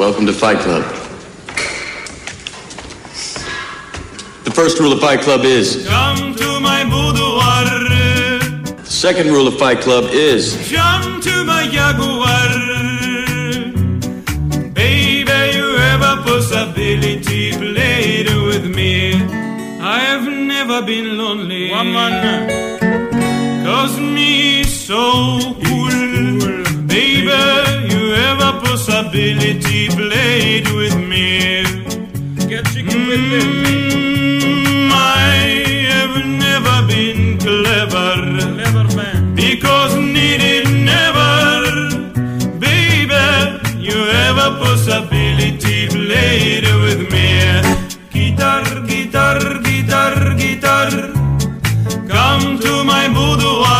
Welcome to Fight Club. The first rule of Fight Club is. Come to my boudoir. The second rule of Fight Club is. Come to my jaguar. Baby, you have a possibility. Play it with me. I have never been lonely. Woman. Cause me so cool. Baby, a possibility. Play it with me. Get chicken with Mm, I have never been clever. Clever man. Because needed never. Baby, you have a possibility. Play it with me. Guitar, guitar, guitar, guitar. Come to my boudoir.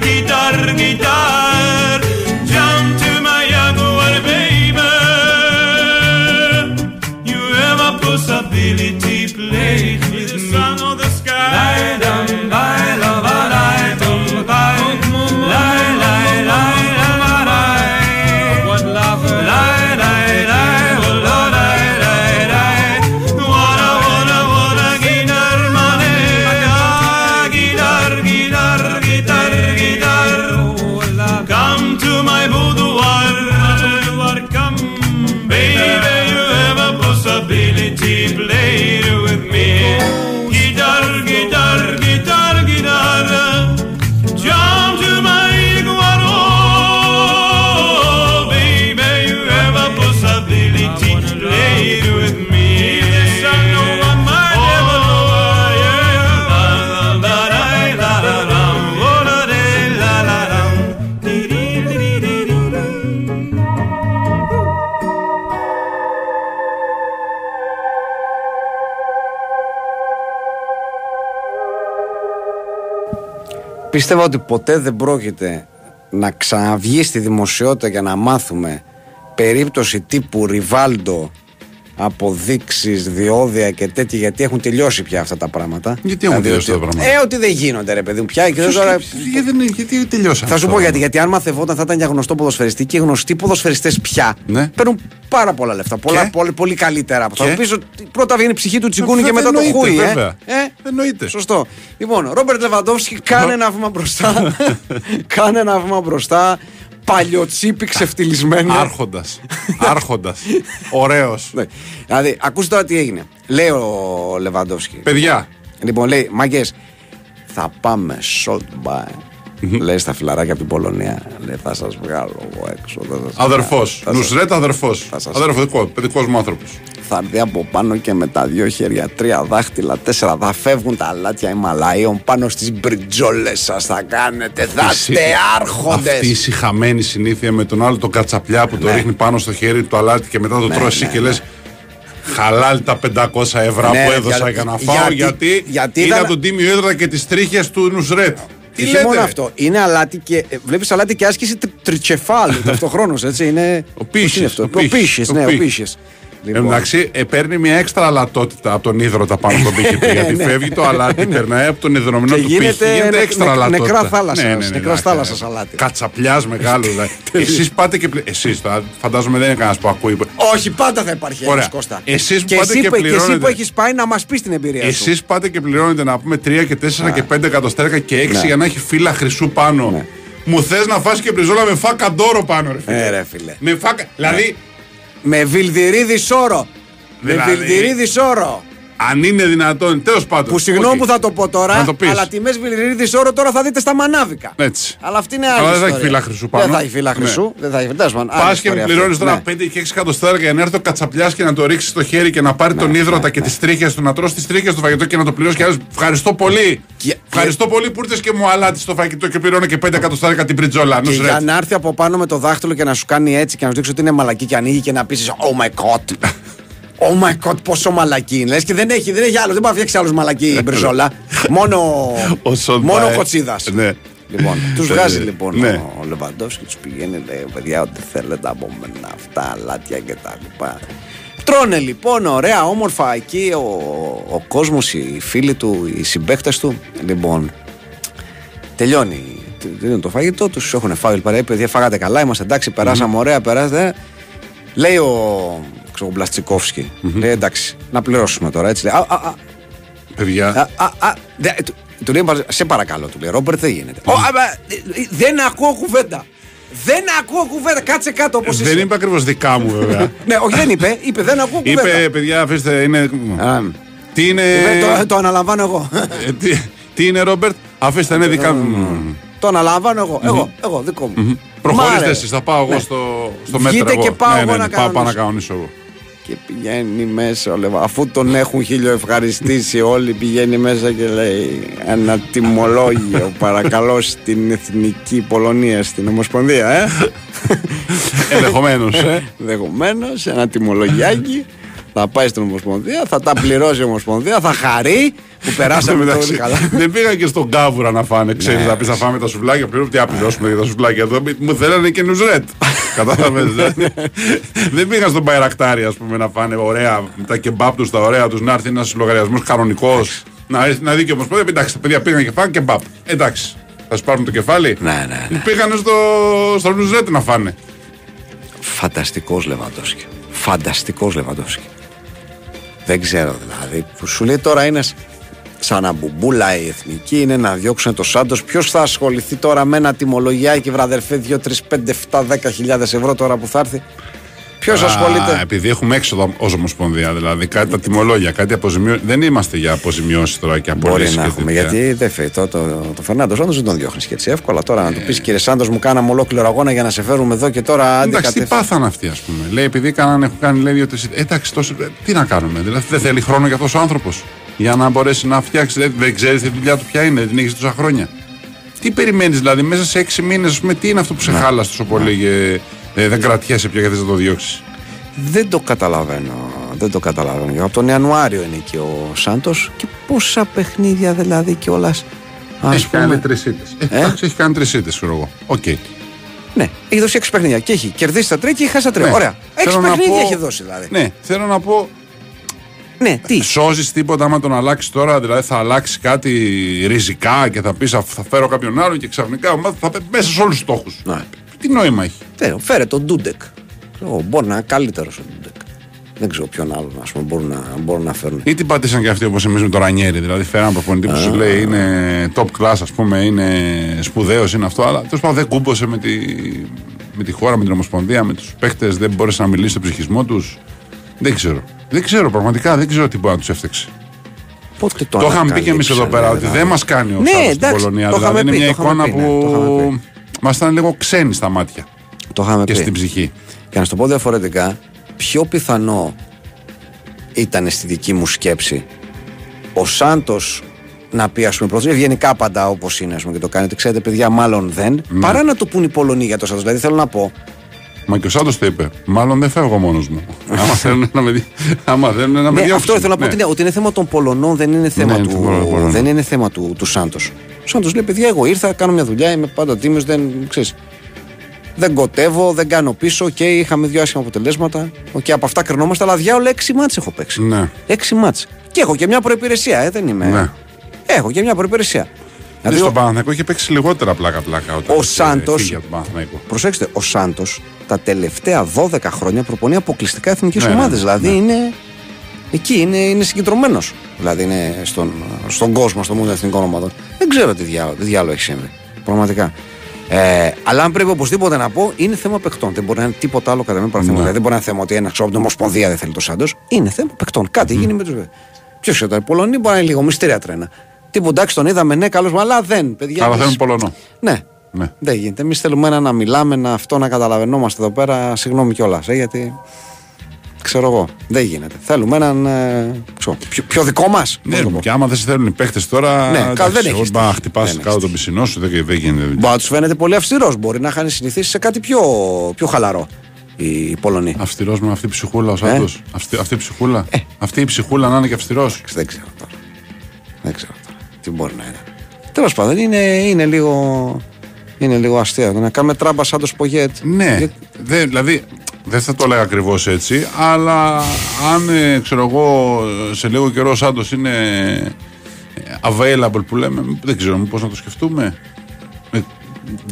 guitar, guitar, Πίστευα ότι ποτέ δεν πρόκειται να ξαναβγεί στη δημοσιότητα για να μάθουμε περίπτωση τύπου Ριβάλντο, αποδείξεις, διόδια και τέτοια, γιατί έχουν τελειώσει πια αυτά τα πράγματα. Γιατί έχουν Δηλαδή τελειώσει ότι- τα πράγματα; Ε, ότι δεν γίνονται, ρε παιδί μου, πια. Και δεν τώρα... Γιατί, δεν- γιατί τελειώσαμε. Θα σου αυτό. πω γιατί, γιατί αν μαθευόταν θα ήταν για γνωστό ποδοσφαιριστή και οι γνωστοί ποδοσφαιριστές πια Ναι. παίρνουν πάρα πολλά λεφτά. Πολλά, Και; πολύ, πολύ καλύτερα. από Και; Θα μου πεις ότι πρώτα βγαίνει η ψυχή του τσιγκούνι Ε, και μετά το εννοείται, χούι. Ε. βέβαια. Ε, Εννοείται. Σωστό. Λοιπόν, Ρόμπερτ Λεβαντόφσκι, κάνε ένα βήμα μπροστά. κάνε ένα βήμα μπροστά. Παλιοτσίπη ξεφτυλισμένη. Άρχοντας. Άρχοντας. Ωραίος. Ναι. Δηλαδή, ακούστε τώρα τι έγινε. Λέει ο Λεβαντόφσκι. Παιδιά, Λοιπόν, λέει, μάγκες, θα πάμε sold by. Λέει στα φιλαράκια από την Πολωνία. Λέει, θα σας βγάλω εγώ έξω. δεν θα σας αδερφός. βγάλω. Θα σας- Νουσρέτ, αδερφός. Θα σας- Αδερφό, δικό, παιδικό μου άνθρωπος. Θα έρθει από πάνω και με τα δύο χέρια, τρία δάχτυλα, τέσσερα. Θα φεύγουν τα αλάτια Ιμαλαίων πάνω στις μπριτζόλες σας. Θα κάνετε. Θα είστε άρχοντε. Αυτή η συχαμένη συνήθεια με τον άλλο τον κατσαπλιά που το Ναι. ρίχνει πάνω στο χέρι του αλάτι και μετά το Ναι, τρώσει εσύ ναι, και ναι. λες. Χαλάλ τα 500 ευρώ Ναι, που έδωσα για- για, να φάω γιατί- γιατί, γιατί είδα ήταν- τον τίμιο έδρα και τις τρίχες του Νουσρέτ. Τι Όχι λέτε, μόνο ρε; αυτό. Είναι αλάτι και. Βλέπεις αλάτι και άσκηση τρι- τριτσεφάλου ταυτοχρόνως. Έτσι είναι. Ο πώς είναι Πίσης, αυτό; ο Ο Πίσης, Πίσης, ο ναι, ο Πίσης. Πίσης. Λοιπόν, Εντάξει, ε, παίρνει μια έξτρα αλατότητα από τον ίδρωτα πάνω στον πύχη του. γιατί Ναι. φεύγει το αλάτι, περνάει από τον ιδρωμένο Και του πύχη. γίνεται Γίνεται νε- έξτρα νε- αλατότητα. νεκρά θάλασσας, Ναι, ναι, ναι, νεκράς ναι, θάλασσας ναι. αλάτι. Κατσαπλιάς μεγάλο. δηλαδή. Εσείς πάτε και. Εσείς φαντάζομαι δεν είναι κανένας που ακούει. Όχι, πάντα θα υπάρχει Ωραία. ένα Κώστα. Εσείς που και, πάτε εσύ, και που- και εσύ πληρώνετε. που έχεις πάει να μας πεις την εμπειρία σου. Εσείς πάτε και πληρώνετε να πούμε 3 και 4 και 5 εκατοστέρκα και 6 Ναι. για να έχει φύλλα χρυσού πάνω. Ναι. Μου θες να φας και μπριζόλα με φάκα ντόρο πάνω, ρε φίλε. Ε, ρε φίλε. Με φάκα. Δηλαδή, Με βιλδυρίδι σώρο. Με Δηλαδή- βιλδυρίδι σώρο. Αν είναι δυνατόν, τέλος πάντων. Που συγγνώμη Οκ. που θα το πω τώρα, Να το πεις. αλλά τιμές Βιλιρίδη όρο τώρα θα δείτε στα μανάβικα. Έτσι. Αλλά αυτή είναι άλλη. Αλλά δεν θα έχει ιστορία. φύλλα χρυσού πάνω. Δεν θα έχει φύλλα Ναι. χρυσού. Δεν θα έχει. τέλος πάντων, άλλη Πα και ιστορία μου πληρώνεις αυτή. τώρα Ναι. 5 και 6 εκατοστάρικα για να έρθει ο κατσαπλιάς και να το ρίξεις στο χέρι και να πάρει τον ίδρωτα και τις τρίχες του, να τρώσει τις τρίχες του φαγητό και να το πληρώσει και άλλο. Ευχαριστώ πολύ. Και- Ευχαριστώ πολύ που ήρθες και μου αλάτι στο φαγητό και πληρώνω και 5 εκατοστάρικα την πριτζόλα. Και Νους, ρε. για να έρθει από πάνω με το δάχτυλο και να σου κάνει έτσι και να σου δείξει ότι είναι μαλακή και ανοίγει και να πεις Oh my god. Oh my god, πόσο μαλακή είναι. Λες και δεν έχει, δεν έχει άλλο. Δεν μπορεί να φτιάξει άλλος μαλακή η μπριζόλα. μόνο Ο Σον μόνο Πάε. κοτσίδας. Ναι. Λοιπόν, τους Ε, βγάζει λοιπόν ναι. ο Λεβαντόφσκι, τους πηγαίνει, λέει, παιδιά, ό,τι θέλετε από μένα, αυτά, αλάτια και τα λοιπά. Τρώνε λοιπόν ωραία, όμορφα εκεί ο, ο κόσμος, οι φίλοι του, οι συμπαίχτε του. Λοιπόν, τελειώνει. Δίνουν το φαγητό τους, έχουν φάει παρέα. Παιδιά, φάγατε καλά, είμαστε εντάξει, περάσαμε ωραία, περάσατε. Λέει ο, ξέρω, ο Μπλαστσικόφσκι, λέει εντάξει, να πληρώσουμε τώρα έτσι. Λέει, α, α, α, Παιδιά. Α, α, α, δε- του- του λέει, σε παρακαλώ, του λέει, Ρόμπερτ δεν γίνεται. «Ω, α, ε, ε, δεν ακούω κουβέντα. Δεν ακούω κουβέντα. Κάτσε κάτω όπως Δεν είπε ακριβώς δικά μου βέβαια. Ναι, όχι, δεν είπε. Είπε, δεν ακούω κουβέντα. είπε, παιδιά, αφήστε, είναι. Α, Τι είναι. είπε, το, το αναλαμβάνω εγώ. Ε, τι, τι είναι, Ρόμπερτ, αφήστε, είναι δικά μου. το αναλαμβάνω εγώ. Εγώ, εγώ, δικό μου. Προχωρήστε Μάρε. εσείς, θα πάω εγώ Ναι. στο, στο Βγείτε μέτρο. εγώ. και πάω ναι, εγώ ναι, να ναι, πάω, πάω να κανονίσω. Κανονίσω εγώ. Και πηγαίνει μέσα, ο Λεβα- αφού τον έχουν χίλιο ευχαριστήσει όλοι, πηγαίνει μέσα και λέει ένα τιμολόγιο, παρακαλώ, στην Εθνική Πολωνία, στην Ομοσπονδία, ε. Ενδεχομένως. Ενδεχομένως, ένα τιμολογιάκι. Θα πάει στην Ομοσπονδία, θα τα πληρώσει η Ομοσπονδία, θα χαρεί που περάσαμε το όλοι καλά. δεν πήγα και στον κάβουρα να φάνε. Ξέρεις, Ναι, να πεις θα φάμε τα σουβλάκια. Πλέον τι να πληρώσουμε για τα σουβλάκια εδώ. Μου θέλανε και νουζρέτ. Κατάλαβες. δεν πήγα στον Παϊρακτάρι, ας πούμε, να φάνε ωραία τα κεμπάπ τους, τα ωραία τους, να έρθει ένας λογαριασμός κανονικός. Να, έρθει- να δει και ομοσπονδία. Εντάξει, τα παιδιά πήγαν και φάνε κεμπάπ. Εντάξει. Θα σου πάρουν το κεφάλι. Ναι, ναι, ναι. Πήγανε στο, στο νουζρέτ να φάνε. Φανταστικός Λεβαντόσκι. Φανταστικός Λεβαντόσκι. Δεν ξέρω δηλαδή. Που σου λέει τώρα είναι σαν να μπουμπούλα η εθνική, είναι να διώξουν το Σάντος. Ποιος θα ασχοληθεί τώρα με ένα τιμολογιάκι, βραδερφέ, 2, 3, 5, 7, 10 χιλιάδες ευρώ τώρα που θα έρθει; Ποιος Α, ασχολείται; επειδή έχουμε έξοδο ως Ομοσπονδία, δηλαδή κάτι τα τιμολόγια, κάτι αποζημιώσει. Δεν είμαστε για αποζημιώσεις τώρα και Μπορεί απολύσει. να έχουμε, γιατί δεν φεύγει. Το, το, το Φερνάντος Σάντο δεν τον διώχνεις και έτσι εύκολα. Τώρα να του πεις κύριε Σάντος, μου κάναμε ολόκληρο αγώνα για να σε φέρουμε εδώ και τώρα άντε Εντάξει, τι κατευθείαν. πάθαν αυτοί, ας πούμε. Λέει, επειδή κάνανε, έχουν κάνει λέει δύο-τρει. Εντάξει, τόσο, ε, τι να κάνουμε. Δηλαδή, δεν θέλει χρόνο για αυτό ο άνθρωπος. Για να μπορέσει να φτιάξει. Δεν, δεν ξέρεις τη δουλειά του ποια είναι, δεν έχεις τόσα χρόνια. Τι περιμένεις, δηλαδή, μέσα σε έξι μήνες, τι είναι αυτό που σε Ναι. χάλασε τόσο πολύ και ε, δεν κρατιέσαι πια και θες να το διώξεις. Δεν το καταλαβαίνω. Δεν το καταλαβαίνω. Από τον Ιανουάριο είναι και ο Σάντος και πόσα παιχνίδια δηλαδή κιόλας. Α Έχει κάνει πούμε. τρεις ήττες. Ε; Εντάξει, έχει κάνει τρεις ήττες, ξέρω εγώ. Οκ. Ναι, έχει δώσει έξι παιχνίδια και έχει κερδίσει τα τρία και έχει χάσει τα τρία. Ναι. Ωραία. Έξι Θέλω να παιχνίδια πω- έχει δώσει δηλαδή. Ναι, θέλω να πω, Ναι, τι; Σώζεις τίποτα άμα τον αλλάξεις τώρα, δηλαδή θα αλλάξει κάτι ριζικά και θα πεις θα φέρω κάποιον άλλον και ξαφνικά η ομάδα θα πέ- μέσα σε όλους τους στόχους. Ναι. Τι νόημα έχει; Φέρε, φέρε τον Ντούντεκ. Ξέρω, Μπορεί να είναι καλύτερος ο Ντούντεκ. Δεν ξέρω ποιον άλλον ας πούμε, μπορούν, να, μπορούν να φέρουν. Ή την πατήσαν και αυτοί όπως εμείς με το Ρανιέρι. Δηλαδή φέραν προπονητή που σου λέει είναι top class, ας πούμε, είναι σπουδαίος, είναι αυτό. Αλλά τέλος πάντων δεν κούμπωσε με τη, με τη χώρα, με την Ομοσπονδία, με τους παίχτε, δεν μπόρεσε να μιλήσει στο ψυχισμό τους. Δεν ξέρω. Δεν ξέρω, πραγματικά δεν ξέρω τι μπορεί να τους έφτιαξε. Πότε το Το είχαμε πει και εμείς εδώ ανακαλύψανε, πέρα ότι δηλαδή. δεν μας κάνει ο Ναι, Σάββατο στην εντάξει, Πολωνία. το Δηλαδή είχαμε είναι πει, μια το είχαμε εικόνα πει, ναι, το είχαμε που μας ήταν λίγο ξένη στα μάτια Το είχαμε και πει. στην ψυχή. Και να σου το πω διαφορετικά, πιο πιθανό ήταν στη δική μου σκέψη ο Σάντος να πει, ας πούμε, πρώτα, ευγενικά πάντα όπως είναι, ας πούμε, και το κάνει, ότι ξέρετε, παιδιά, μάλλον δεν, Ναι. παρά να το πούν οι Πολωνοί για το Σάντος. Δηλαδή, θέλω να πω, Μα και ο Σάντος το είπε. Μάλλον δεν φεύγω μόνος μου. άμα θέλουν να με, δι- άμα θέλουν να με ναι, διώξουν. αυτό ήθελα να πω Ναι. ότι είναι, ότι είναι θέμα των Πολωνών, δεν είναι θέμα Ναι, του, των Πολωνών. δεν είναι θέμα του, του Σάντος. Ο Σάντο λέει: Παιδιά, εγώ ήρθα, κάνω μια δουλειά, είμαι πάντα τίμιος, δεν ξέρεις, Δεν κιοτεύω, δεν κάνω πίσω. Οκ, είχαμε δύο άσχημα αποτελέσματα. Οκ, από αυτά κρινόμαστε, αλλά διάολο έξι ματς έχω παίξει. Ναι. Έξι ματς. Και έχω και μια προϋπηρεσία, ε, δεν είμαι. Ναι. Έχω και μια προϋπηρεσία. Δηλαδή, Δηλαδή, στον ο- Παναθηναϊκό είχε παίξει λιγότερα πλάκα-πλάκα. όταν Ο είχε Σάντος- φύγει από τον Παναθηναϊκό. προσέξτε, ο Σάντος τα τελευταία 12 χρόνια προπονεί αποκλειστικά εθνικές Ναι, ναι, ομάδες. ναι, δηλαδή ναι. είναι. Εκεί είναι, είναι συγκεντρωμένος. Δηλαδή είναι στον, στον κόσμο, στο μόνο εθνικών ομάδων. Δεν ξέρω τι διάλογο, τι διάλογο έχει συμβεί. Πραγματικά. Ε, αλλά αν πρέπει οπωσδήποτε να πω, είναι θέμα παιχτών. Δεν μπορεί να είναι τίποτα άλλο κατά μένα παρά θέμα. Ναι. Δηλαδή, δεν μπορεί να είναι θέμα ότι ένα ξέρω από την Ομοσπονδία δεν θέλει το Σάντος. Είναι θέμα παιχτών. Κάτι γίνει με του. Ποιος ήταν, οι Πολωνοί μπορεί να είναι λίγο μυστήρια τρένα. Τύπου εντάξει, τον είδαμε, ναι, καλός, αλλά δεν, παιδιά. Αλλά εμείς- θέλουν Πολωνό. Ναι. Ναι. Δεν γίνεται. Εμείς θέλουμε ένα να μιλάμε, να αυτό να καταλαβαίνόμαστε εδώ πέρα. Συγγνώμη κιόλας, ε, γιατί. Ξέρω εγώ. Δεν γίνεται. Θέλουμε έναν. Ε, ξέρω, πιο, πιο δικό μας. Ναι, και άμα δεν σε θέλουν οι παίχτε τώρα. Ναι, εντάξει, δεν έχεις εγώ, Μπα, τύχη. χτυπάς Δεν κάτω έχεις τον πισινό σου, δεν, δεν γίνεται. Μπορεί να τους φαίνεται πολύ αυστηρός. Μπορεί να είχαν συνηθίσει σε κάτι πιο, πιο χαλαρό οι Πολωνοί. Αυστηρός με αυτή η ψυχούλα ο Ε; Σάντο. Αυτή, αυτή η ψυχούλα. Αυτή η ψυχούλα να είναι και αυστηρός. Δεν ξέρω τώρα. Δεν ξέρω τώρα. Τι μπορεί να είναι. Τέλος πάντων, είναι, είναι, λίγο, είναι λίγο αστείο. Να κάνουμε τράμπα σαν το Σπογέτ. Ναι, Για- δε, δηλαδή δεν θα το έλεγα ακριβώς έτσι, αλλά αν ε, ξέρω εγώ σε λίγο καιρό ο Σάντο είναι ε, available που λέμε, δεν ξέρω πώ να το σκεφτούμε; Ε,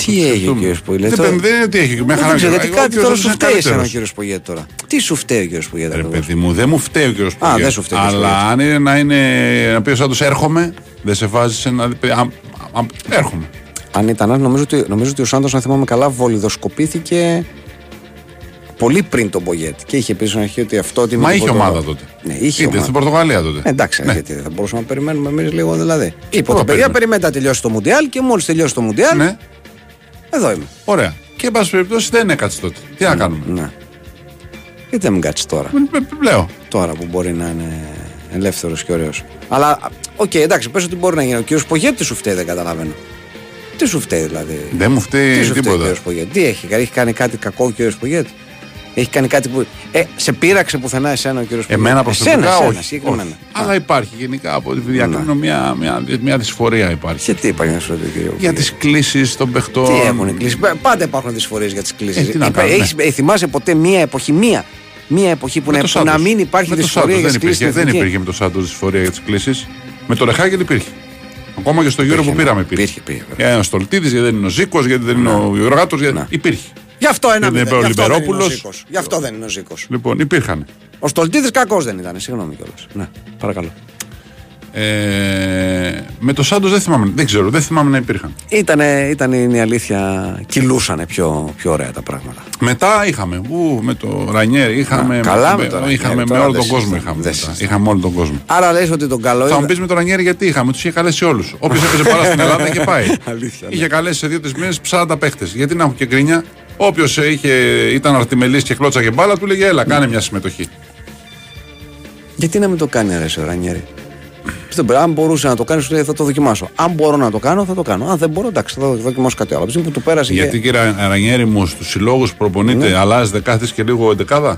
Τι έχει ο κύριο Σπογέτ. Δεν, δεν, δεν είναι ότι έχει. Με Δεν χαρά ξέρω, γιατί Εγώ, κάτι ο τώρα κύριος σου είναι φταίει εσένα ο καλύτερος. κύριο Σπογέτ τώρα. Τι σου φταίει ο κύριο Σπογέτ. Ρε ακριβώς; παιδί μου, δεν μου φταίει ο κύριο Σπογέτ. δεν σου φταίει ο κύριος Αλλά Σπογέτ. αν είναι να, είναι, να πει ο Σάντος έρχομαι, δεν σε βάζει σε ένα. α, α, έρχομαι. Αν ήταν, αν νομίζω ότι, νομίζω ότι ο Σάντος, να θυμάμαι καλά, βολιδοσκοπήθηκε πολύ πριν τον Μπογέτ. Και είχε πει στην αρχή ότι αυτό. Ότι με μα τον είχε Πορτο- ομάδα τότε. Ναι, είχε Είτε ομάδα. στην Πορτογαλία τότε. Ε, εντάξει, Ναι. γιατί δεν θα μπορούσαμε να περιμένουμε εμείς λίγο δηλαδή. Είπε ότι Πού να παιδιά, περιμένουμε. περιμένετε να τελειώσει το Μουντιάλ και μόλις τελειώσει το Μουντιάλ, Ναι, εδώ είμαι. ωραία. Και εν πάση περιπτώσει δεν έκατσε τότε. Τι να κάνουμε; Ναι. Γιατί δεν μην κάτσει τώρα; Ε, ε, Λέω. Τώρα που μπορεί να είναι ελεύθερος και ωραίος. Αλλά, οκ, εντάξει, πες ότι μπορεί να γίνει. Ο κύριος Πογέτ τι σου φταίει, δεν καταλαβαίνω. Τι σου φταίει δηλαδή; Δεν μου φταίει Τι σου φταίει ο τίποτα. κύριος Πογέτ. Τι έχει, έχει κάνει κάτι κακό ο κύριος Πογέτ. Έχει κάνει κάτι που. Ε, σε πείραξε πουθενά εσένα ο κύριος Πογέτ. Εμένα προσωπικά εσένα, εσένα, όχι. συγκεκριμένα. όχι. Αλλά υπάρχει γενικά από ό,τι διακρίνω μια, μια, μια δυσφορία υπάρχει. Και τι υπάρχει να σου πει, κύριο Για Πογέτ. τις κλήσεις των παιχτών. Τι έχουν οι κλήσεις; Πάντα υπάρχουν δυσφορίες για τις κλήσεις. Ε, τι να κάνουμε; θυμάσαι ποτέ μία εποχή, μία, μία εποχή που, Με να, το που να Σάντος. μην υπάρχει Με το δυσφορία Σάντος για τις δεν κλήσεις. υπήρχε, δεν υπήρχε με το Σάντος δυσφορία για τις κλήσεις. Με το Ρεχάκελ υπήρχε. Ακόμα και στο γύρο που Υπήρχε, πήραμε ναι. υπήρχε. Υπήρχε, υπήρχε, Για ο Στολτίδης, γιατί δεν είναι ο Ζήκος, γιατί δεν είναι ο Γιωργάτο. Υπήρχε. Γι' αυτό ένα δεν μηδέν, είπε ο γι' αυτό δεν είναι ο Λιμπερόπουλος. Ζήκος. Γι' αυτό δεν είναι ο Ζήκος. Λοιπόν, υπήρχαν. Ο Στολτίδης κακός δεν ήταν, συγγνώμη κιόλας. Ναι, παρακαλώ. Ε, με το Σάντος δεν θυμάμαι. Δεν ξέρω, δεν θυμάμαι να υπήρχαν. Ήτανε, ήταν είναι η αλήθεια, κυλούσανε πιο, πιο ωραία τα πράγματα. Μετά είχαμε. Ου, με το Ρανιέρ. Είχαμε, Α, καλά με, με το Ρανιέρ, είχαμε με τώρα όλο δεν τον κόσμο. συζητάμε, Είχαμε, δεν μετά. συζητάμε. είχαμε όλο τον κόσμο. Άρα λες ότι τον καλό Θα μου είδα- πεις με τον Ρανιέρ γιατί είχαμε. Τους είχε καλέσει όλους. Όποιος έπαιζε πάρα στην Ελλάδα είχε πάει. Αλήθεια, ναι. Είχε καλέσει σε δύο-τρεις μήνες 40 παίχτες. Γιατί να έχουν και γκρίνια. Όποιος ήταν αρτιμελής και κλώτσα και μπάλα, του λέγε Έλα, κάνε μια συμμετοχή. Γιατί να μην το κάνει ρε, ο Ρανιέρη. Δεν πρέπει. Αν μπορούσε να το κάνεις, σου λέει θα το δοκιμάσω. Αν μπορώ να το κάνω, θα το κάνω. Αν δεν μπορώ, εντάξει, θα δοκιμάσω κάτι άλλο. Από τη στιγμή που του πέρασε. Γιατί και... κύριε Ρανιέρη μου, στους συλλόγους προπονείται, Ναι. αλλάζει δεκάδε και λίγο εντεκάδα.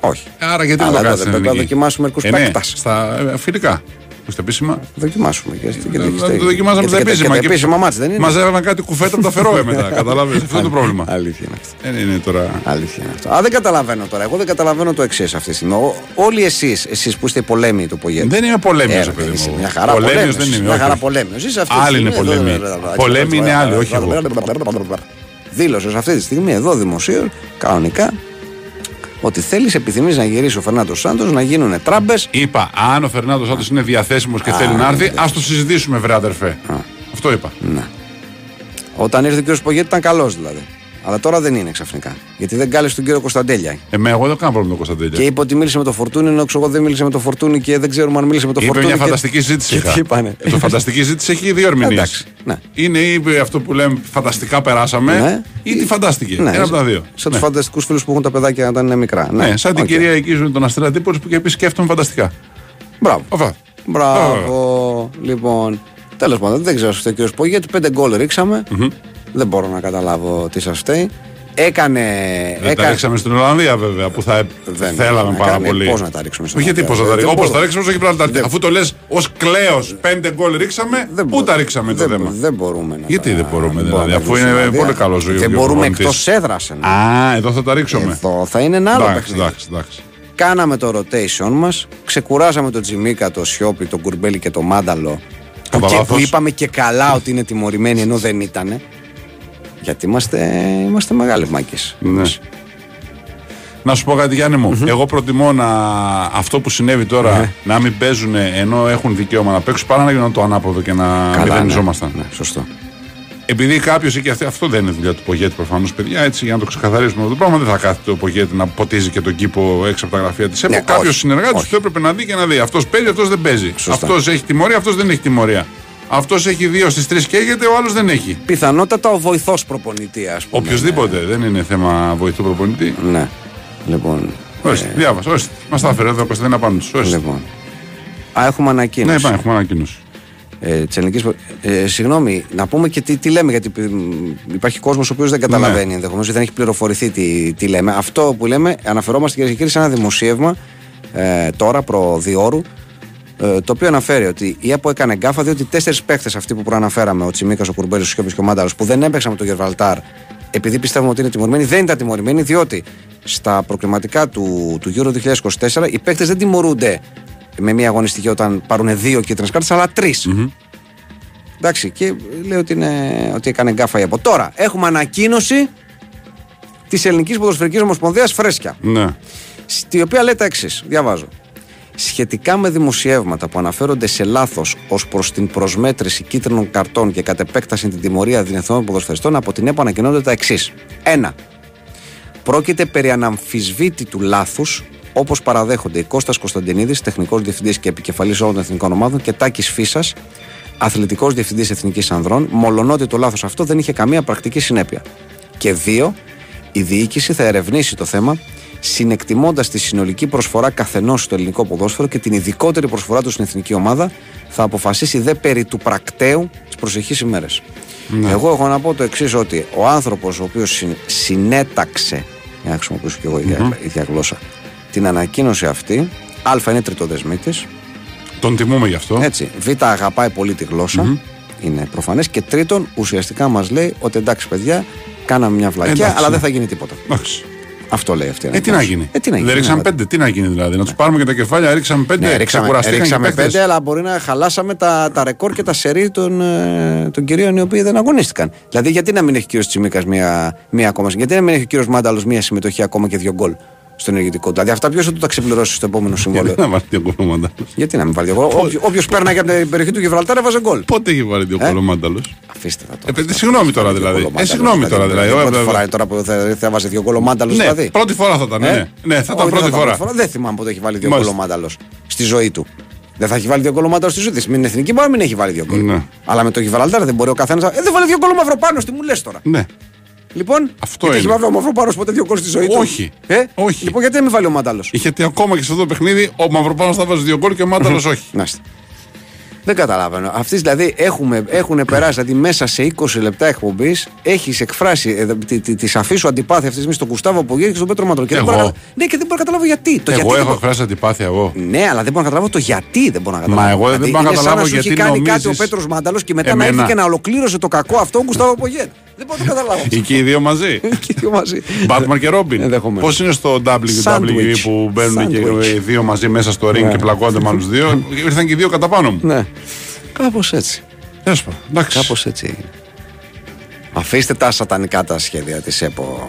Όχι. Άρα γιατί Αλλά να το εδώ κάνει δεν πρέπει να δοκιμάσουμε μερικούς ε, ναι, παίκτες. Στα ε, φιλικά. Στα επίσημα. Δοκιμάσουμε. Και, και, Ε, να το δοκιμάζαμε και, στα και, και, επίσημα. τα επίσημα μάτς δεν είναι; Μαζεύαν κάτι κουφέτα από τα φερόε μετά. Καταλάβει. Αυτό είναι το πρόβλημα. Αλήθεια είναι αυτό. Δεν είναι τώρα. Αλήθεια είναι αυτό. Α, δεν καταλαβαίνω τώρα. Εγώ δεν καταλαβαίνω το εξής αυτή τη στιγμή. Ο- Όλοι εσείς εσείς που είστε πολέμοι του Πογέτ. Δεν είμαι πολέμιος, Ε, παιδί ρε, είσαι μου. Μια χαρά Πολέμιος πολέμιος. δεν είμαι. Μια όχι, χαρά όχι. πολέμιος. Είσαι αυτή τη Άλλοι είναι στιγμή εδώ, πολέμοι. εδώ, εδώ, εδώ, Πολέμοι είναι άλλοι, όχι εγώ. Δήλωσες αυτή τη στιγμή εδώ δημοσίως, κανονικά, ότι θέλεις, επιθυμείς να γυρίσει ο Φερνάντος Σάντος, να γίνουν τράμπες. Είπα, αν ο Φερνάντος Σάντος είναι διαθέσιμος και θέλει να έρθει, ας το συζητήσουμε, βρε αδερφέ. Αυτό είπα. Ναι. Όταν ήρθε ο κ. Πογέτη ήταν καλός δηλαδή. Αλλά τώρα δεν είναι ξαφνικά. Γιατί δεν κάλεσε τον κύριο Κωνσταντέλια. Εμένα, εγώ δεν κάνω πρόβλημα με τον Και Κωνσταντέλια. είπε ότι μίλησε με το Φορτούνι, ενώ ξέρω εγώ δεν μίλησε με το Φορτούνι και δεν ξέρουμε αν μίλησε με το Είπε Φορτούνι. μια και- φανταστική συζήτηση. και είχα. τι είπανε. Το φανταστική συζήτηση έχει δύο ερμηνείες. Εντάξει, ναι. Είναι ή αυτό που λέμε φανταστικά περάσαμε, Ναι. ή τι φαντάστηκε. Ναι, Ένα από τα δύο. Σαν Ναι. τους φανταστικούς φίλους που έχουν τα παιδάκια όταν είναι μικρά. Ναι, σαν την οκ. κυρία εκεί με τον Αστέρα Τύπολη που και πει σκέφτομαι φανταστικά. Μπράβο. Αυτά. Μπράβο. Λοιπόν, τέλος πάντων, δεν ξέρω στο κύριος Σπόγγι, γιατί πέντε γκολ ρίξαμε. Δεν μπορώ να καταλάβω τι σας φταίει. Έκανε. Δεν τα ρίξαμε στην Ολλανδία βέβαια που θα Δεν θέλαμε να πάρα κάνει. πολύ. Πώς να τα ρίξουμε στην Όχι γιατί πώς Ολλανδία, θα τα δεν ρίξουμε. Όπως μπορώ. τα ρίξαμε στο Γιμπραλτάρ. Δεν- Αφού το λες ως κλέο πέντε γκολ ρίξαμε, Δεν πού μπορώ. τα ρίξαμε το δεν, θέμα; Δεν μπορούμε να Γιατί τα- δεν μπορούμε, δεν δηλαδή, μπορούμε να αφού ρίξουμε είναι στην πολύ Ολλανδία. καλός ο Δεν Γιώργος μπορούμε προπονητής. εκτός έδρα. Α, εδώ θα τα ρίξουμε. Εδώ θα είναι ένα άλλο Εντάξει, παιχνίδι. εντάξει, εντάξει. Κάναμε το rotation μας, ξεκουράσαμε τον Τζιμίκα, το Σιόπι, τον Κουρμπέλι και το Μάνταλο. Που, Κατά και, λάθος. που είπαμε και καλά ότι είναι τιμωρημένοι ενώ δεν ήταν. Γιατί είμαστε, είμαστε μεγάλοι μάκες. Ναι. Να σου πω κάτι, Γιάννη μου. Εγώ προτιμώ να, αυτό που συνέβη τώρα Ναι. να μην παίζουν ενώ έχουν δικαίωμα να παίξουν παρά να γίνουν το ανάποδο και να Καλά, μηδενιζόμασταν. Ναι, ναι, σωστό. επειδή κάποιος εκεί αυτό, αυτό δεν είναι δουλειά του Πογέτη προφανώς, παιδιά. Έτσι, για να το ξεκαθαρίσουμε αυτό το πράγμα, δεν θα κάθεται ο Πογέτη να ποτίζει και τον κήπο έξω από τα γραφεία της ΕΠΟ. Ναι, Κάποιο όχι, συνεργάτη όχι. του έπρεπε να δει και να δει. Αυτός παίζει, αυτός δεν παίζει. Σωστά. Αυτός έχει τιμωρία, αυτός δεν έχει τιμωρία. Αυτός έχει δύο στις τρεις καίγεται, ο άλλος δεν έχει. Πιθανότατα ο βοηθός προπονητή, ας πούμε. Οποιοδήποτε, δεν είναι θέμα βοηθού προπονητή. Ναι. Λοιπόν. Ορίστε, διάβασα, ορίστε. Μας τα έφερε εδώ ο Κωνσταντίνα πάνω του. Ορίστε. λοιπόν. Α, έχουμε Ναι, ανακοίνωση. πάμε, έχουμε ανακοίνωση. ε, της ελληνικής προ- ε, συγγνώμη, να πούμε και τι, τι λέμε, γιατί π- υπάρχει κόσμος ο οποίος δεν καταλαβαίνει Ναι. ενδεχομένως ή δεν έχει πληροφορηθεί τι, τι λέμε. Αυτό που λέμε, αναφερόμαστε κυρίες και κύριοι σε ένα δημοσίευμα ε, τώρα προδιόρου, ε, το οποίο αναφέρει ότι η ΕΠΟ έκανε γκάφα διότι τέσσερις παίχτες αυτοί που προαναφέραμε, ο Τσιμίκας, ο Κουρμπέλης, ο Σιώπης και ο Μάνταλο, που δεν έπαιξαν με τον Γερβαλτάρ, επειδή πιστεύουμε ότι είναι τιμωρημένοι, δεν ήταν τιμωρημένοι, διότι στα προκριματικά του, του Euro 2024 οι παίχτες δεν τιμωρούνται με μία αγωνιστική όταν πάρουν δύο κίτρινες κάρτες, αλλά τρεις. Εντάξει, και λέει ότι, είναι, ότι έκανε γκάφα η ΕΠΟ. Τώρα, έχουμε ανακοίνωση της Ελληνικής Ποδοσφαιρικής Ομοσπονδίας Φρέσκια. Ναι. Στη οποία λέει τα εξής. Διαβάζω. Σχετικά με δημοσιεύματα που αναφέρονται σε λάθος ως προς την προσμέτρηση κίτρινων καρτών και κατ' επέκταση την τιμωρία διεθνών ποδοσφαιριστών, από την ΕΠΟ ανακοινώνται τα εξής. 1. Πρόκειται περί αναμφισβήτητου λάθους, όπως παραδέχονται η Κώστας Κωνσταντινίδης, τεχνικός διευθυντής και επικεφαλής όλων των εθνικών ομάδων, και Τάκης Φίσα, αθλητικός διευθυντής Εθνικής Ανδρών, μολονότι το λάθος αυτό δεν είχε καμία πρακτική συνέπεια. Και 2. Η διοίκηση θα ερευνήσει το θέμα, συνεκτιμώντας τη συνολική προσφορά καθενός στο ελληνικό ποδόσφαιρο και την ειδικότερη προσφορά του στην εθνική ομάδα, θα αποφασίσει δε περί του πρακτέου τι προσεχεί ημέρε. Εγώ έχω να πω το εξής, ότι ο άνθρωπος ο οποίος συνέταξε, για να χρησιμοποιήσω και εγώ η ίδια γλώσσα, την ανακοίνωση αυτή, Α είναι τριτοδεσμίτη, Τον τιμούμε γι' αυτό. έτσι. Β αγαπάει πολύ τη γλωσσα είναι προφανές. Και τρίτον, ουσιαστικά μας λέει ότι εντάξει, παιδιά, κάναμε μια βλακιά, Εντάξει. αλλά δεν θα γίνει τίποτα. Εντάξει. Αυτό λέει αυτή η Ε, τι να ανακοίνωση. γίνει; Ε, τι να γίνει. Δεν ρίξαμε ναι, πέντε. Τι να γίνει δηλαδή. Να τους πάρουμε και τα κεφάλια, ρίξαμε πέντε. Ναι, ρίξαμε, ξεκουραστήκαν ρίξαμε και παίκτες. πέντε, αλλά μπορεί να χαλάσαμε τα, τα ρεκόρ και τα σερί των, ε, των κυρίων οι οποίοι δεν αγωνίστηκαν. Δηλαδή, γιατί να μην έχει ο κύριος Τσιμίκας μία, μία ακόμα, γιατί να μην έχει ο κύριος Μάνταλος μία συμμετοχή ακόμα και δύο γκολ; Στο ενεργητικό. Δηλαδή, αυτά ποιος θα του τα ξεπληρώσει στο επόμενο συμβόλαιο; Γιατί να βάλει δύο κολομάνταλο. γιατί να μην βάλει δύο γκολ. Όποιος πέρναγε από την περιοχή του Γιβραλτάρ έβαζε γκολ. Πότε έχει βάλει δύο Ε; κολομάνταλο. Αφήστε τα Ε, τώρα. παιδί, συγγνώμη τώρα δηλαδή. Ε, συγγνώμη τώρα δηλαδή. Δεν Ε, πρώτη ε, φορά τώρα που θα, θα βάζει δύο γκολ ο Μάνταλος Ναι, δηλαδή. πρώτη φορά θα ήταν. Ε; Ναι, ναι θα ήταν Όχι, πρώτη δεν φορά. Δεν θυμάμαι πότε έχει βάλει δύο γκολ Μάλιστα. ο Μάνταλος στη ζωή του. Δεν θα έχει βάλει δύο γκολ ο Μάνταλος στη ζωή του. Μην είναι εθνική, μπορεί να μην έχει βάλει δύο γκολ. Ναι. Αλλά με το Γιβραλτάρ δεν μπορεί ο καθένας. Ε, δεν βάλει δύο γκολ ο Μαυροπάνο, τι μου λες τώρα. Ναι. Λοιπόν, Αυτό γιατί είναι. έχει βάλει ο Μαυροπάνο ποτέ δύο γκολ στη ζωή του; Όχι. Ε; Όχι. Λοιπόν, γιατί δεν με βάλει ο Μάνταλος; Γιατί ακόμα και σε αυτό το παιχνίδι ο Μαυροπάνο θα βάζει δύο γκολ και ο Μάνταλος όχι. Νάστε. Δεν καταλαβαίνω. Αυτοί δηλαδή έχουμε, έχουν περάσει δηλαδή μέσα σε 20 λεπτά εκπομπής, έχεις εκφράσει ε, τη, τη, τη σαφής σου αντιπάθεια αυτής τη στιγμή στον Κουστάβο Πογγέλη και στον Πέτρο Μαντρό. Και δεν Εγώ. μπορώ να, ναι, και δεν μπορώ να καταλάβω γιατί. Το γιατί Εγώ δεν έχω μπορώ- εκφράσει αντιπάθεια εγώ. Ναι, αλλά δεν μπορώ να καταλάβω το γιατί δεν μπορώ να καταλάβω. Μα εγώ δεν Δηλαδή, μπορώ να είναι σαν καταλάβω σου έχει γιατί κάνει κάτι ο νομίζεις- Πέτρος Μάνταλος και μετά να Εμένα. έρθει και να ολοκλήρωσε το κακό αυτό ο Κουστάβο Πογγέλη. Δεν μπορώ να το καταλάβω. Ή και οι δύο μαζί. Και οι δύο μαζί. Μπάτμαν και Ρόμπιν. Ενδεχομένως. Πώς είναι στο WWE Sandwich. που μπαίνουν και Sandwich. οι δύο μαζί μέσα στο ring Ναι. και πλακώνται με άλλους δύο. Ήρθαν και οι δύο κατά πάνω μου. Ναι. Κάπως έτσι. Τέλο πάντων. Εντάξει. Κάπως έτσι έγινε. Αφήστε τα σατανικά τα σχέδια της ΕΠΟ.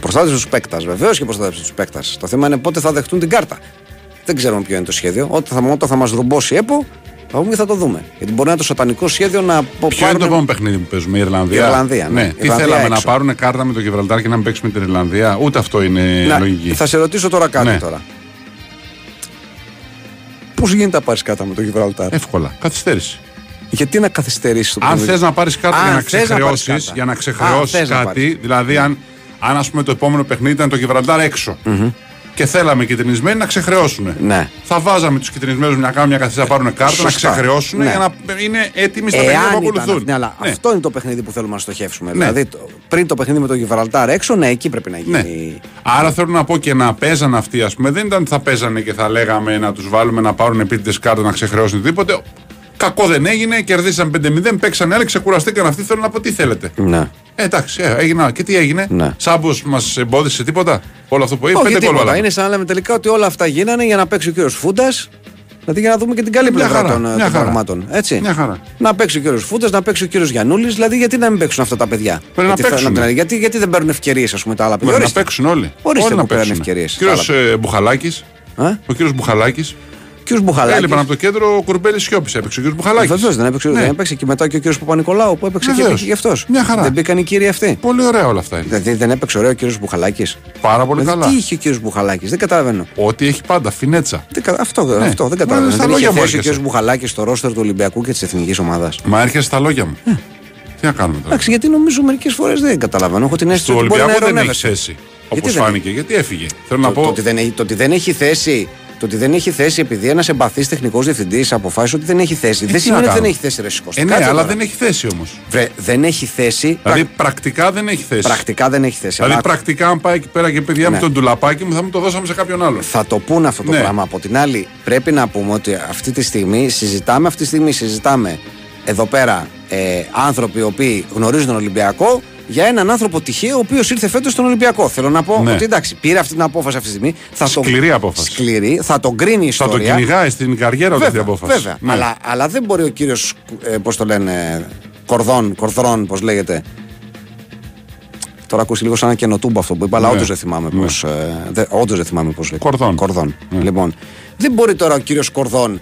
Προστάτευση τους παίκτας, βεβαίως και προστάτευση τους παίκτας. Το θέμα είναι πότε θα δεχτούν την κάρτα. Δεν ξέρουμε ποιο είναι το σχέδιο. Όταν θα, όταν θα μας ρουμπώσει η ΕΠΟ, θα πούμε και θα το δούμε. Γιατί μπορεί να είναι το σατανικό σχέδιο να πο- Ποιο είναι το πάρουν- επόμενο παιχνίδι που παίζουμε, η Ιρλανδία; Η Ιρλανδία, ναι. ναι. Η Τι Ιρλανδία θέλαμε να έξω. πάρουν κάρτα με το Γιβραλτάρ και να μην παίξουμε την Ιρλανδία; Ούτε αυτό είναι Να, λογική. θα σε ρωτήσω τώρα κάτι Ναι. τώρα. Πώς γίνεται να πάρεις κάρτα με το Γιβραλτάρ; Εύκολα. Καθυστέρηση. Γιατί να καθυστερήσεις το Αν παιχνίδι; θες να πάρεις κάρτα Α, για να θες να πάρεις ξεχρεώσεις, κάρτα. για να Α, ξεχρεώσεις θες να κάτι, πάρεις. δηλαδή αν, αν ας πούμε το επόμενο παιχνίδι ήταν το Γιβραλτάρ έξω και θέλαμε κυτρινισμένοι να ξεχρεώσουν. Ναι. Θα βάζαμε τους κυτρινισμένους να κάνουν μια καθυστέρηση να πάρουν κάρτα, να Σωστά. ξεχρεώσουν Ναι. για να είναι έτοιμοι στα παιχνίδια που Εάν ήταν, ακολουθούν. ναι, αλλά Ναι. αυτό είναι το παιχνίδι που θέλουμε να στοχεύσουμε. Ναι. Δηλαδή, το- πριν το παιχνίδι με το Γιβραλτάρ έξω, ναι, εκεί πρέπει να γίνει. Ναι. Άρα θέλω να πω και να παίζαν αυτοί, ας πούμε. Δεν ήταν ότι θα παίζανε και θα λέγαμε να τους βάλουμε να πάρουν επίτηδες κάρτα να ξεχρεώσουν οτιδήποτε. Κακό δεν έγινε, κερδίσαν 5-0, παίξαν άλλοι, ξεκουραστήκαν αυτοί. Θέλω να πω τι θέλετε. Ναι. Ε, εντάξει, ε, έγινε. Και τι έγινε; Ναι. Σάμπος μας εμπόδισε τίποτα. Όλο αυτό που είπε. Όχι Πέντε γκολ τίποτα. βάλαμε. Είναι σαν να λέμε τελικά ότι όλα αυτά γίνανε για να παίξει ο κύριος Φούντας. Δηλαδή για να δούμε και την καλή Μια πλευρά χαρά, των, ε, μια των χαρά. πραγμάτων. Έτσι. Μια χαρά. Να παίξει ο κύριος Φούντας, να παίξει ο κύριος Γιανούλη. Δηλαδή γιατί να μην παίξουν αυτά τα παιδιά; Πρέπει να γιατί, θα- παίξουν. γιατί, γιατί δεν παίρνουν ευκαιρίες, ας πούμε, τα άλλα παιδιά; Πρέπει να Ορίστε. παίξουν όλοι. Ορίστε όλοι που να πήραν παίξουν. ευκαιρίες. Κύριος Μπουχαλάκης. Α; Ο κύριος Μπουχαλάκης. Κ. Μπουχαλάκης. Έλειπαν από το κέντρο ο Κουρμπέλης Σιώπης. Έπαιξε ο κ. Μπουχαλάκης. Βεβαίως δεν έπαιξε, Ναι. δεν έπαιξε και μετά και ο κ. Παπα-Νικολάου που έπαιξε Βεβαίως. και, και αυτός. Μια χαρά. Δεν μπήκαν οι κύριοι αυτοί. Πολύ ωραία όλα αυτά είναι. Δηλαδή δεν έπαιξε ωραίο ο κ. Μπουχαλάκης. Πάρα πολύ καλά. Τι είχε ο κ. Μπουχαλάκης, δεν καταλαβαίνω. Ό,τι έχει πάντα, φινέτσα. Δεν κα- αυτό, Ναι. αυτό δεν Μα καταλαβαίνω. στα Δεν λόγια είχε μου θέση ο έρχεσαι. κ. Μπουχαλάκης στο ρόστερ του Ολυμπιακού και της εθνικής ομάδας. Μα έρχεσαι στα λόγια μου. Τι να κάνουμε τώρα; Εντάξει, γιατί νομίζω μερικές φορές δεν καταλαβαίνω. Έχω την αίσθηση Στο ότι μπορεί να Ολυμπιακό δεν έχει ειρωνεύεσαι. θέση. Όπως Γιατί δεν φάνηκε. Γιατί έφυγε. Θέλω να Το, το, πω. ότι δεν έχει, το ότι δεν έχει θέση. Το ότι δεν έχει θέση επειδή ένας εμπαθής τεχνικός διευθυντής αποφάσισε ότι δεν έχει θέση. δεν τι σημαίνει να ότι δεν κάνουμε. έχει θέση, ρε Σικώστη. Ε, ναι, Κάτσε αλλά τώρα. δεν έχει θέση όμως. Βρε, δεν έχει θέση. Δηλαδή πρακτικά δεν έχει θέση. Πρακτικά δεν έχει θέση. Δηλαδή αλλά πρακτικά, αν πάει εκεί πέρα και παιδιά Ναι. με τον τουλαπάκι μου, θα μου το δώσαμε σε κάποιον άλλον. Θα το πούνε αυτό το Ναι. πράγμα. Από την άλλη, πρέπει να πούμε ότι αυτή τη στιγμή συζητάμε, αυτή τη στιγμή συζητάμε εδώ πέρα ε, άνθρωποι οι οποίοι γνωρίζουν τον Ολυμπιακό για έναν άνθρωπο τυχαίο ο οποίος ήρθε φέτος στον Ολυμπιακό. Θέλω να πω Ναι. ότι εντάξει, πήρε αυτή την απόφαση αυτή τη στιγμή. Θα Σκληρή το, απόφαση. Σκληρή, θα τον κρίνει η Θα ιστορία. το κυνηγάει στην καριέρα του αυτή η Βέβαια, απόφαση. βέβαια. Ναι. Αλλά, αλλά δεν μπορεί ο κύριος, ε, πώς το λένε, Κορδόν, Κορδρόν, πώς λέγεται. Τώρα ακούσεις λίγο σαν ένα καινοτούμπο αυτό που είπα, αλλά Ναι. όντως δεν θυμάμαι Ναι. πώς. Ε, όντως δεν θυμάμαι πώς λέγεται. Κορδόν. Κορδόν. Ναι. Λοιπόν, δεν μπορεί τώρα ο κύριος Κορδόν.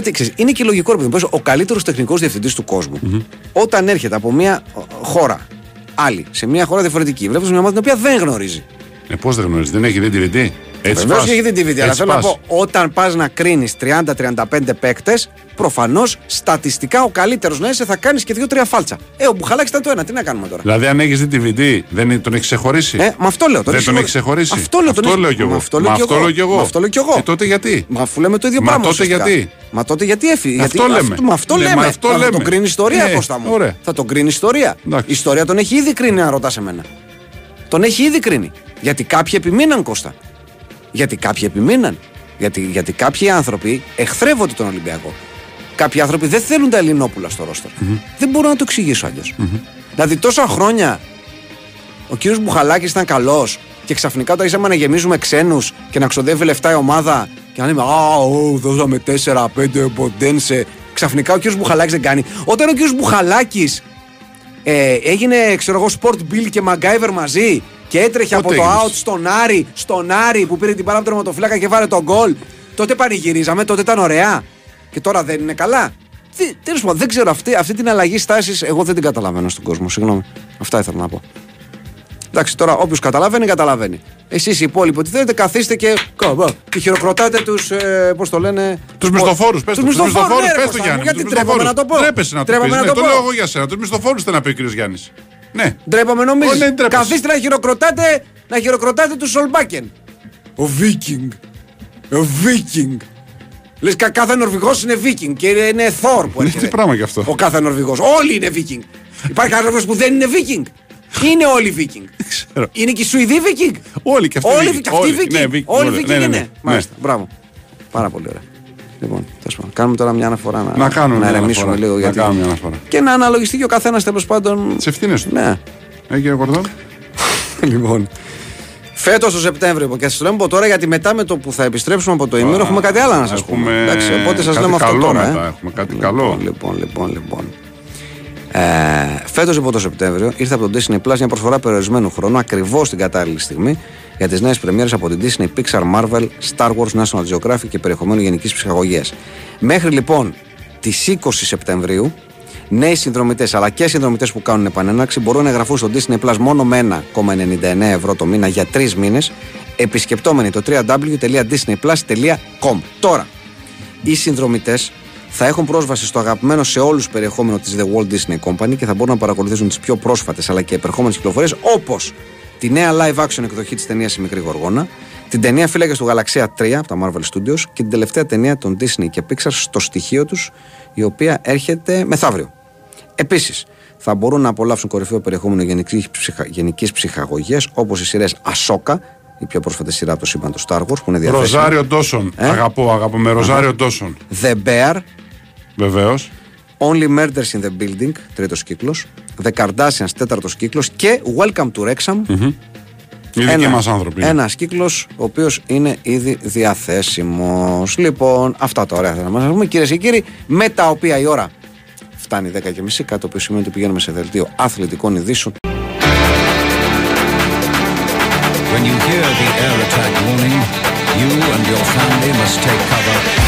Έτσι, ξέρεις, είναι και λογικό ρε παιδί μου, ο καλύτερος τεχνικός διευθυντής του κοσμου όταν έρχεται από μια ε, χώρα άλλη, σε μια χώρα διαφορετική, βλέπεις μια ομάδα την οποία δεν γνωρίζει. Ε, Πώς δεν γνωρίζεις, δεν έχει δει τη DVD. Έτσι Βεβαίως πας. και έχει την DVD, αλλά Έτσι θέλω να πας. πω, όταν πας να κρίνεις 30-35 παίκτες, προφανώς στατιστικά ο καλύτερος να είσαι θα κάνεις και 2-3 φάλτσα. Ε, ο Μπουχαλάκης ήταν το ένα, τι να κάνουμε τώρα; Δηλαδή, αν έχεις δει τη DVD, δεν είναι- τον έχεις ξεχωρίσει; Ε, με αυτό λέω. δεν τον έχεις ξεχωρίσει; Αυτό λέω, τον αυτό έχει- λέω κι εγώ. Μα αυτό λέω Μα κι αυτό εγώ. λέω κι εγώ. Μα αυτό λέω κι εγώ. Ε, τότε γιατί; Μα αφού λέμε το ίδιο Μα πράγμα. τότε ουσιαστικά. γιατί; Μα τότε γιατί έφυγε. Αυτό γιατί, λέμε. Αυτό, μα αυτό Ναι, λέμε. μα αυτό θα λέμε. τον κρίνει ιστορία, Ναι, Κώστα μου. ωραία. Θα τον κρίνει ιστορία. Εντάξει. Η ιστορία τον έχει ήδη κρίνει, αν ρωτάς εμένα. Τον έχει ήδη κρίνει. Γιατί κάποιοι επιμείναν, Κώστα. Γιατί κάποιοι επιμείναν. Γιατί, γιατί κάποιοι άνθρωποι εχθρεύονται τον Ολυμπιακό. Κάποιοι άνθρωποι δεν θέλουν τα Ελληνόπουλα στο ρόστερ. Δεν μπορώ να το εξηγήσω αλλιώς. Δηλαδή τόσα χρόνια ο κύριος Μπουχαλάκης ήταν καλός και ξαφνικά όταν ήρθαμε να γεμίζουμε ξένους και να ξοδεύει λεφτά η ομάδα και να λέμε Α, ω, δώσαμε 4-5 ποντένσε. Ξαφνικά ο κύριος Μπουχαλάκης δεν κάνει. Όταν ο κύριος Μπουχαλάκης ε, έγινε, ξέρω εγώ, Sport Bill και MacGyver μαζί και έτρεχε Πότε από το έγινες; out στον Άρη, στον Άρη που πήρε την παρά από τον τερματοφύλακα και βάλε τον γκολ. Τότε πανηγυρίζαμε, τότε ήταν ωραία. Και τώρα δεν είναι καλά. Τέλος πάντων, δεν ξέρω αυτή, αυτή την αλλαγή στάσης, εγώ δεν την καταλαβαίνω στον κόσμο. Συγγνώμη. Αυτά ήθελα να πω. Εντάξει, τώρα όποιος καταλαβαίνει, καταλαβαίνει. Εσείς οι υπόλοιποι, ότι θέλετε, καθίστε και, κομπα, και χειροκροτάτε τους. Ε, Πώς το λένε. Τους μισθοφόρους, πες Τους το. Τους μισθοφόρους, μισθοφόρους, ναι, ρε, πες το Κώστα μου, Γιάννη. Γιατί τους τρέπομαι μισθοφόρους. να το πω. Τρέπεσαι να το Τρέπομαι πεις, να ναι, το Το πω. λέω εγώ για σένα. Τους μισθοφόρους θέλει να πει ο κ. Γιάννης. Ναι. Ντρέπαμε νομίζεις; Ω, ναι, ντρέπεσαι. Καθίστε να χειροκροτάτε, να χειροκροτάτε τους Σολμπάκεν. Ο Βίκινγκ. Ο Βίκινγκ. Λες κάθε Νορβηγός είναι Βίκινγκ και είναι, είναι Θόρ που Ναι, έρχεται. τι πράγμα κι αυτό. Ο κάθε Νορβηγός. Όλοι είναι Βίκινγκ. Υπάρχει άνθρωπος που δεν είναι Βίκινγκ. Είναι όλοι Βίκινγκ. ξέρω. Είναι και οι Σουηδοί Βίκινγκ. Όλοι και αυτοί. Όλοι Βίκινγκ. και αυτοί Όλοι. Βίκινγκ. Ναι, Βίκινγκ. Όλοι Όλοι. Βίκινγκ Ναι, ναι, είναι. ναι. Μάλιστα. Μπράβο. Πάρα πολύ ωραία. Λοιπόν, τέλος πάντων, κάνουμε τώρα μια αναφορά να, Να κάνουμε να μια ηρεμήσουμε αναφορά. λίγο. Να γιατί- κάνουμε μια αναφορά. Και να αναλογιστεί και ο καθένας τέλος πάντων. Τι ευθύνες του. Ναι. Ε, κύριε Κορδόν. λοιπόν. Φέτος το Σεπτέμβριο και σας το λέμε από τώρα γιατί μετά με το που θα επιστρέψουμε από το Μέρο έχουμε κάτι άλλο να σας πούμε. Έχουμε Εντάξει, οπότε σας κάτι λέμε αυτό καλό τώρα. μετά, ε. έχουμε κάτι λοιπόν, καλό. Λοιπόν, λοιπόν, λοιπόν. Ε, Φέτος από το Σεπτέμβριο ήρθε από το Disney Plus μια προσφορά περιορισμένου χρόνου ακριβώς την κατάλληλη στιγμή για τις νέες πρεμιέρες από την Disney, Pixar, Marvel, Star Wars, National Geographic και περιεχομένου γενικής ψυχαγωγίας. Μέχρι λοιπόν τις 20 Σεπτεμβρίου, νέοι συνδρομητές αλλά και συνδρομητές που κάνουν επανέναρξη μπορούν να εγγραφούν στο Disney Plus μόνο με 1,99 ευρώ το μήνα για τρεις μήνες, επισκεπτόμενοι το www.disneyplus.com. Τώρα, οι συνδρομητές θα έχουν πρόσβαση στο αγαπημένο σε όλους περιεχόμενο της The Walt Disney Company και θα μπορούν να παρακολουθήσουν τις πιο πρόσφατες αλλά και επερχόμενες κυκλοφορίες όπως τη νέα live action εκδοχή της ταινίας Η Μικρή Γοργόνα, την ταινία Φύλακες του Γαλαξία 3 από τα Marvel Studios και την τελευταία ταινία των Disney και Pixar στο στοιχείο τους, η οποία έρχεται μεθαύριο. Επίσης, θα μπορούν να απολαύσουν κορυφαίο περιεχόμενο γενικής ψυχα... γενικής ψυχαγωγίας όπως οι σειρές Ασόκα, η πιο πρόσφατη σειρά από το σύμπαν του Star Wars που είναι διαθέσιμη. Ροζάριο Ντόσον. Ε; Αγαπώ, αγαπώ με Ροζάριο Ντόσον. The Bear, Βεβαίως. Only Murders in the Building, τρίτος κύκλος. The Kardashians, τέταρτος κύκλος. Και Welcome to Wrexham. Οι δικοί μας άνθρωποι. Ένα κύκλος, ο οποίος είναι ήδη διαθέσιμος. Λοιπόν, αυτά τα ωραία θα να μα πούμε, κυρίες και κύριοι, με τα οποία η ώρα φτάνει 10 και μισή, κάτι το οποίο σημαίνει ότι πηγαίνουμε σε δελτίο αθλητικών ειδήσεων. When you hear the air attack warning, You and your family must take cover.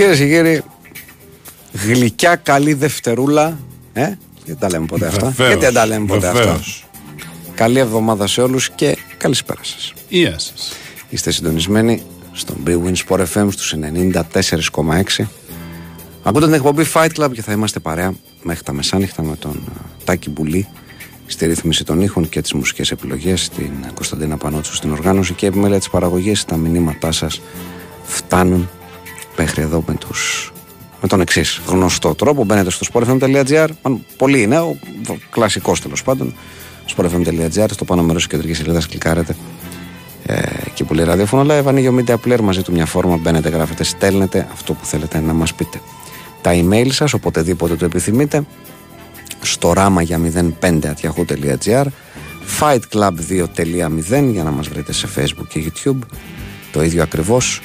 Κυρίες και κύριοι, γλυκιά καλή δευτερούλα. Ε, γιατί τα λέμε ποτέ αυτά; Βεβαίως, Γιατί δεν τα λέμε ποτέ αυτά; βεβαίως. Καλή εβδομάδα σε όλους και καλησπέρα σας. Γεια σας. Είστε συντονισμένοι στον Big Win Sport FM στους 94,6. Ακούτε την εκπομπή Fight Club και θα είμαστε παρέα μέχρι τα μεσάνυχτα με τον ε, Τάκη Μπουλή στη ρύθμιση των ήχων και τις μουσικές επιλογές, την Κωνσταντίνα Πανότσου στην οργάνωση και επιμέλεια της παραγωγής. Τα μηνύματά σας φτάνουν μέχρι εδώ με, τους, με τον εξής γνωστό τρόπο. Μπαίνετε στο sportfm.gr. Μάλλον Πολύ είναι, ο κλασικός τέλος πάντων. sportfm.gr. Στο πάνω μέρος της κεντρικής σελίδας κλικάρετε ε, και πολύ ραδιόφωνο live. Ανοίγει ο Media Player μαζί του μια φόρμα. Μπαίνετε, γράφετε, στέλνετε αυτό που θέλετε να μας πείτε. Τα email σας, οποτεδήποτε το επιθυμείτε, στο ράμα για 05.yahoo.gr fightclub2.0 για να μας βρείτε σε facebook και youtube το ίδιο ακριβώς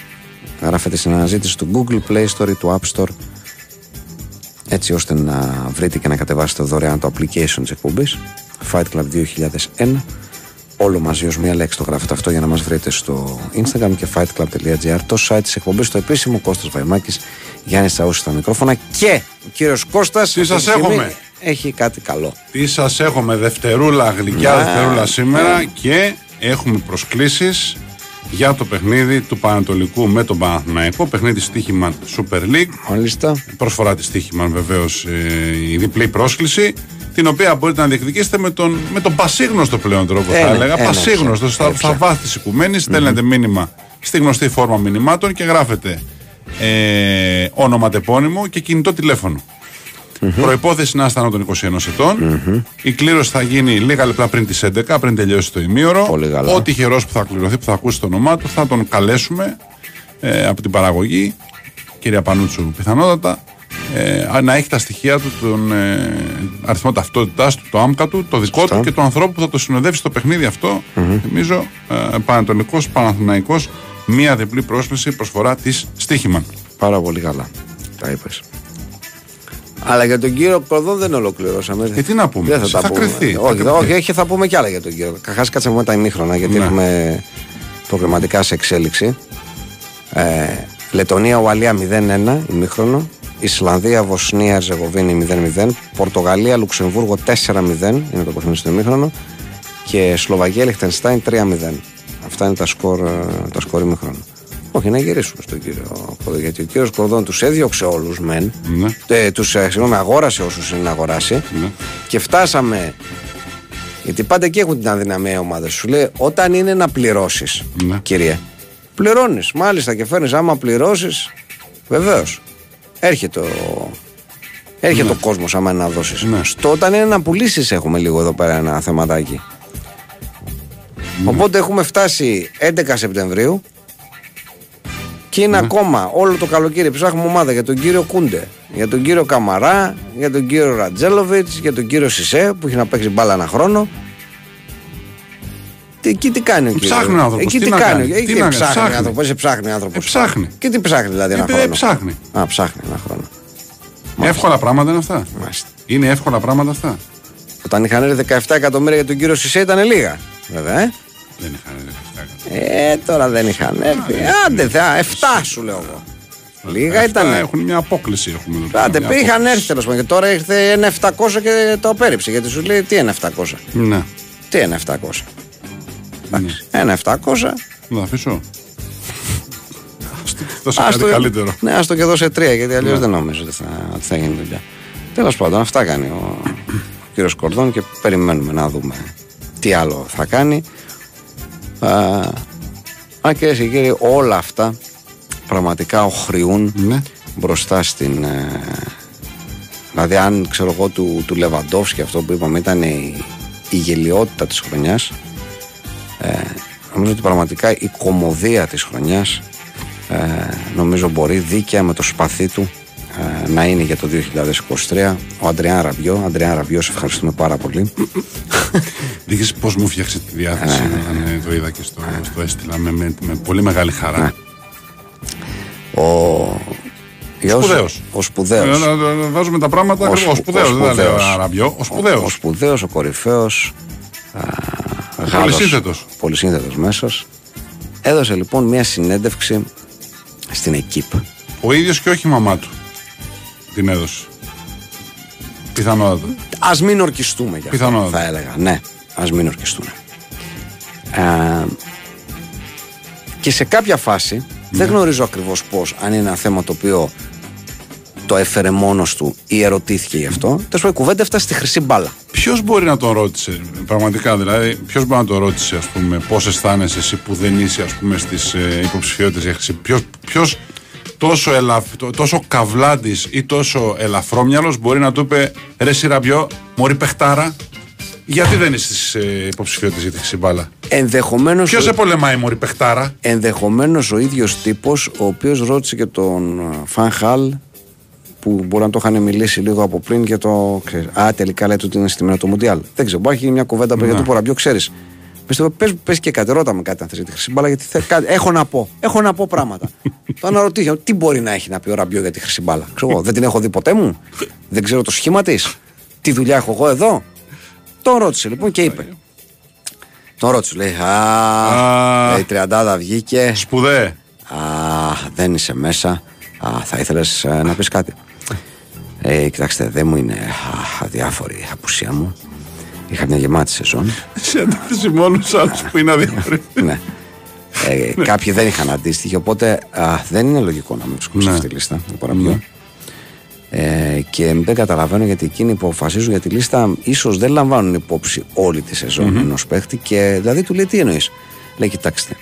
γράφετε στην αναζήτηση του Google Play Store ή του App Store έτσι ώστε να βρείτε και να κατεβάσετε δωρεάν το application της εκπομπής. Fight Club 2001 όλο μαζί ως μία λέξη το γράφετε αυτό για να μας βρείτε στο Instagram και fightclub.gr το site της εκπομπής το επίσημο Κώστας Βαϊμάκης Γιάννης Τσαούσης στα μικρόφωνα και ο κύριος Κώστας Τι αυτή σας τη στιγμή έχουμε; έχει κάτι καλό. Τι σας έχουμε δευτερούλα, γλυκιά Να. δευτερούλα σήμερα και έχουμε προσκλήσεις για το παιχνίδι του Πανατολικού με τον Παναθηναϊκό. Παιχνίδι στοίχημα Super League. Μάλιστα. Προσφορά της στοίχημα βεβαίως η διπλή πρόσκληση. Την οποία μπορείτε να διεκδικήσετε με τον, με τον πασίγνωστο πλέον τρόπο, Ε, θα ναι, έλεγα. ε, ναι, πασίγνωστο, ψε- στα, ε, στα ψε- βάθη της οικουμένης. Στέλνετε μήνυμα στη γνωστή φόρμα μηνυμάτων και γράφετε ε, ονοματεπώνυμο και κινητό τηλέφωνο. Προπόθεση να είστε άνω των 21 ετων Η κλήρωση θα γίνει λίγα λεπτά πριν τις 11, πριν τελειώσει το ημίωρο. Πολύ καλά. Ο τυχερό που θα κληρωθεί, που θα ακούσει το όνομά του, θα τον καλέσουμε ε, από την παραγωγή, κυρία Πανούτσου πιθανότατα, ε, να έχει τα στοιχεία του, τον ε, αριθμό ταυτότητάς του, το άμκα του, το δικό Σωστά. του και του ανθρώπου που θα το συνοδεύσει στο παιχνίδι αυτό. Θυμίζω, ε, Πανατολικός Παναθηναϊκός, μία διπλή πρόσκληση προσφορά της Στίχημαν. Πάρα πολύ καλά. Τα είπες. Αλλά για τον κύριο Κορδόν δεν ολοκληρώσαμε. Ε, τι να πούμε, Δεν θα τα θα πούμε. κρυφθεί, θα Όχι, κρυφθεί. όχι, όχι, θα πούμε κι άλλα για τον κύριο. Καχά κάτσε με τα ημίχρονα γιατί Ναι. έχουμε προγραμματικά σε εξέλιξη. Ε, Λετωνία, Ουαλία 0-1 ημίχρονο. Ισλανδία, Βοσνία, Ερζεγοβίνη 0-0. Πορτογαλία, Λουξεμβούργο 4-0 είναι το παιχνίδι στο ημίχρονο. Και Σλοβακία, Λιχτενστάιν 3-0. Αυτά είναι τα σκορ, ε, τα σκορ ημίχρονο. Όχι, να γυρίσουμε στον κύριο Κορδόν. Γιατί ο κύριος Κορδόν τους έδιωξε όλους μεν. Ναι. Ε, τους, ε, συγγνώμη, αγόρασε όσους είναι να αγοράσει. Ναι. Και φτάσαμε. Γιατί πάντα εκεί έχουν την αδυναμία οι ομάδες. Σου λέει όταν είναι να πληρώσεις, Ναι. κύριε, πληρώνεις. Μάλιστα και φέρνεις. Άμα πληρώσεις, βεβαίως. Έρχεται ο. Έρχεται ο κόσμος άμα είναι να δώσεις. Ναι. Στο όταν είναι να πουλήσεις, έχουμε λίγο εδώ πέρα ένα θεματάκι. Ναι. Οπότε έχουμε φτάσει 11 Σεπτεμβρίου και Ναι. είναι ακόμα όλο το καλοκαίρι ψάχνουμε ομάδα για τον κύριο Κούντε, για τον κύριο Καμαρά, για τον κύριο Ρατζέλοβιτ, για τον κύριο Σισε που έχει να παίξει μπάλα ένα χρόνο. Τι, εκεί τι κάνει ο κύριος; Ψάχνει ο άνθρωπος, Εκεί τι τι, να κάνει; κάνει, Εκεί τι τι να ψάχνει, κάνει, ψάχνει. ο άνθρωπος, εσύ ψάχνει ο άνθρωπος. Ε, ψάχνει. Και τι ψάχνει δηλαδή ένα Ε, παιδί, χρόνο; ψάχνει. Α, ψάχνει ένα χρόνο. Εύκολα πράγματα είναι αυτά. Μάλιστα. Είναι εύκολα πράγματα αυτά. Όταν είχαν έρθει 17 εκατομμύρια για τον κύριο Σισε ήταν λίγα. Βέβαια, ε. Δεν είχαν λεφτά. Ε, τώρα δεν είχαν έρθει. Άντε, θεά, 7 σου λέω εγώ. Λίγα Αυτά ήταν. Έχουν μια απόκληση. Έχουμε εδώ πέρα, Άντε, μια είχαν απόκληση. έρθει τέλος πάντων. Και τώρα ήρθε ένα 700 και το απέρριψε. Γιατί σου λέει τι είναι 700. Ναι. Τι είναι 700. Εντάξει. Ένα 700. Να το αφήσω. Δώσε Ας κάτι το- καλύτερο. Ναι, ας το και δώσε τρία γιατί αλλιώς δεν νομίζω ότι θα, ότι θα γίνει δουλειά. Τέλος πάντων, αυτά κάνει ο, ο κύριος Κορδόν και περιμένουμε να δούμε τι άλλο θα κάνει. Α, α κυρίε και κύριοι, όλα αυτά πραγματικά οχριούν Ναι. μπροστά στην. ε, δηλαδή, αν ξέρω εγώ του, του Λεβαντόφσκι αυτό που είπαμε ήταν η, η γελιότητα της χρονιάς ε, νομίζω ότι πραγματικά η κομμωδία της χρονιάς ε, νομίζω μπορεί δίκαια με το σπαθί του ε, να είναι για το 2023 ο Αντριάν Ραβιό Αντριάν Ραβιό, σε ευχαριστούμε πάρα πολύ Δείχνεις πώς μου φτιάξε τη διάθεση όταν ε, το είδα και στο, στο έστειλα με, με, με πολύ μεγάλη χαρά. ο Ιώσ- Σπουδαίος. ο σπουδαίος Ε, να- να- να Βάζουμε τα πράγματα Ο ακριβώς. Ο σπου- σπουδαίος, ο δεν τα λέω σπουδαίος. αραμπιό. Ο Ο σπουδαίος. σπουδαίος, ο κορυφαίος α, Γάλλος, Πολυσύνθετος. Πολυσύνθετος μέσος Έδωσε λοιπόν μια συνέντευξη στην ΕΚΙΠ Ο ίδιος και όχι η μαμά του την έδωσε. Πιθανότατα. Ας μην ορκιστούμε για αυτό Πιθανότατα. θα έλεγα Ναι, ας μην ορκιστούμε ε, Και σε κάποια φάση Ναι. Δεν γνωρίζω ακριβώς πώς Αν είναι ένα θέμα το οποίο το έφερε μόνος του ή ερωτήθηκε γι' αυτό. Τέλος πάντων, η κουβέντα έφτασε στη χρυσή μπάλα. Ποιος μπορεί να τον ρώτησε, πραγματικά δηλαδή, ποιος μπορεί να τον ρώτησε, ας πούμε, πώς αισθάνεσαι εσύ που δεν είσαι, ας πούμε, στις ε, υποψηφιότητες για χρυσή. Ποιο τόσο, ελαφ, τό- τόσο καβλάντη ή τόσο ελαφρόμυαλος μπορεί να του είπε ρε Σιραμπιό, Μωρή Πεχτάρα, γιατί δεν είσαι στις ε, υποψηφιότητες για τη χρυσή μπάλα; Ενδεχομένως. Ποιος σε πολεμάει, Μωρή Πεχτάρα. Ενδεχομένως ο ίδιος τύπος, ο οποίος ρώτησε και τον ε, Φαν Χαλ, που μπορεί να το είχαν μιλήσει λίγο από πριν και το. Ξέρεις, α, τελικά λέτε ότι είναι στημένο το Μουντιάλ. Δεν ξέρω, μπορεί να γίνει μια κουβέντα Ναι. για το Ποραμπιό, ξέρεις. Πιστεύω, πες, πες και κάτι, ρώτα με κάτι αν θες για τη χρυσή μπάλα, γιατί θε, κάτι, έχω να πω. Έχω να πω πράγματα. το αναρωτήθηκα, τι μπορεί να έχει να πει ο Ραμπιό για τη χρυσή μπάλα; Ξέρω, εγώ, δεν την έχω δει ποτέ μου; Δεν ξέρω το σχήμα της; Τι δουλειά έχω εγώ εδώ; Τον ρώτησε λοιπόν και είπε. Τον ρώτησε, λέει, Α, Α. λέει, η τριαντάδα βγήκε. Σπουδέ. Α, δεν είσαι μέσα. Α, θα ήθελες ε, να πεις κάτι. Ε, κοιτάξτε, δεν μου είναι α, αδιάφορη η απουσία μου. Είχα μια γεμάτη σεζόν. Σε αντίθεση με όλους τους άλλους που είναι αδιαφορετικοί. ναι. Ε, κάποιοι δεν είχαν αντίστοιχη, οπότε α, δεν είναι λογικό να μην βρίσκονται σε Ναι. αυτή τη λίστα. το Ραμπιό. Ε, και δεν καταλαβαίνω γιατί εκείνοι που αποφασίζουν για τη λίστα ίσως δεν λαμβάνουν υπόψη όλη τη σεζόν ενός παίχτη και δηλαδή του λέει τι εννοείς; Λέει κοιτάξτε,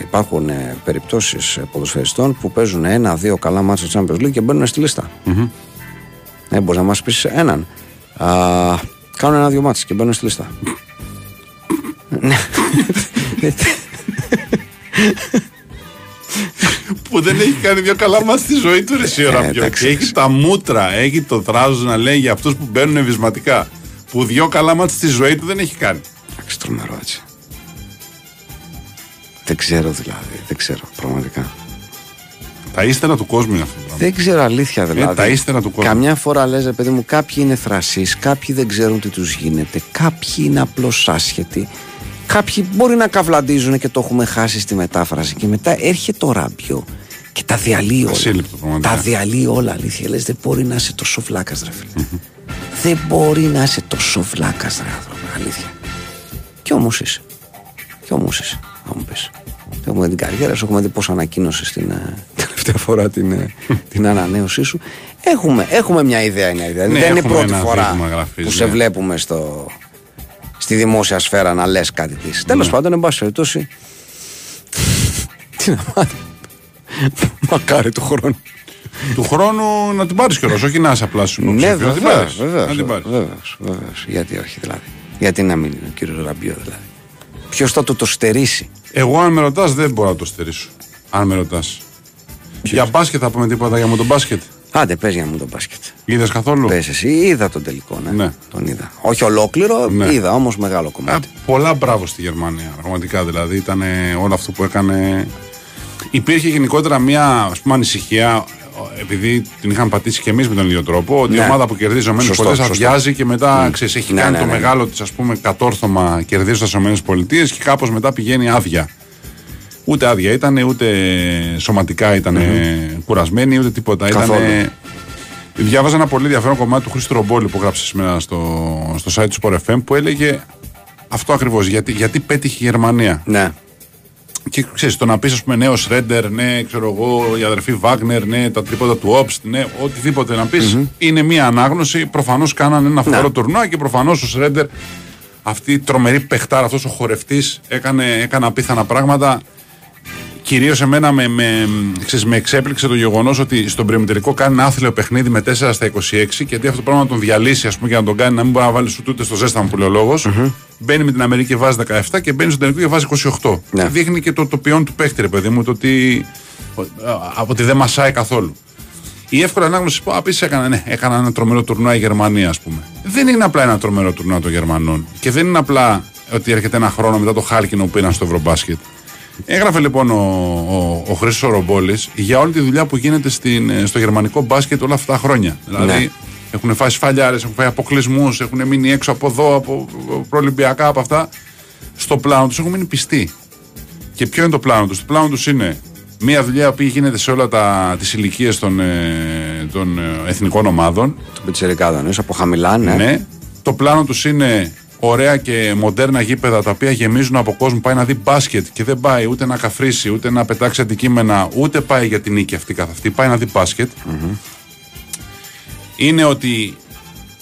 ε, υπάρχουν ε, περιπτώσεις ποδοσφαιριστών που παίζουν ένα-δύο καλά μάτια στο Champions League και μπαίνουν στη λιστα Ε, μπορείς να μας πεις έναν. Α, κάνουν ένα-δύο μάτια και μπαίνουν στη λίστα. Ναι. που δεν έχει κάνει δύο καλά μα στη ζωή του ρε εσύ, ο Ραμπιό. Ε, εντάξει. Και έχει τα μούτρα, έχει το θράσο να λέει για αυτούς που μπαίνουν βυσματικά. Που δύο καλά μάτς στη ζωή του δεν έχει κάνει. Εντάξει, τρομερό έτσι. Δεν ξέρω δηλαδή, δεν ξέρω πραγματικά. Τα ύστερα του κόσμου είναι αυτό το πράγμα. Δεν ξέρω αλήθεια δηλαδή. Ε, τα ύστερα του κόσμου. Καμιά φορά λες, ρε παιδί μου, κάποιοι είναι θρασείς, κάποιοι δεν ξέρουν τι τους γίνεται, κάποιοι είναι απλώς άσχετοι, κάποιοι μπορεί να καυλαντίζουν και το έχουμε χάσει στη μετάφραση και μετά έρχεται το ράμπιο και τα διαλύει όλα. Ασύλληπτο, πραγματικά. Τα διαλύει όλα, αλήθεια. Λες, δεν μπορεί να είσαι τόσο βλάκας, ρε φίλε. δεν μπορεί να είσαι τόσο βλάκας, ρε άνθρωπε, αλήθεια. Κι όμως είσαι. Κι όμως είσαι, θα μου πεις. Έχουμε την καριέρα σου, έχουμε δει πώς ανακοίνωσες την ε, τελευταία φορά την, ε, την ανανέωσή σου. Έχουμε, έχουμε μια ιδέα, είναι ιδέα. Ναι, Δεν είναι η έχουμε πρώτη ένα φορά δείγμα γραφής, που σε ναι. βλέπουμε στο, στη δημόσια σφαίρα να λες κάτι της. Ναι. Τέλος πάντων, εν πάση περιπτώσει, τι να μάθω. Μακάρι του χρόνου. του χρόνου να την πάρεις κιόλας, όχι να είσαι απλά σου Ναι, υποψήφιο, να την βεβαίως, πάρεις. βεβαίως, Να την πάρεις. βεβαίως, βεβαίως. Γιατί όχι δηλαδή. Γιατί να μην είναι ο κύριος Ραμπιό δηλαδή. Ποιος θα το το στερήσει; Εγώ, αν με ρωτάς, δεν μπορώ να το στερήσω. Αν με ρωτάς. Για μπάσκετ θα πούμε τίποτα για μου τον μπάσκετ. Άντε, πες για μου το μπάσκετ. Είδες καθόλου; Πες εσύ, είδα τον τελικό, ναι. Ναι. Τον είδα. Όχι ολόκληρο, Ναι. είδα όμως μεγάλο Α, κομμάτι. πολλά μπράβο στη Γερμανία. Πραγματικά δηλαδή ήταν όλο αυτό που έκανε. Υπήρχε γενικότερα μια ας πούμε, ανησυχία, επειδή την είχαν πατήσει και εμείς με τον ίδιο τρόπο, ότι η Ναι. ομάδα που κερδίζει ο Σωστό, πολλέ σωστό. αδειάζει και μετά ξέρεις, έχει Ναι, κάνει ναι, το ναι. μεγάλο της πούμε κατόρθωμα κερδίζει στι ΗΠΑ και κάπως μετά πηγαίνει άδεια. Ούτε άδεια ήταν, ούτε σωματικά ήταν κουρασμένοι, ούτε τίποτα. Καθόλου. Ήτανε... Διάβαζα ένα πολύ ενδιαφέρον κομμάτι του Χρήστο Ρομπόλη που γράψες σήμερα στο, στο site του Sport FM που έλεγε αυτό ακριβώς. Γιατί, γιατί πέτυχε η Γερμανία. Ναι. Και ξέρεις, το να πεις, ας πούμε, νέο Σρέντερ, ναι, ξέρω εγώ, η αδερφή Βάγνερ, ναι, τα τρίποτα του Όπστ, ναι, οτιδήποτε να πεις, είναι μία ανάγνωση. Προφανώς κάνανε ένα φοβερό τουρνουά και προφανώς ο Σρέντερ, αυτή η τρομερή παιχτάρα, αυτός ο χορευτής, έκανε, έκανε απίθανα πράγματα. Κυρίως εμένα με, με, ξέρεις, με εξέπληξε το γεγονός ότι στον πρεμιτερικό κάνει ένα άθλιο παιχνίδι με 4 στα 26 και αντί αυτό το πράγμα να τον διαλύσει ας πούμε, και να τον κάνει να μην μπορεί να βάλει σου ούτε στο ζέσταμα που λέει ο λογο Μπαίνει με την Αμερική και βάζει 17 και μπαίνει στον τελικό και βάζει 28. Ναι. Δείχνει και το, το ποιόν του παίχτη, ρε παιδί μου, το ότι, α, ότι δεν μασάει καθόλου. Η εύκολη ανάγνωση που επίση έκανα, ναι, έκανα ένα τρομερό τουρνουά η Γερμανία, ας πούμε. Δεν είναι απλά ένα τρομερό τουρνουά των Γερμανών. Και δεν είναι απλά ότι έρχεται ένα χρόνο μετά το χάλκινο που πήραν στο Ευρωμπάσκετ. Έγραφε λοιπόν ο, ο, ο Χρήστο Ρομπόλης για όλη τη δουλειά που γίνεται στην, ε, στο γερμανικό μπάσκετ όλα αυτά τα χρόνια. Δηλαδή Ναι. έχουν φάει σφαλιάρες, έχουν φάει αποκλεισμούς, έχουν μείνει έξω από εδώ, από προολυμπιακά, από αυτά. Στο πλάνο τους έχουν μείνει πιστοί. Και ποιο είναι το πλάνο τους; Το πλάνο τους είναι μια δουλειά που γίνεται σε όλα τις ηλικίες των, ε, των ε, εθνικών ομάδων. Του Πιτσερικάδο, εννοείς, από χαμηλά, ναι. Ναι. Το πλάνο τους είναι ωραία και μοντέρνα γήπεδα τα οποία γεμίζουν από κόσμο. Πάει να δει μπάσκετ και δεν πάει ούτε να καφρίσει, ούτε να πετάξει αντικείμενα, ούτε πάει για την νίκη αυτή καθ' αυτή. Πάει να δει μπασκετ Είναι ότι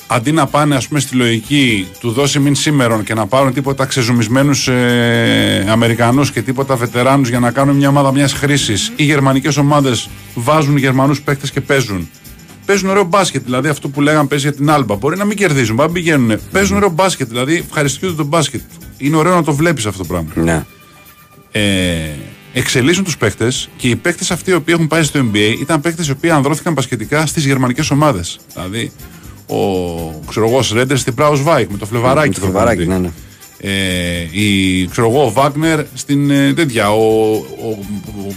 αντί να πάνε ας πούμε στη λογική του δώσει μην σήμερον και να πάρουν τίποτα ξεζουμισμένους ε, Αμερικανούς και τίποτα βετεράνους για να κάνουν μια ομάδα μιας χρήσης οι γερμανικές ομάδες βάζουν Γερμανούς παίκτες και παίζουν παίζουν ωραίο μπάσκετ. Δηλαδή αυτό που λέγαμε παίζει για την άλμπα. Μπορεί να μην κερδίζουν, μπορεί να μην πηγαίνουν. Παίζουν ωραίο μπάσκετ. Δηλαδή ευχαριστούνται τον μπάσκετ. Είναι ωραίο να το βλέπεις αυτό το πράγμα. Ναι. Ε, εξελίσσουν τους παίκτες και οι παίκτες αυτοί οι οποίοι έχουν πάει στο NBA ήταν παίκτες οι οποίοι ανδρώθηκαν μπασκετικά στις γερμανικές ομάδες. Δηλαδή ο, ξέρω εγώ, ο Σρέντερ στην Braunschweig με το φλεβαράκι. Με το το φλεβαράκι, κομμάτι. ναι, ναι. Ε, η, ξέρω εγώ, ο Βάγνερ στην ε, τέτοια. Ο, ο, ο-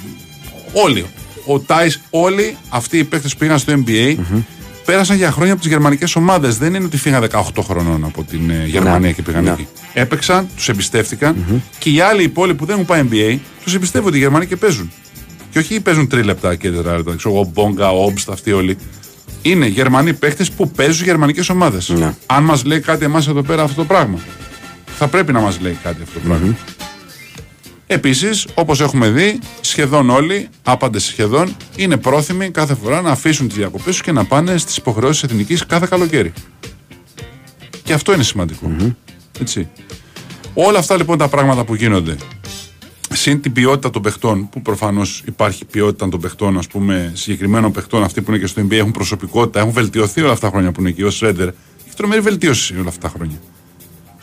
όλοι. Ο Τάις, όλοι αυτοί οι παίκτες που πήγαν στο NBA πέρασαν για χρόνια από τις γερμανικές ομάδες. Δεν είναι ότι φύγαν 18 χρονών από την ε, Γερμανία Ναι, και πήγαν ναι. εκεί. Έπαιξαν, τους εμπιστεύτηκαν και οι άλλοι υπόλοιποι που δεν έχουν πάει NBA τους εμπιστεύονται οι Γερμανοί και παίζουν. Και όχι παίζουν τρίλεπτα και τετράλεπτα. Ξέρω εγώ, Μπόγκα, Όμπστ, αυτοί όλοι. Είναι Γερμανοί παίχτε που παίζουν γερμανικές ομάδες. Ναι. Αν μας λέει κάτι εμάς εδώ πέρα αυτό το πράγμα, θα πρέπει να μας λέει κάτι αυτό το πράγμα. Επίσης, όπως έχουμε δει, σχεδόν όλοι, άπαντες σχεδόν, είναι πρόθυμοι κάθε φορά να αφήσουν τις διακοπές τους και να πάνε στις υποχρεώσεις εθνικής κάθε καλοκαίρι. Και αυτό είναι σημαντικό. Έτσι. Όλα αυτά λοιπόν τα πράγματα που γίνονται, συν την ποιότητα των παιχτών, που προφανώς υπάρχει ποιότητα των παιχτών, ας πούμε, συγκεκριμένων παιχτών, αυτοί που είναι και στο NBA έχουν προσωπικότητα, έχουν βελτιωθεί όλα αυτά τα χρόνια που είναι εκεί. Ο Σρέντερ έχει τρομερή βελτίωση όλα αυτά τα χρόνια.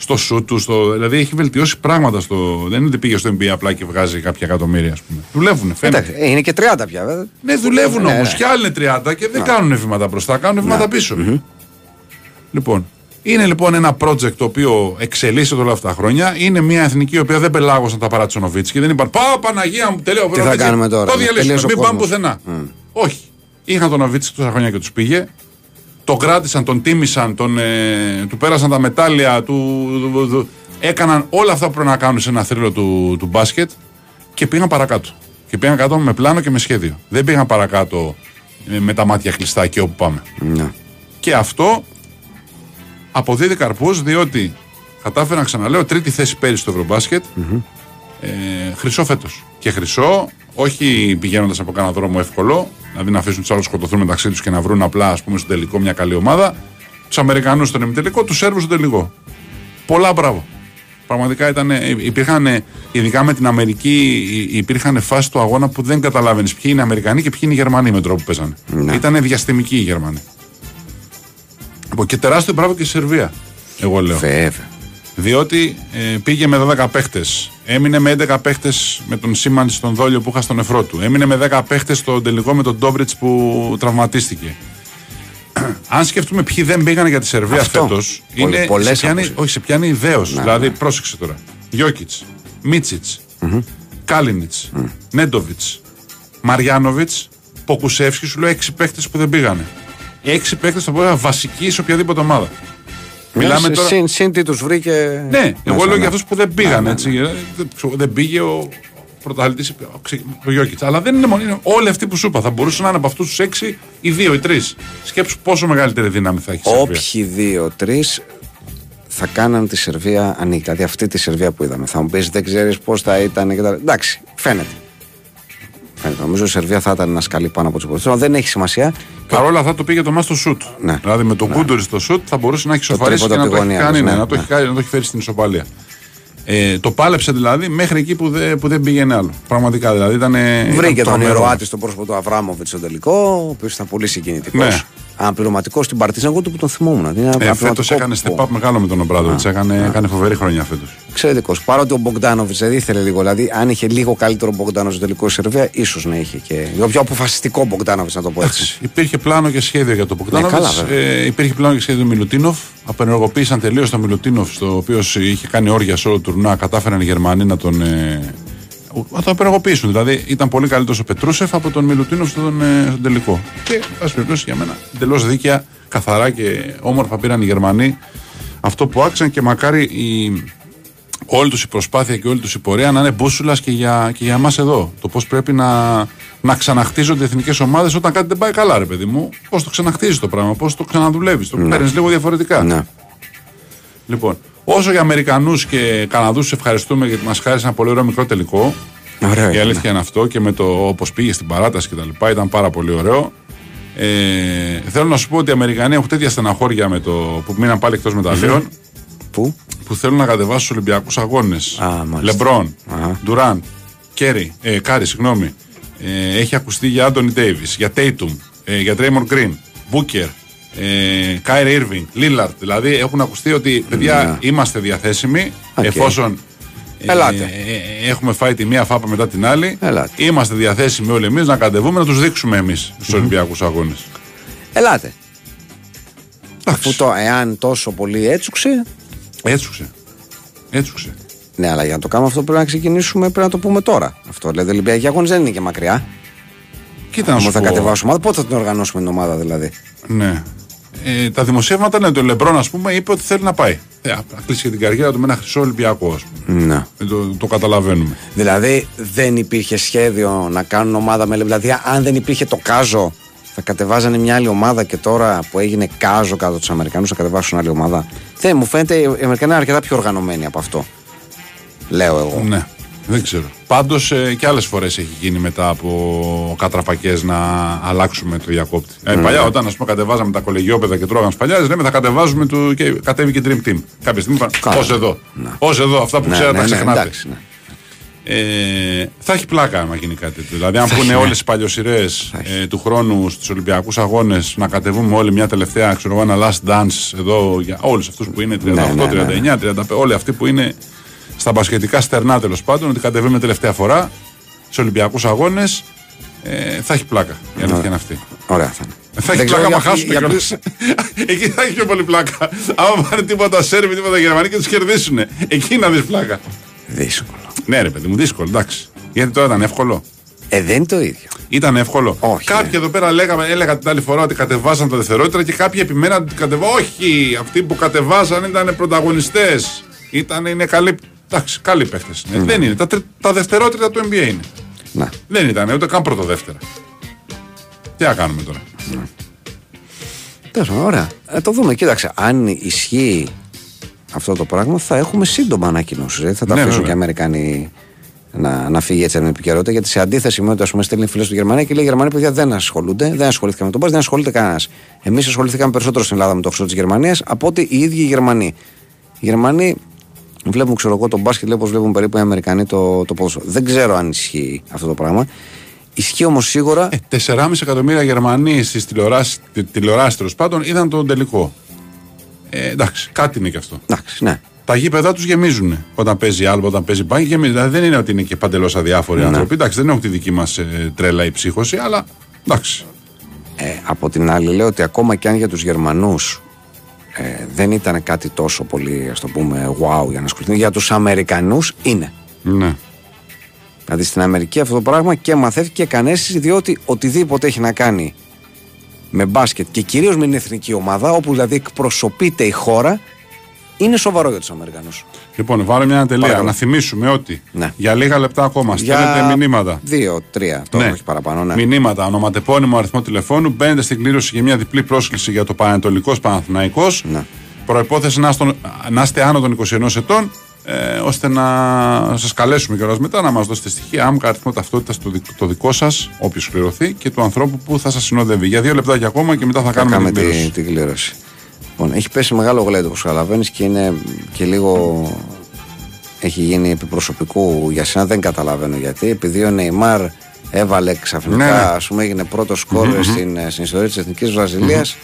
Στο σου του, στο, δηλαδή έχει βελτιώσει πράγματα. Στο, δεν είναι ότι πήγε στο NBA απλά και βγάζει κάποια εκατομμύρια, ας πούμε. Δουλεύουν, φαίνεται. Εντάξει, είναι και 30 πια, βέβαια. Ναι, δουλεύουν Ναι, όμως. ναι. Κι άλλοι είναι 30 και δεν κάνουν βήματα μπροστά, κάνουν βήματα πίσω. Λοιπόν, είναι λοιπόν ένα project το οποίο εξελίσσεται όλα αυτά τα χρόνια. Είναι μια εθνική η οποία δεν πελάγωσαν τα παρατσονοβίτς και δεν είπαν Πάω Παναγία μου, τελείω. Τι θα κάνουμε τώρα, Το ναι, διαλύσουμε, τελείωσε ο μην πάμε κόσμος. πουθενά. Όχι. Είχαν τον Νοβίτσκι τόσα χρόνια και τους πήγε. Τον κράτησαν, τον τίμησαν, τον, ε, του πέρασαν τα μετάλλια, του, του- του- έκαναν όλα αυτά που πρέπει να κάνουν σε ένα θρύλο του, του μπάσκετ και πήγαν παρακάτω. Και πήγαν κάτω με πλάνο και με σχέδιο. Δεν πήγαν παρακάτω ε, με τα μάτια κλειστά και όπου πάμε. Ναι. Και αυτό αποδίδει καρπούς διότι κατάφεραν, ξαναλέω, τρίτη θέση πέρυσι στο ευρωμπασκετ Ε, χρυσό φέτος. Και χρυσό, όχι πηγαίνοντας από κανένα δρόμο εύκολο, δηλαδή να αφήσουν τους άλλους σκοτωθούν μεταξύ τους και να βρουν απλά ας πούμε, στο τελικό μια καλή ομάδα. Τους Αμερικανούς στον ημιτελικό, τους Σέρβους στον τελικό. Πολλά μπράβο. Πραγματικά ήταν, ε, υπήρχαν, ε, ειδικά με την Αμερική, ε, υπήρχαν φάσει του αγώνα που δεν καταλάβαινες ποιοι είναι οι Αμερικανοί και ποιοι είναι οι Γερμανοί με τον τρόπο που παίζανε. Ναι. Ήταν διαστημικοί οι Γερμανοί. Λοιπόν, και τεράστιο μπράβο και η Σερβία. Εγώ λέω. Βέβαια. Διότι ε, πήγε με 12 παίχτες. Έμεινε με 11 παίχτες με τον Σίμαν στον δόλιο που είχα στον νεφρό του. Έμεινε με 10 παίχτες στο τελικό με τον Ντόμπριτς που τραυματίστηκε. Αν σκεφτούμε ποιοι δεν πήγαν για τη Σερβία Αυτό. φέτος, Πολλ- είναι. πολλές σε πιάνει, απόψεις. όχι, σε πιάνει ιδέω. Ναι, δηλαδή, ναι. πρόσεξε τώρα. Γιώκητς, Μίτσιτς, Κάλινιτ, Νέντοβιτς, Μαριάνοβιτς, Ποκουσεύσκι, σου λέω 6 παίχτες που δεν πήγανε. 6 παίχτες που ήταν βασικοί σε οποιαδήποτε ομάδα. Μιλάμε Ναι, τώρα. Συν, συν τι τους βρήκε. Ναι, μέσα, εγώ λέω ναι. για αυτούς που δεν πήγαν. Ναι, ναι, έτσι, ε, δεν- ξέρω, Δεν πήγε ο πρωταθλητής ο Γιώκητς. Αλλά δεν είναι μόνο. Είναι όλοι αυτοί που σου είπα. Θα μπορούσαν να είναι από αυτούς τους έξι ή δύο ή τρεις. Σκέψου πόσο μεγαλύτερη δύναμη θα έχει η Σερβία. Όποιοι δύο-τρει θα κάναν τη Σερβία ανήκει. Δηλαδή αυτή τη Σερβία που είδαμε. Θα μου πεις δεν ξέρεις πώς θα ήταν. Και τα... Εντάξει, φαίνεται. φαίνεται. Νομίζω η Σερβία θα ήταν ένας σκαλί πάνω από τους υπόλοιπου. Δεν έχει σημασία. Παρ' όλα αυτά το πήγε το μα στο σουτ. Ναι. Δηλαδή με τον Κούντορης στο σουτ θα μπορούσε να έχει σοφαρίσει και τρίποντο να από το τη έχει γωνία κάνει, τους, ναι, ναι, να, το ναι. έχει, κάνει- να το έχει φέρει στην ισοπαλία. Ε, το πάλεψε δηλαδή μέχρι εκεί που, δεν- που δεν πήγαινε άλλο. Πραγματικά δηλαδή ήταν. Βρήκε τον ήρωά της στο πρόσωπο του Αβράμοβιτς στο τελικό, ο οποίος ήταν πολύ συγκινητικός. Ναι. Αναπληρωματικό στην Παρτίζαν, εγώ του που τον θυμόμουν. Είναι Ε, φέτος αναπληρωματικό έκανε που- step up μεγάλο με τον Ομπράντοβιτς. Έκανε, έκανε φοβερή χρονιά φέτος. Εξαιρετικός. Παρότι ο Μπογκντάνοβιτς δεν ήθελε λίγο. Δηλαδή, αν είχε λίγο καλύτερο Μπογκντάνοβιτς στο τελικό η Σερβία, ίσως να είχε και. Ο πιο αποφασιστικό Μπογκντάνοβιτς, να το πω έτσι. Υπήρχε πλάνο και σχέδιο για το Μπογκντάνοβιτς. Ναι, καλά, βέβαια. ε, υπήρχε πλάνο και σχέδιο του Μιλουτίνοφ. Απενεργοποίησαν τελείως τον Μιλουτίνοφ, το οποίο είχε κάνει όργια σε όλο το τουρνουά. Κατάφεραν οι Γερμανοί να τον. Ε, να τον απενεργοποιήσουν. Δηλαδή ήταν πολύ καλύτερος ο Πετρούσεφ από τον Μιλουτίνοφ στον, ε, στον τελικό. Και, εν πάση περιπτώσει, για μένα εντελώς δίκαια, καθαρά και όμορφα πήραν οι Γερμανοί αυτό που άξαν και μακάρι η, όλη τους η προσπάθεια και όλη τους η πορεία να είναι μπούσουλας και για, και για εμάς εδώ. Το πώς πρέπει να, να ξαναχτίζονται οι εθνικές ομάδες όταν κάτι δεν πάει καλά, ρε παιδί μου. Πώς το ξαναχτίζεις το πράγμα, πώς το ξαναδουλεύεις, το παίρνεις λίγο διαφορετικά. Ναι. Λοιπόν, όσο για Αμερικανούς και Καναδούς, ευχαριστούμε γιατί μας χάρισαν ένα πολύ ωραίο μικρό τελικό. Ωραίο Η ήταν. αλήθεια είναι αυτό και με το όπως πήγε στην παράταση και τα λοιπά ήταν πάρα πολύ ωραίο. Ε, θέλω να σου πω ότι οι Αμερικανοί έχουν τέτοια στεναχώρια με το που μείναν πάλι εκτός μεταλλίων Πού; που θέλουν να κατεβάσουν τους Ολυμπιακούς Αγώνες. Α, μάλιστα. Λεμπρόν, Αχα. Ντουράν, Κέρι, ε, Κάρι, συγγνώμη. Ε, έχει ακουστεί για Άντονι Ντέιβις, για Τέιτουμ, ε, για Ντρέιμοντ Γκριν, Μπούκερ, ε, Κάιρι Ίρβινγκ, Λίλαρντ. Δηλαδή έχουν ακουστεί ότι παιδιά είμαστε διαθέσιμοι Οκ. εφόσον. ε, Ελάτε. ε, ε, έχουμε φάει τη μία φάπα μετά την άλλη. Ελάτε. Είμαστε διαθέσιμοι όλοι εμείς να κατεβούμε να τους δείξουμε εμείς στους Ολυμπιακούς Αγώνες. Ελάτε. Αφού το, εάν τόσο πολύ έτσουξε. Έτσουξε. Έτσουξε. Ναι, αλλά για να το κάνουμε αυτό πρέπει να ξεκινήσουμε, πρέπει να το πούμε τώρα. Αυτό δηλαδή, οι Ολυμπιακοί αγώνες δεν είναι και μακριά. Κοίτα να Αν σου θα πω. κατεβάσουμε ομάδα, πότε θα την οργανώσουμε την ομάδα δηλαδή; Ναι. Ε, τα δημοσιεύματα λένε ότι ο Λεμπρόν, ας πούμε, είπε ότι θέλει να πάει. Ε, να κλείσει και την καριέρα του με ένα χρυσό Ολυμπιακό, ας πούμε. Ναι. Ε, το, το καταλαβαίνουμε. Δηλαδή δεν υπήρχε σχέδιο να κάνουν ομάδα με. Δηλαδή, αν δεν υπήρχε το Κάζο, θα κατεβάζανε μια άλλη ομάδα και τώρα που έγινε Κάζο κάτω τους Αμερικανούς θα κατεβάσουν άλλη ομάδα. Δεν μου φαίνεται οι Αμερικανοί είναι αρκετά πιο οργανωμένοι από αυτό. Λέω εγώ. Ναι. Δεν ξέρω. Πάντως ε, και άλλες φορές έχει γίνει μετά από κατραπακές να αλλάξουμε το διακόπτη. Ε, παλιά, όταν ας πούμε, κατεβάζαμε τα κολεγιόπεδα και τρώγαμε σπαλιάδε, λέμε θα κατεβάζουμε το, και κατέβηκε Dream Team. Κάποια στιγμή είπαν Καλά. ως εδώ. Ω εδώ, αυτά που Ναι, ξέρατε ναι, τα ναι, ξεχνάτε. εντάξει, ναι. Ε, θα έχει πλάκα άμα γίνει κάτι τέτοιο. Δηλαδή, αν πούνε όλες οι παλιοσυρές ε, του χρόνου στους Ολυμπιακούς Αγώνες να κατεβούμε όλοι μια τελευταία, ξέρω εγώ, ένα last dance εδώ για όλους αυτούς που είναι 38, Ναι, ναι, 39, 35, όλοι αυτοί που είναι στα μπασκετικά στερνά τέλος πάντων, ότι κατεβούμε τελευταία φορά στου Ολυμπιακούς Αγώνες. Ε, θα έχει πλάκα. Η αλήθεια είναι αυτή. Ωραία θα είναι. Θα έχει Δεν ξέρω πλάκα άμα για- χάσουμε για κιόλας. Εκεί θα έχει πιο πολύ πλάκα. Άμα πάνε τίποτα Σέρβοι, τίποτα Γερμανοί και τους κερδίσουν. Εκεί να δεις πλάκα. Δύσκολο. Ναι, ρε παιδί μου, δύσκολο, εντάξει. Γιατί τώρα ήταν εύκολο. Ε, δεν είναι το ίδιο. Ήταν εύκολο. Όχι, Κάποιοι ναι. εδώ πέρα λέγαμε, έλεγα την άλλη φορά ότι κατεβάσαν τα δευτερόλεπτα και κάποιοι επιμέναν ότι κατεβάσαν. Όχι! Αυτοί που κατεβάσαν ήταν πρωταγωνιστές. Ήταν, είναι καλοί. Εντάξει, καλοί παίχτες. Ναι. Δεν είναι. Τα, τρι- τα δευτερόλεπτα του NBA είναι. Να. Δεν ήταν ούτε καν πρώτο-δεύτερα. Τι να κάνουμε τώρα. Τέλος πάντων, ωραία. Ε, το δούμε. Κοίταξε, αν ισχύει αυτό το πράγμα, θα έχουμε σύντομα ανακοινώσεις. Δηλαδή θα τα Ναι, αφήσουν βέβαια. και οι Αμερικανοί να, να φύγει έτσι με επικαιρότητα. Γιατί σε αντίθεση με ότι ας πούμε, στέλνει φίλε του Γερμανία και λέει: Οι Γερμανοί παιδιά δεν ασχολούνται, δεν ασχολήθηκαν με τον Μπα, δεν ασχολείται κανένας. Εμείς ασχοληθήκαμε περισσότερο στην Ελλάδα με το χρυσό της Γερμανίας από ότι οι ίδιοι οι Γερμανοί. Οι Γερμανοί βλέπουν, ξέρω εγώ, τον μπάσκετ, λέει όπω βλέπουν περίπου οι Αμερικανοί το, το ποδόσφαιρο. Δεν ξέρω αν ισχύει αυτό το πράγμα. Ισχύει όμως σίγουρα. Ε, 4,5 εκατομμύρια Γερμανοί στις τηλεοράσει τέλο πάντων είδαν τον τελικό. Ε, εντάξει, κάτι είναι και αυτό. Εντάξει, ναι. Τα γήπεδά τους γεμίζουν. Όταν παίζει άλμπα, όταν παίζει μπάγκη, γεμίζουν. Δηλαδή δεν είναι ότι είναι και παντελώς αδιάφοροι Ναι. άνθρωποι. Εντάξει, δεν έχουν τη δική μας τρέλα ή ψύχωση, αλλά εντάξει. Ε, από την άλλη λέω ότι ακόμα και αν για τους Γερμανούς ε, δεν ήταν κάτι τόσο πολύ ας το πούμε wow για να ασχοληθούν για τους Αμερικανούς είναι Ναι. δηλαδή στην Αμερική αυτό το πράγμα και μαθαίθηκε και κανέσει διότι οτιδήποτε έχει να κάνει με μπάσκετ και κυρίως με την εθνική ομάδα όπου δηλαδή εκπροσωπείται η χώρα είναι σοβαρό για τους Αμερικανούς Λοιπόν, βάλω μια τελεία. Παρακαλώ. Να θυμίσουμε ότι Ναι. για λίγα λεπτά ακόμα στέλνετε μηνύματα. δύο, τρία τώρα όχι παραπάνω ναι. Μηνύματα, ονοματεπώνυμο, αριθμό τηλεφώνου. Μπαίνετε στην κλήρωση για μια διπλή πρόσκληση για το Πανατολικό Παναθηναϊκός. Ναι. Προπόθεση να, είστε- να είστε άνω των 21 ετών, ε, ώστε να σας καλέσουμε κιόλας μετά να μας δώσετε στοιχεία, άμκα αριθμό ταυτότητας το, δικό- το δικό σας, όποιος κληρωθεί, και του ανθρώπου που θα σας συνοδεύει. Για δύο λεπτάκια ακόμα και μετά θα Θα κάνουμε κάνουμε την κλήρωση. τη, την κλήρωση. Λοιπόν, έχει πέσει μεγάλο γλέντος όπως καταλαβαίνεις και είναι και λίγο. Έχει γίνει επιπροσωπικού για σένα, δεν καταλαβαίνω γιατί. Επειδή ο Νεϊμάρ έβαλε ξαφνικά, Ναι, ναι. ας πούμε, έγινε πρώτος σκόρ στην, ε, στην ιστορία της Εθνικής Βραζιλίας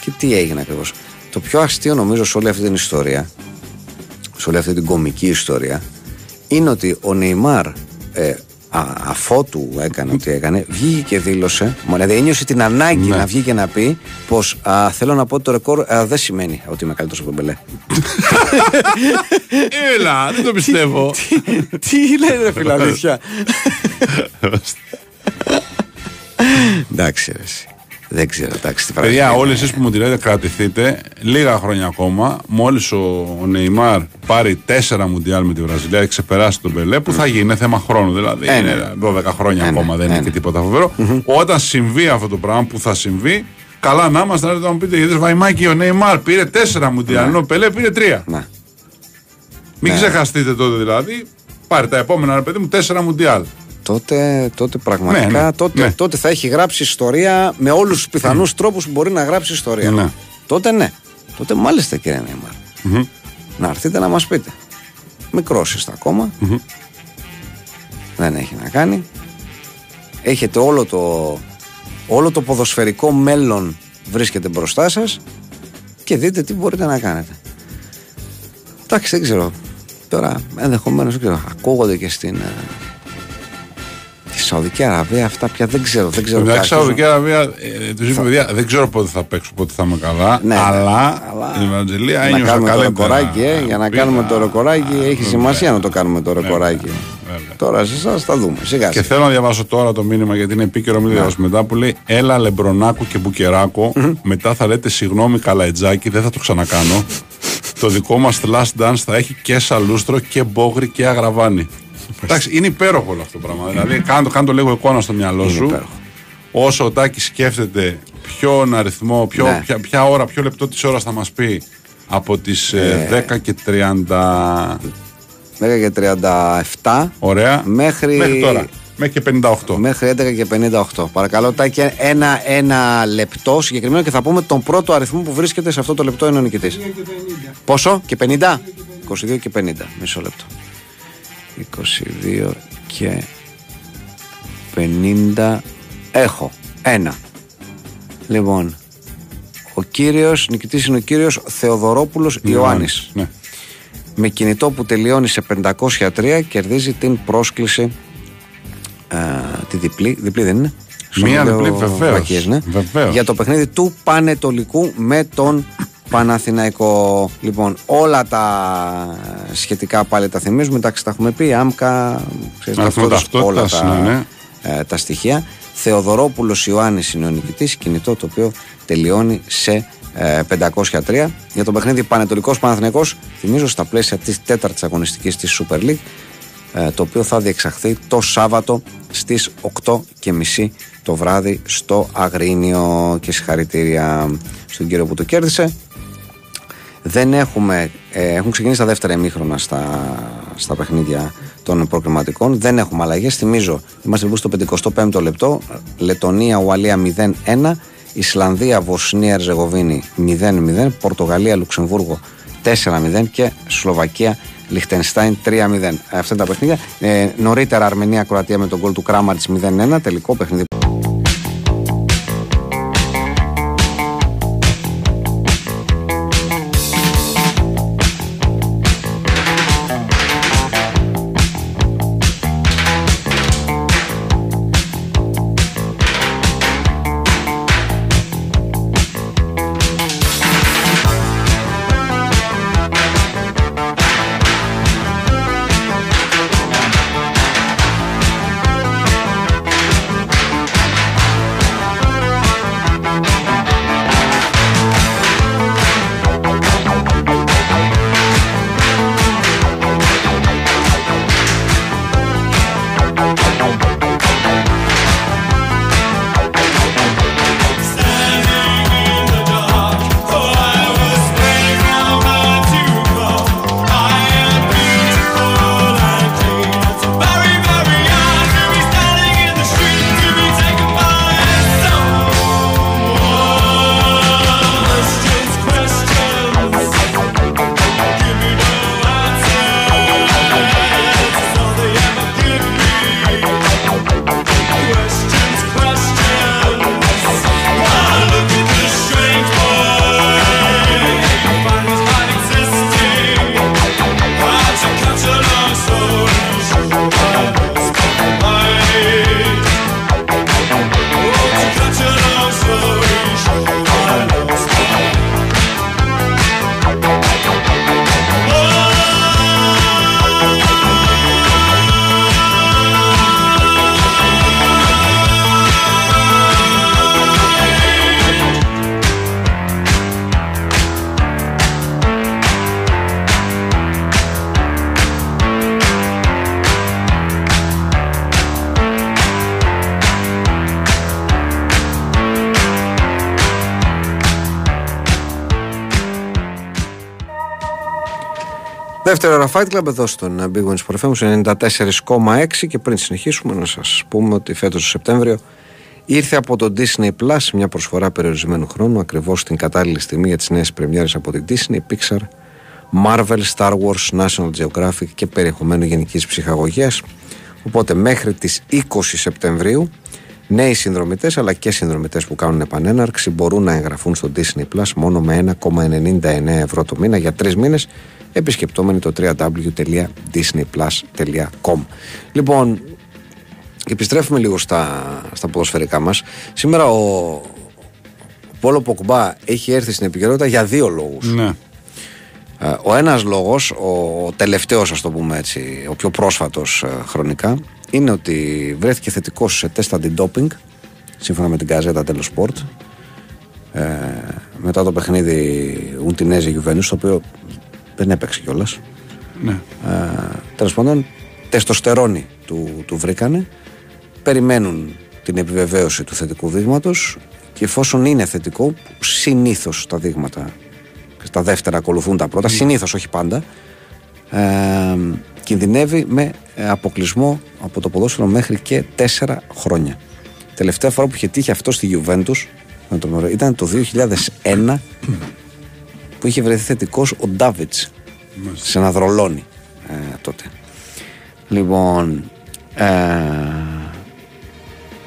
Και τι έγινε ακριβώς. Το πιο αστείο νομίζω σε όλη αυτή την ιστορία, σε όλη αυτή την κομική ιστορία, είναι ότι ο Νεϊμάρ ε, α, αφότου έκανε ό,τι έκανε, βγήκε και δήλωσε, μα, δηλαδή ένιωσε την ανάγκη Ναι. να βγει και να πει πως θέλω να πω ότι το ρεκόρ α, δεν σημαίνει ότι είμαι καλύτερος από τον Μπελέ. Έλα, δεν το πιστεύω. Τι λέει ρε φίλε, αλήθεια. Εντάξει, ρε, εσύ. Δεν ξέρω, εντάξει, τι Παιδιά, πράγμα όλοι είναι. εσείς που μου τη λέτε, κρατηθείτε λίγα χρόνια ακόμα. Μόλις ο, ο Νεϊμάρ πάρει τέσσερα μουντιάλ με τη Βραζιλία και ξεπεράσει τον Μπελέ, που θα γίνει, είναι θέμα χρόνου. Δηλαδή Ε, είναι ναι. 12 χρόνια Ε, ναι, ακόμα, δεν ε, είναι ναι. και τίποτα φοβερό. Όταν συμβεί αυτό το πράγμα που θα συμβεί, καλά να είμαστε, να μου πείτε, γιατί Βαϊμάκη ο Νεϊμάρ πήρε τέσσερα μουντιάλ, ενώ ο Πελέ πήρε τρία. Να. Μην Ναι. ξεχαστείτε τότε δηλαδή. Πάρε τα επόμενα, ρε παιδί μου, τέσσερα μουντιάλ. Τότε, τότε πραγματικά Ναι, ναι, τότε, ναι. τότε θα έχει γράψει ιστορία με όλους τους πιθανούς τρόπους που μπορεί να γράψει ιστορία. Ναι. Τότε ναι. Τότε μάλιστα κύριε Νέιμαρ. Να έρθετε να μας πείτε. Μικρός είστε ακόμα. Δεν έχει να κάνει. Έχετε όλο το, όλο το ποδοσφαιρικό μέλλον βρίσκεται μπροστά σας και δείτε τι μπορείτε να κάνετε. Εντάξει, δεν ξέρω. Τώρα ενδεχομένως δεν ξέρω. Ακούγονται και στην. Ε, Τη Σαουδική Αραβία αυτά πια δεν ξέρω. Δεν ξέρω Εντάξει, κάτι. Σαουδική Αραβία, ε, του είπε παιδιά, δεν ξέρω πότε θα παίξω, πότε θα είμαι καλά. Ναι, ναι. αλλά, Αλλά η Ευαγγελία να ένιωσα κάνουμε το καλύτερα. ρεκοράκι, ε, για να Πήγα, κάνουμε το ρεκοράκι έχει βέβαια. σημασία να το κάνουμε το ρεκοράκι. βέβαια, βέβαια. Τώρα σε εσάς θα δούμε. Σιγά Και σιγά. θέλω να διαβάσω τώρα το μήνυμα γιατί είναι επίκαιρο, μην το διαβάσω μετά που λέει Έλα Λεμπρονάκου και Μπουκεράκο. Μετά θα λέτε συγγνώμη Καλαϊτζάκη, δεν θα το ξανακάνω. το δικό μας last dance θα έχει και σαλούστρο και μπόγρι και αγραβάνι. Εντάξει, είναι υπέροχο όλο αυτό το πράγμα. δηλαδή, κάνω, κάνω το λίγο εικόνα στο μυαλό σου. υπέροχο. Όσο ο Τάκης σκέφτεται ποιον αριθμό, ποιο, Ναι. ποια, ποια ώρα, ποιο λεπτό της ώρας θα μας πει από τις Ε. 10 και 30. 10 και 37 Ωραία. μέχρι, Μέχρι τώρα. Μέχρι και 58. μέχρι 11 και 58. Παρακαλώ, Τάκη, ένα, ένα λεπτό συγκεκριμένο και θα πούμε τον πρώτο αριθμό που βρίσκεται σε αυτό το λεπτό είναι ο νικητή. Πόσο; Και 50? 22 και 50. Μισό λεπτό. 22 και 50. Έχω. Ένα. Λοιπόν, ο κύριος, νικητής είναι ο κύριος Θεοδωρόπουλος Ιωάννης. Ναι. Με κινητό που τελειώνει σε 503 κερδίζει την πρόσκληση ε, τη διπλή, διπλή δεν είναι. Στο Μία Αμβίδεο διπλή, βεβαίως. Βακίες, ναι. Βεβαίως. Για το παιχνίδι του Πανετολικού με τον Παναθηναϊκό. Λοιπόν, όλα τα σχετικά πάλι τα θυμίζουμε. Εντάξει, τα έχουμε πει. Άμκα, ξέρεις, Αριθμό ταυτότητας, όλα ταυτότητας, τα, ναι, ναι. ε, τα στοιχεία. Θεοδωρόπουλος Ιωάννης είναι ο νικητής, κινητό το οποίο τελειώνει σε ε, 503. Για το παιχνίδι Πανετολικός Παναθηναϊκός, θυμίζω στα πλαίσια της τέταρτης αγωνιστικής της Super League, ε, το οποίο θα διεξαχθεί το Σάββατο στις 8.30 το βράδυ στο Αγρίνιο και συγχαρητήρια στον κύριο που το κέρδισε. Δεν έχουμε, ε, έχουν ξεκινήσει τα δεύτερα ημίχρονα στα, στα παιχνίδια των προκριματικών. Δεν έχουμε αλλαγές. Θυμίζω, είμαστε λοιπόν στο 55ο λεπτό. Λετωνία, Ουαλία 0-1. Ισλανδία, Βοσνία, Ερζεγοβίνη 0-0. Πορτογαλία, Λουξεμβούργο 4-0. Και Σλοβακία, Λιχτενστάιν 3-0. Αυτά είναι τα παιχνίδια. Ε, νωρίτερα Αρμενία, Κροατία με τον γκολ του Κράμαρτς 0-1. Τελικό παιχνίδι. Δεύτερο ώρα Fight Club εδώ στον Big Wings Sport FM στους 94,6 και πριν συνεχίσουμε να σας πούμε ότι φέτος το Σεπτέμβριο ήρθε από το Disney Plus μια προσφορά περιορισμένου χρόνου ακριβώς την κατάλληλη στιγμή για τις νέες πρεμιέρες από την Disney, Pixar, Marvel, Star Wars, National Geographic και περιεχομένου γενικής ψυχαγωγίας. Οπότε μέχρι τις 20 Σεπτεμβρίου Νέοι συνδρομητές αλλά και συνδρομητές που κάνουν επανέναρξη μπορούν να εγγραφούν στο Disney Plus μόνο με 1,99 ευρώ το μήνα για τρεις μήνες επισκεπτόμενοι το www.disneyplus.com. Λοιπόν, επιστρέφουμε λίγο στα, στα ποδοσφαιρικά μας. Σήμερα ο, ο Πόλο Ποκμπά έχει έρθει στην επικαιρότητα για δύο λόγους. Ναι. Ε, Ο ένας λόγος, ο τελευταίος ας το πούμε έτσι, ο πιο πρόσφατος ε, χρονικά, είναι ότι βρέθηκε θετικός σε τεστ αντιντόπινγκ, σύμφωνα με την καζέτα τέλος Sport, ε, μετά το παιχνίδι Ουντινέζη Γιουβένους, το οποίο δεν έπαιξε κιόλας. ναι. Ε, Τέλος πάντων, τεστοστερόνη του, του βρήκανε. Περιμένουν την επιβεβαίωση του θετικού δείγματος και εφόσον είναι θετικό, συνήθως τα δείγματα και στα δεύτερα ακολουθούν τα πρώτα, συνήθως όχι πάντα. ε, κινδυνεύει με ε, αποκλεισμό από το ποδόσφαιρο μέχρι και τέσσερα χρόνια. Τελευταία φορά που είχε τύχει αυτό στη Juventus με τον Μωρέ, ήταν το 2001 που είχε βρεθεί θετικός ο Ντάβιτς σε ένα δρολόνι ε, τότε. Λοιπόν, ε,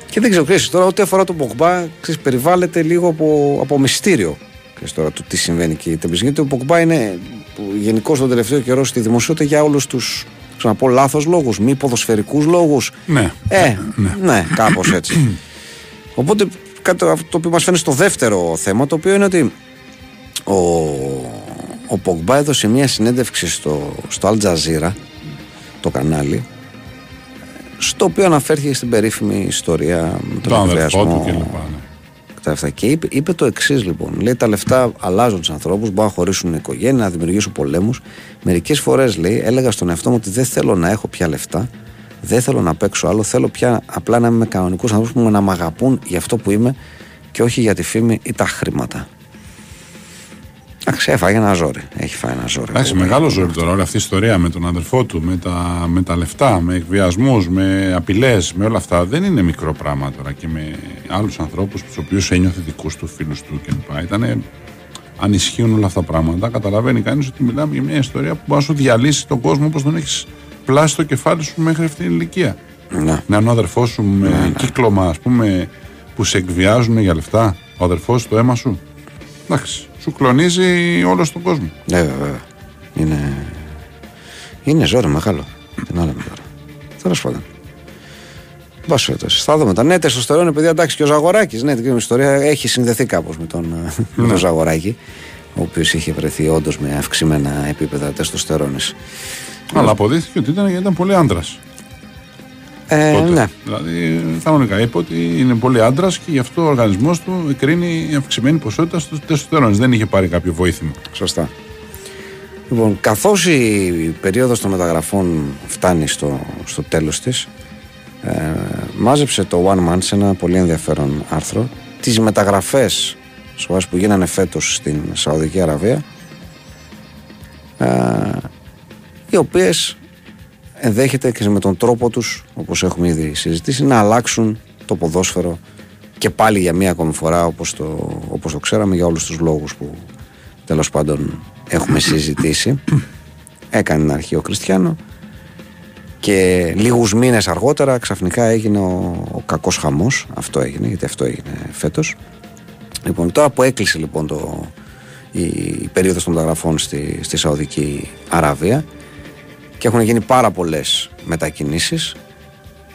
και δεν ξέρω, ξέρεις, τώρα ό,τι αφορά τον Πογμπά, ξέρεις, περιβάλλεται λίγο από, από μυστήριο. Ξέρεις, τώρα το τι συμβαίνει εκεί. Τεμπής, Γιατί ο Πογμπά είναι γενικώς τον τελευταίο καιρό στη δημοσιότητα για όλους τους να πω λάθος λόγους, μη ποδοσφαιρικούς λόγους. Ναι. Ε, ναι, κάπως έτσι. Οπότε κάτι αυτό το οποίο μας φαίνεται στο δεύτερο θέμα, το οποίο είναι ότι ο, ο Πογμπά έδωσε μια συνέντευξη στο, στο Al Jazeera, το κανάλι, στο οποίο αναφέρθηκε στην περίφημη ιστορία με τον Το αδερφό του εκβιασμό κλπ. ναι. και τα λεφτά. Και είπε, είπε το εξής λοιπόν. Λέει τα λεφτά αλλάζουν τους ανθρώπους, μπορούν να χωρίσουν οικογένεια, να δημιουργήσουν πολέμους. Μερικές φορές λέει, έλεγα στον εαυτό μου ότι δεν θέλω να έχω πια λεφτά, δεν θέλω να παίξω άλλο, θέλω πια απλά να είμαι με κανονικού ανθρώπου που να με αγαπούν για αυτό που είμαι και όχι για τη φήμη ή τα χρήματα. Εντάξει, έφαγε ένα ζόρι. Έχει φάει ένα ζόρι. Εντάξει, μεγάλο ζόρι τώρα όλη αυτή η ιστορία με τον αδερφό του, με τα, με τα λεφτά, με εκβιασμούς, με απειλές, με όλα αυτά. Δεν είναι μικρό πράγμα τώρα και με άλλους ανθρώπους, τους οποίους ένιωθε δικούς του, φίλους του κλπ. Ήταν. Αν ισχύουν όλα αυτά τα πράγματα, καταλαβαίνει κανείς ότι μιλάμε για μια ιστορία που μπορεί να σου διαλύσει τον κόσμο όπως τον έχεις πλάσει το κεφάλι σου μέχρι αυτή την ηλικία. Ναι. Να είναι ο αδερφός σου με κύκλωμα, ας πούμε, που σε εκβιάζουν για λεφτά. Ο αδερφός σου, το αίμα σου. Εντάξει, σου κλονίζει όλος τον κόσμο. Ναι, βέβαια. Είναι, είναι ζόρι μεγάλο. Τι να λέμε τώρα. Τέλος πάντων. Μπας περιπτώσει. Θα δούμε τα. Ναι, τεστοστερόνη, παιδιά, εντάξει και ο Ζαγοράκης. Ναι, την ιστορία έχει συνδεθεί κάπως με τον, ε, με τον Ζαγοράκη. Ο οποίος είχε βρεθεί όντως με αυξημένα επίπεδα τεστοστερόνης. Αλλά αποδείχθηκε ότι ήταν, ήταν πολύ άντρας. Ε, τότε. ναι. Δηλαδή, κανονικά είπε ότι είναι πολύ άντρας και γι' αυτό ο οργανισμός του εκρίνει αυξημένη ποσότητα στο τεστοστερόνη. Δεν είχε πάρει κάποιο βοήθημα. Σωστά. Λοιπόν, καθώς η περίοδος των μεταγραφών φτάνει στο, στο τέλος της, ε, μάζεψε το One Man σε ένα πολύ ενδιαφέρον άρθρο τις μεταγραφές που γίνανε φέτος στην Σαουδική Αραβία, ε, οι οποίες ενδέχεται και με τον τρόπο τους όπως έχουμε ήδη συζητήσει να αλλάξουν το ποδόσφαιρο και πάλι για μία ακόμη φορά όπως το, όπως το ξέραμε για όλους τους λόγους που τέλος πάντων έχουμε συζητήσει. Έκανε την αρχή ο Κριστιανό και λίγους μήνες αργότερα ξαφνικά έγινε ο, ο κακός χαμός. Αυτό έγινε γιατί αυτό έγινε φέτος. Λοιπόν τώρα που έκλεισε λοιπόν το, η, η περίοδος των μεταγραφών στη, στη Σαουδική Αραβία και έχουν γίνει πάρα πολλές μετακινήσεις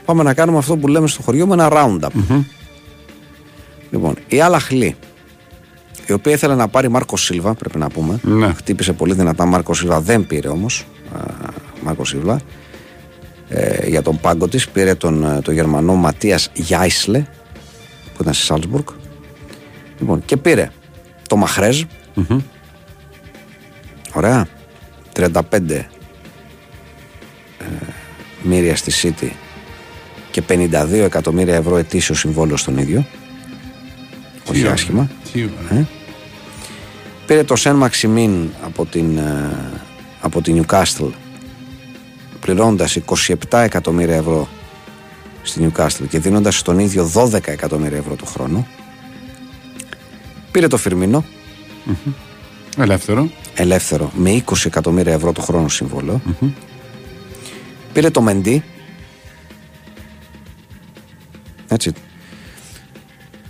πάμε να κάνουμε αυτό που λέμε στο χωριό με ένα roundup λοιπόν η Αλαχλή η οποία ήθελε να πάρει Μάρκο Σίλβα, πρέπει να πούμε. Ναι. Χτύπησε πολύ δυνατά Μάρκο Σίλβα, δεν πήρε όμως. Μάρκο Σίλβα. Ε, για τον πάγκο της πήρε τον, ε, τον Γερμανό Ματίας Γιάισλε, που ήταν στη Σάλτσμπουργκ. Λοιπόν, και πήρε το μαχρεζ Ωραία. 35 ε, μοίρια στη City και 52 εκατομμύρια ευρώ ετήσιο συμβόλαιο στον ίδιο. Όχι άσχημα. Τι ωραία. Πήρε το Σεν Μαξιμίν από την, ε, από την Newcastle πληρώνοντας 27 εκατομμύρια ευρώ στη Newcastle και δίνοντας στον ίδιο 12 εκατομμύρια ευρώ το χρόνο. Πήρε το Φιρμίνο Ελεύθερο. ελεύθερο με 20 εκατομμύρια ευρώ το χρόνο συμβόλαιο. Πήρε το Μεντί. Έτσι.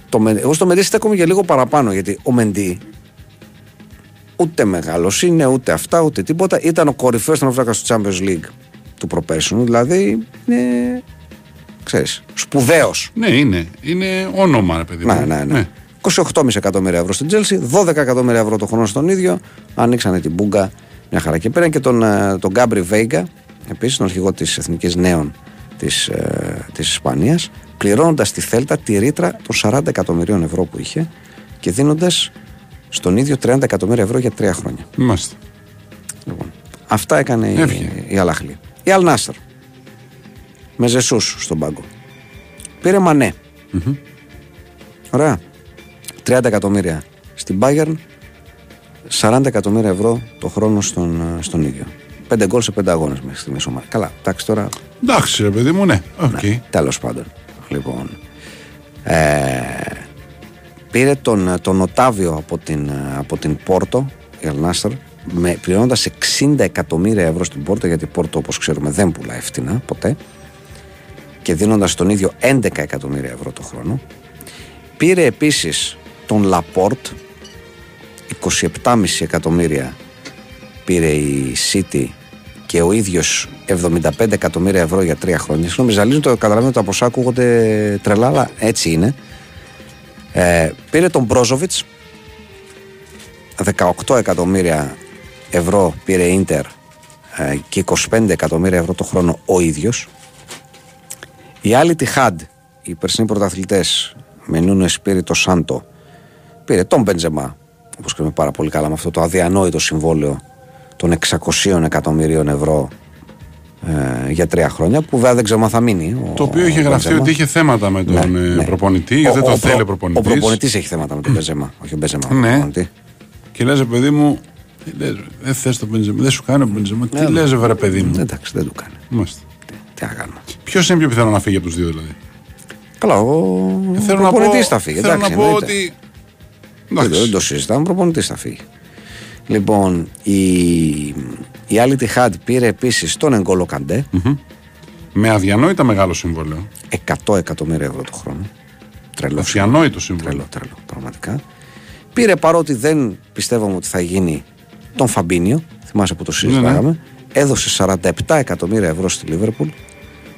Το, Μεν- εγώ στο Μεντί στέκομαι για λίγο παραπάνω γιατί ο Μεντί ούτε μεγάλος είναι, ούτε αυτά, ούτε τίποτα. Ήταν ο κορυφαίος των Αφράκα του Champions League του προπέρσινου. Δηλαδή είναι. ξέρεις, σπουδαίος Ναι, είναι. Είναι όνομα, ρε παιδί μου. ναι, ναι, ναι. 28,5 εκατομμύρια ευρώ στην Τσέλσι, 12 εκατομμύρια ευρώ το χρόνο στον ίδιο. Ανοίξανε την μπούκα μια χαρά. Και πήραν και τον, ε, τον Γκάμπρι Βέιγκα, επίσης τον αρχηγό της Εθνικής Νέων της της Ισπανίας, πληρώνοντας τη Θέλτα τη ρήτρα των 40 εκατομμυρίων ευρώ που είχε και δίνοντας στον ίδιο 30 εκατομμύρια ευρώ για τρία χρόνια. Είμαστε. Λοιπόν, αυτά έκανε η, Έβγε. η Αλ Άχλι. Η Αλ Νάσερ. Με Ζεσούς στον πάγκο. Πήρε Μανέ. Ωραία. 30 εκατομμύρια στην Bayern, 40 εκατομμύρια ευρώ το χρόνο στον, ε, στον ίδιο. 5 γκολ σε 5 αγώνες μέχρι στιγμής. ομάδα. Καλά, εντάξει τώρα. Εντάξει, ρε παιδί μου, ναι. Οκ. Τέλος πάντων. Λοιπόν. Ε, πήρε τον, τον Οτάβιο από την, από την Πόρτο, η Αλ Νάσερ, με, πληρώνοντας 60 εκατομμύρια ευρώ στην Πόρτο, γιατί η Πόρτο όπως ξέρουμε δεν πουλάει φτηνά ποτέ, και δίνοντας τον ίδιο 11 εκατομμύρια ευρώ το χρόνο. Πήρε επίσης τον Λαπόρτ, 27,5 εκατομμύρια πήρε η City και ο ίδιος 75 εκατομμύρια ευρώ για τρία χρόνια. Συγγνώμη, ζαλίζω το καταλαβαίνω τα ποσά ακούγονται τρελά, αλλά έτσι είναι. Ε, πήρε τον Μπρόζοβιτς 18 εκατομμύρια ευρώ πήρε η Ίντερ ε, και 25 εκατομμύρια ευρώ το χρόνο ο ίδιος οι άλλοι τη Χαντ οι περσινοί πρωταθλητές με Νούνο Εσπίριτο Σάντο πήρε τον Μπεντζεμά όπως ξέρουμε πάρα πολύ καλά με αυτό το αδιανόητο συμβόλαιο των 600 εκατομμυρίων ευρώ ε, για τρία χρόνια που βέβαια δεν ξέρω αν θα μείνει ο- Το οποίο είχε ο γραφτεί Μπεντζεμά. ότι είχε θέματα με τον Ναι, ε, ναι. προπονητή, γιατί δεν Ο- το ο θέλει ο προ- προπονητής. Ο προπονητής έχει θέματα με τον Μπεζέμα. Όχι ο Μπεζέμα. ο Ναι. προπονητή. Και λες, παιδί μου, τι λες, δεν θες το Μπεντζεμά, δεν σου κάνει ο Μπεντζεμά. Τι λες, βρε παιδί μου. Εντάξει, δεν του κάνει. Μάλιστα. Τι να κάνουμε. Ποιος είναι πιο πιθανό να φύγει από τους δύο δηλαδή; Καλά, ο Θέλω να πω, προπονητής θα φύγει. θέλω εντάξει, να πω εννοείται. ότι. Δεν, το- δεν Εντάξει. το συζητάμε, ο προπονητής θα φύγει. Λοιπόν, η, η άλλη τη Χαντ πήρε επίσης τον Εγκόλο Καντέ, Με αδιανόητα μεγάλο συμβόλαιο. 100 εκατομμύρια ευρώ το χρόνο. Τρελό. Αδιανόητο συμβόλαιο. Τρελό, τρελό, πραγματικά. Πήρε παρότι δεν πιστεύαμε ότι θα γίνει τον Φαμπίνιο, θυμάσαι που το συζητάγαμε, Ναι, έδωσε 47 εκατομμύρια ευρώ στη Λίβερπουλ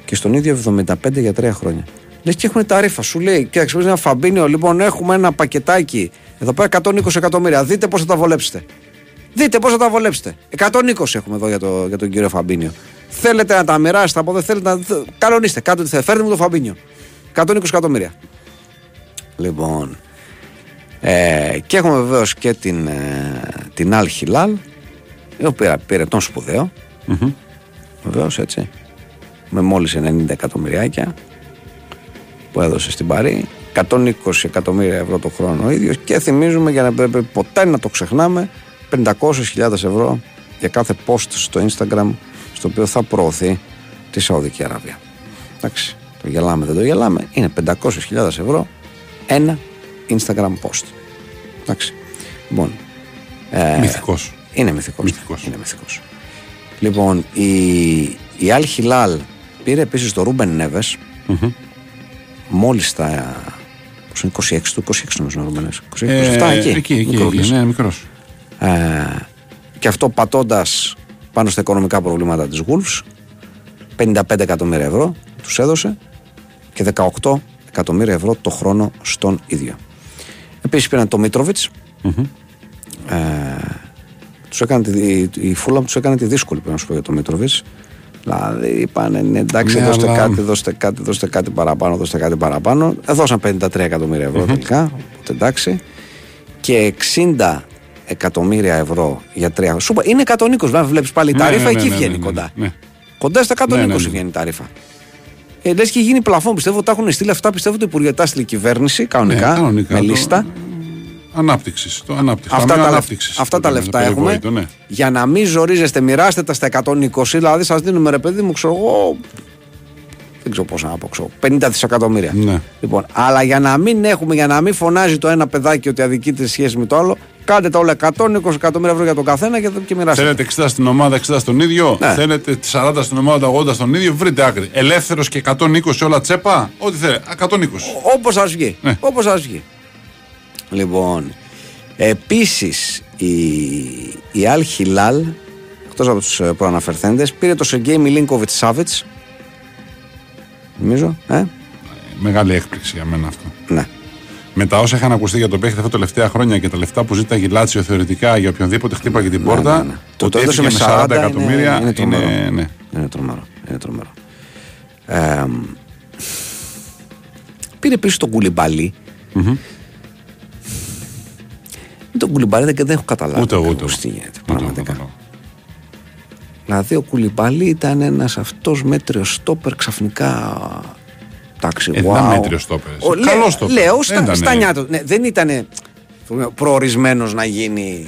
και στον ίδιο 75 για τρία χρόνια. Λες και έχουν τα ρήφα, σου λέει, κοίταξε, ένα Φαμπίνιο, λοιπόν, έχουμε ένα πακετάκι εδώ πέρα 120 εκατομμύρια. Δείτε πώς θα τα βολέψετε. Δείτε πώς θα τα βολέψετε. 120 έχουμε εδώ για, το, για τον κύριο Φαμπίνιο. Θέλετε να τα μοιράσετε από εδώ, θέλετε να. Κανονίστε, κάντε ό,τι θέλετε. Φέρτε μου το Φαμπίνιο. 120 εκατομμύρια. Λοιπόν. Ε, και έχουμε βεβαίως και την, ε, την Αλ Χιλάλ, η οποία πήρε τον σπουδαίο. Βεβαίως έτσι. Με μόλις 90 εκατομμυριάκια που έδωσε στην Παρή. 120 εκατομμύρια ευρώ το χρόνο ο ίδιος και θυμίζουμε για να πρέπει ποτέ να το ξεχνάμε 500.000 ευρώ για κάθε post στο Instagram στο οποίο θα προωθεί τη Σαουδική Αραβία. Εντάξει, το γελάμε δεν το γελάμε, είναι 500.000 ευρώ ένα Instagram post. Εντάξει. Λοιπόν, ε, Μυθικός. είναι μυθικός. Μυθικός. Είναι μυθικός. Λοιπόν, η, η Αλ Χιλάλ πήρε επίσης το Ρούμπεν Νέβες μόλις τα πώς είναι, 26 του, 26 νομίζω είναι ο Ρούμπεν Νέβες. 26, 27, Ε, εκεί, εκεί, εκεί, μικρούλης. εκεί, ναι, μικρός. Ε, και αυτό πατώντας πάνω στα οικονομικά προβλήματα της Wolves 55 εκατομμύρια ευρώ τους έδωσε και 18 εκατομμύρια ευρώ το χρόνο στον ίδιο. Επίσης πήραν το μιτροβιτς Ε, τους έκανε τη, η, η Φούλαμ τους έκανε τη δύσκολη πρέπει να σου πω για το Μίτροβιτς Δηλαδή είπανε ναι, εντάξει, Ναι, δώστε αλλά- κάτι, δώστε κάτι, δώστε κάτι παραπάνω, δώστε κάτι παραπάνω. Ε, δώσαν 53 εκατομμύρια ευρώ τελικά. Οπότε εντάξει. Και 60 εκατομμύρια ευρώ για τρία. Σου είπα, είναι 120. Βέβαια, βλέπεις πάλι η Ναι, ταρήφα, ναι, ναι, εκεί ναι, βγαίνει ναι, ναι, κοντά. ναι. Κοντά στα 120 Ναι, ναι, ναι. βγαίνει η ταρήφα. Ε, Λες και γίνει πλαφόν. Πιστεύω ότι τα έχουν στείλει αυτά. Πιστεύω το Υπουργείο τα στείλει η κυβέρνηση κανονικά, Ναι, κανονικά, με το- λίστα. Ανάπτυξης. Το ανάπτυξη. Αυτά, Ταμείο τα, λεφ- ανάπτυξης. αυτά Το τα λένε, λεφτά το έχουμε. περιβόητο, ναι. Για να μην ζορίζεστε, μοιράστε τα στα 120, δηλαδή σας δίνουμε ρε παιδί μου, ξέρω εγώ. Δεν ξέρω πόσα να πω, ξέρω, 50 δισεκατομμύρια. Ναι. Λοιπόν, αλλά για να μην έχουμε, για να μην φωνάζει το ένα παιδάκι ότι αδικείται σε σχέση με το άλλο, κάντε τα όλα 120 εκατομμύρια ευρώ για τον καθένα και, και μοιράστε. Θέλετε 60 στην ομάδα, 60 στον ίδιο. Ναι. Θέλετε 40 στην ομάδα, 80 στον ίδιο. Βρείτε άκρη. Ελεύθερος και 120 όλα τσέπα. Ό,τι θέλετε. 120. Όπως σα βγει. Ναι. Όπως σα βγει. Λοιπόν, επίσης η, η Αλ Χιλάλ, εκτός από τους προαναφερθέντες, πήρε το Σεργέη Μιλίνκοβιτ Σάβιτ. Νομίζω, ε; Μεγάλη έκπληξη για μένα αυτό. Ναι. Με τα όσα είχαν ακουστεί για το παίχτη αυτά τα τελευταία χρόνια και τα λεφτά που ζήταγε η Λάτσιο θεωρητικά για οποιονδήποτε χτύπαγε την πόρτα. ναι, ναι. Το, ότι το έδωσε έφυγε με 40, εκατομμύρια. είναι, είναι, τρομερό. είναι- ναι. είναι τρομερό. Είναι τρομερό. Ε, πήρε επίση τον κουλιμπαλί. Με τον κουλιμπαλί δεν, δεν έχω καταλάβει. Ούτε εγώ, ούτε ακριβώς εγώ. τι γίνεται. Ούτε εγώ Πραγματικά. καταλάβω. Δηλαδή ο Κουλιμπαλί ήταν ένας αυτός μέτριος στόπερ ξαφνικά. Εντάξει, Ε, δεν wow. ήταν μέτριος στόπερ. Ο- Καλός λέω- στόπερ. Λέω Δεν στα, ήταν- στα νιάτα του. Ναι, δεν ήταν προορισμένος να γίνει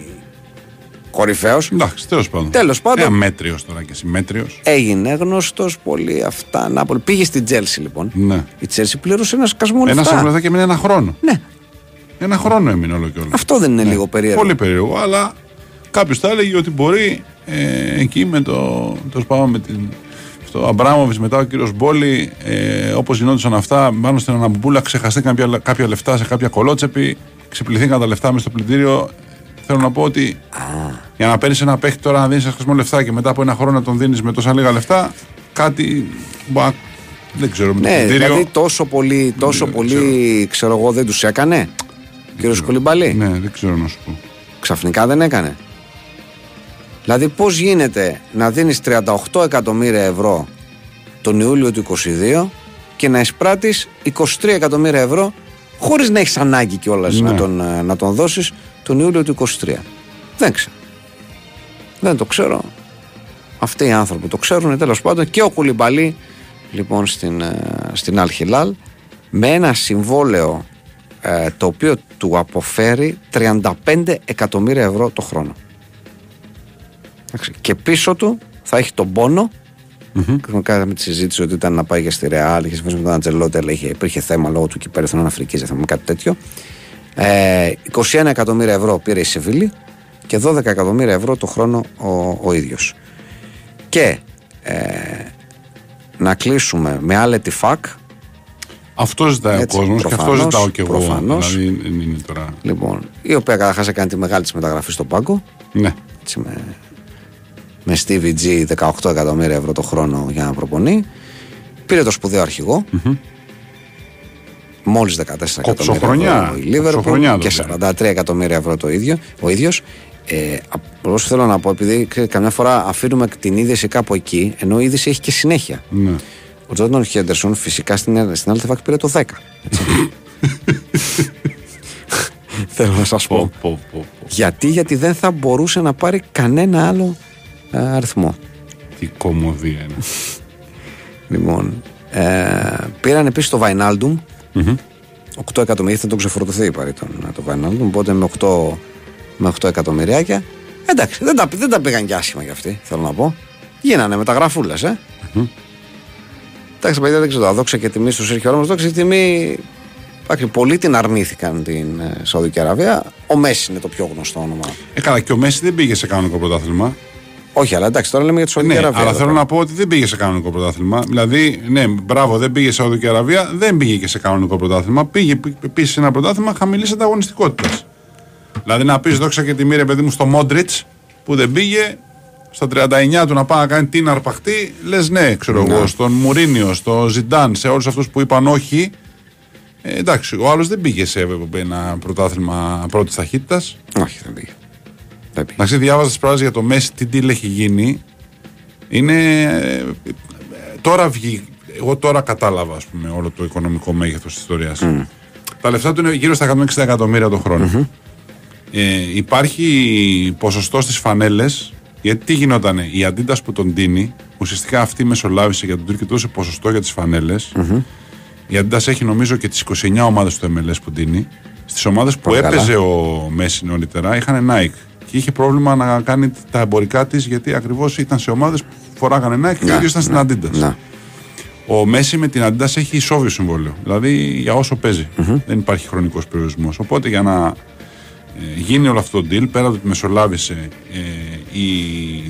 κορυφαίος. Εντάξει, τέλος πάντων. Τέλος πάντων. Ένα μέτριο τώρα και εσύ μέτριος. Έγινε γνωστός πολύ αυτά. Νάπολη. Πήγε στην Τσέλσι λοιπόν. Ναι. Η Τσέλσι πλήρωσε ένα σκασμό Ένας λεφτά. σίγουρα και έμεινε ένα χρόνο. Ναι. Ένα χρόνο έμεινε όλο και όλο. Αυτό δεν είναι λίγο περίεργο. Πολύ περίεργο, αλλά κάποιος θα έλεγε ότι μπορεί ε, εκεί με το. το σπάμε με την. Στο Αμπράμοβιτς μετά ο κύριος Μπόλι, ε, όπως γινόντουσαν αυτά, πάνω στην Αναμπούλα ξεχαστήκαν κάποια, κάποια λεφτά σε κάποια κολότσεπη, ξεπληθήκαν τα λεφτά μες στο πλυντήριο. Θέλω να πω ότι για να παίρνεις ένα παίχτη τώρα να δίνεις ένα χρησμό λεφτά και μετά από ένα χρόνο να τον δίνεις με τόσα λίγα λεφτά, κάτι. μπα- δεν ξέρω με το Ναι, πλυντήριο. δηλαδή τόσο πολύ, τόσο Δεν πολύ ξέρω εγώ δεν τους έκανε. Κύριος Κολυμπαλή. Ναι, δεν ξέρω να σου πω. Ξαφνικά δεν έκανε; Δηλαδή πώς γίνεται να δίνεις 38 εκατομμύρια ευρώ τον Ιούλιο του 22 και να εισπράττεις 23 εκατομμύρια ευρώ χωρίς να έχεις ανάγκη κιόλας Ναι. να, τον, ε, να τον δώσεις τον Ιούλιο του 23. Δεν ξέρω. Δεν το ξέρω. Αυτοί οι άνθρωποι το ξέρουν τέλος πάντων και ο Κουλιμπαλή λοιπόν στην, ε, στην Αλ Χιλάλ με ένα συμβόλαιο ε, το οποίο του αποφέρει 35 εκατομμύρια ευρώ το χρόνο. Εντάξει, Και πίσω του θα έχει τον πόνο. Mm-hmm. Κάναμε τη συζήτηση ότι ήταν να πάει για στη Ρεάλ, είχε συμφωνήσει με τον Ατζελότη, αλλά είχε, υπήρχε θέμα λόγω του κυπέρου των Αφρική, δεν θυμάμαι κάτι τέτοιο. Ε, 21 εκατομμύρια ευρώ πήρε η Σεβίλη και 12 εκατομμύρια ευρώ το χρόνο ο, ο ίδιος. Και ε, να κλείσουμε με άλλη τη ΦΑΚ. Αυτό ζητάει Έτσι, ο κόσμος και αυτό προφανώς, ζητάω κι εγώ. προφανώς. Δηλαδή δεν είναι τώρα. Λοιπόν, η οποία καταρχάς έκανε τη μεγάλη της μεταγραφή στον πάγκο. Ναι. έτσι, με, με Stevie G 18 εκατομμύρια ευρώ το χρόνο για να προπονεί. Πήρε το σπουδαίο αρχηγό. Μόλις 14 εκατομμύρια Κοψοχρονιά. ευρώ η Liverpool Κοψοχρονιά και το 43 εκατομμύρια ευρώ το ίδιο, ο ίδιος. Ε, απλώς θέλω να πω, επειδή ξέρετε, καμιά φορά αφήνουμε την είδηση κάπου εκεί, ενώ η είδηση έχει και συνέχεια. ναι. Ο Τζόρνταν Χέντερσον φυσικά στην, στην Altefak πήρε το 10. έτσι. Θέλω να σας πω. Πω, πω, πω, πω. Γιατί, γιατί δεν θα μπορούσε να πάρει κανένα άλλο α, αριθμό. Τι κομμωδία είναι. Λοιπόν, ε, πήραν επίσης το Βαϊνάλντουμ. 8 εκατομμύρια, θα τον ξεφορτωθεί πάρει τον, το Βαϊνάλντουμ. Οπότε με 8, με 8 εκατομμυριάκια. Εντάξει, δεν τα, δεν τα πήγαν και άσχημα κι αυτοί, θέλω να πω. Γίνανε μεταγραφούλες, ε. Εντάξει, παιδιά, δεν ξέρω. Δόξα και τιμή στους Σέρχιο Ρόμο. Δόξα και τιμή. Εντάξει, πολλοί την αρνήθηκαν την ε, Σαουδική Αραβία. Ο Μέσης είναι το πιο γνωστό όνομα. Ε, καλά, και ο Μέσης δεν πήγε σε κανονικό πρωτάθλημα. Όχι, αλλά εντάξει, τώρα λέμε για τη Σαουδική Ναι, Αραβία. αλλά εδώ θέλω πέρα. να πω ότι δεν πήγε σε κανονικό πρωτάθλημα. Δηλαδή, ναι, μπράβο, δεν πήγε σε Σαουδική Αραβία, δεν πήγε και σε κανονικό πρωτάθλημα. Πήγε επίση σε ένα πρωτάθλημα χαμηλής ανταγωνιστικότητας. Δηλαδή, να πεις δόξα και τιμή, ρε παιδί μου, στο Μόντριτς που δεν πήγε στα 39 του να πάει να κάνει την αρπαχτή, λες ναι, ξέρω εγώ, στον Μουρίνιο, στο Ζιντάν, σε όλους αυτούς που είπαν όχι. Ε, εντάξει, ο άλλος δεν πήγε σε ένα πρωτάθλημα πρώτης ταχύτητας. Όχι, δεν πήγε. Δεν πήγε. Εντάξει, διάβαζα τις προάλλες για το Μέση τι deal έχει γίνει. Είναι. ε, τώρα βγει. Εγώ τώρα κατάλαβα, ας πούμε, όλο το οικονομικό μέγεθος της ιστορίας. Τα λεφτά του είναι γύρω στα 160 εκατομμύρια το χρονο Ε, υπάρχει ποσοστό στις φανέλες. Γιατί τι γινότανε, η Αντίτα που τον τίνει, ουσιαστικά αυτή μεσολάβησε για τον Τούρκο τόσο ποσοστό για τις φανέλες. Η Αντίτα έχει νομίζω και τις 29 ομάδες του MLS που τίνει. Στις ομάδες που Πολύ καλά. έπαιζε ο Μέση νωρίτερα είχαν Nike. Και είχε πρόβλημα να κάνει τα εμπορικά της γιατί ακριβώς ήταν σε ομάδες που φοράγανε Nike και ο ίδιο ήταν στην Αντίτα. Να. Ο Μέση με την Αντίτα έχει ισόβιο συμβόλαιο. Δηλαδή για όσο παίζει. Δεν υπάρχει χρονικός περιορισμός. Οπότε για να ε, γίνει όλο αυτό το deal, πέρα από ότι μεσολάβησε ε, η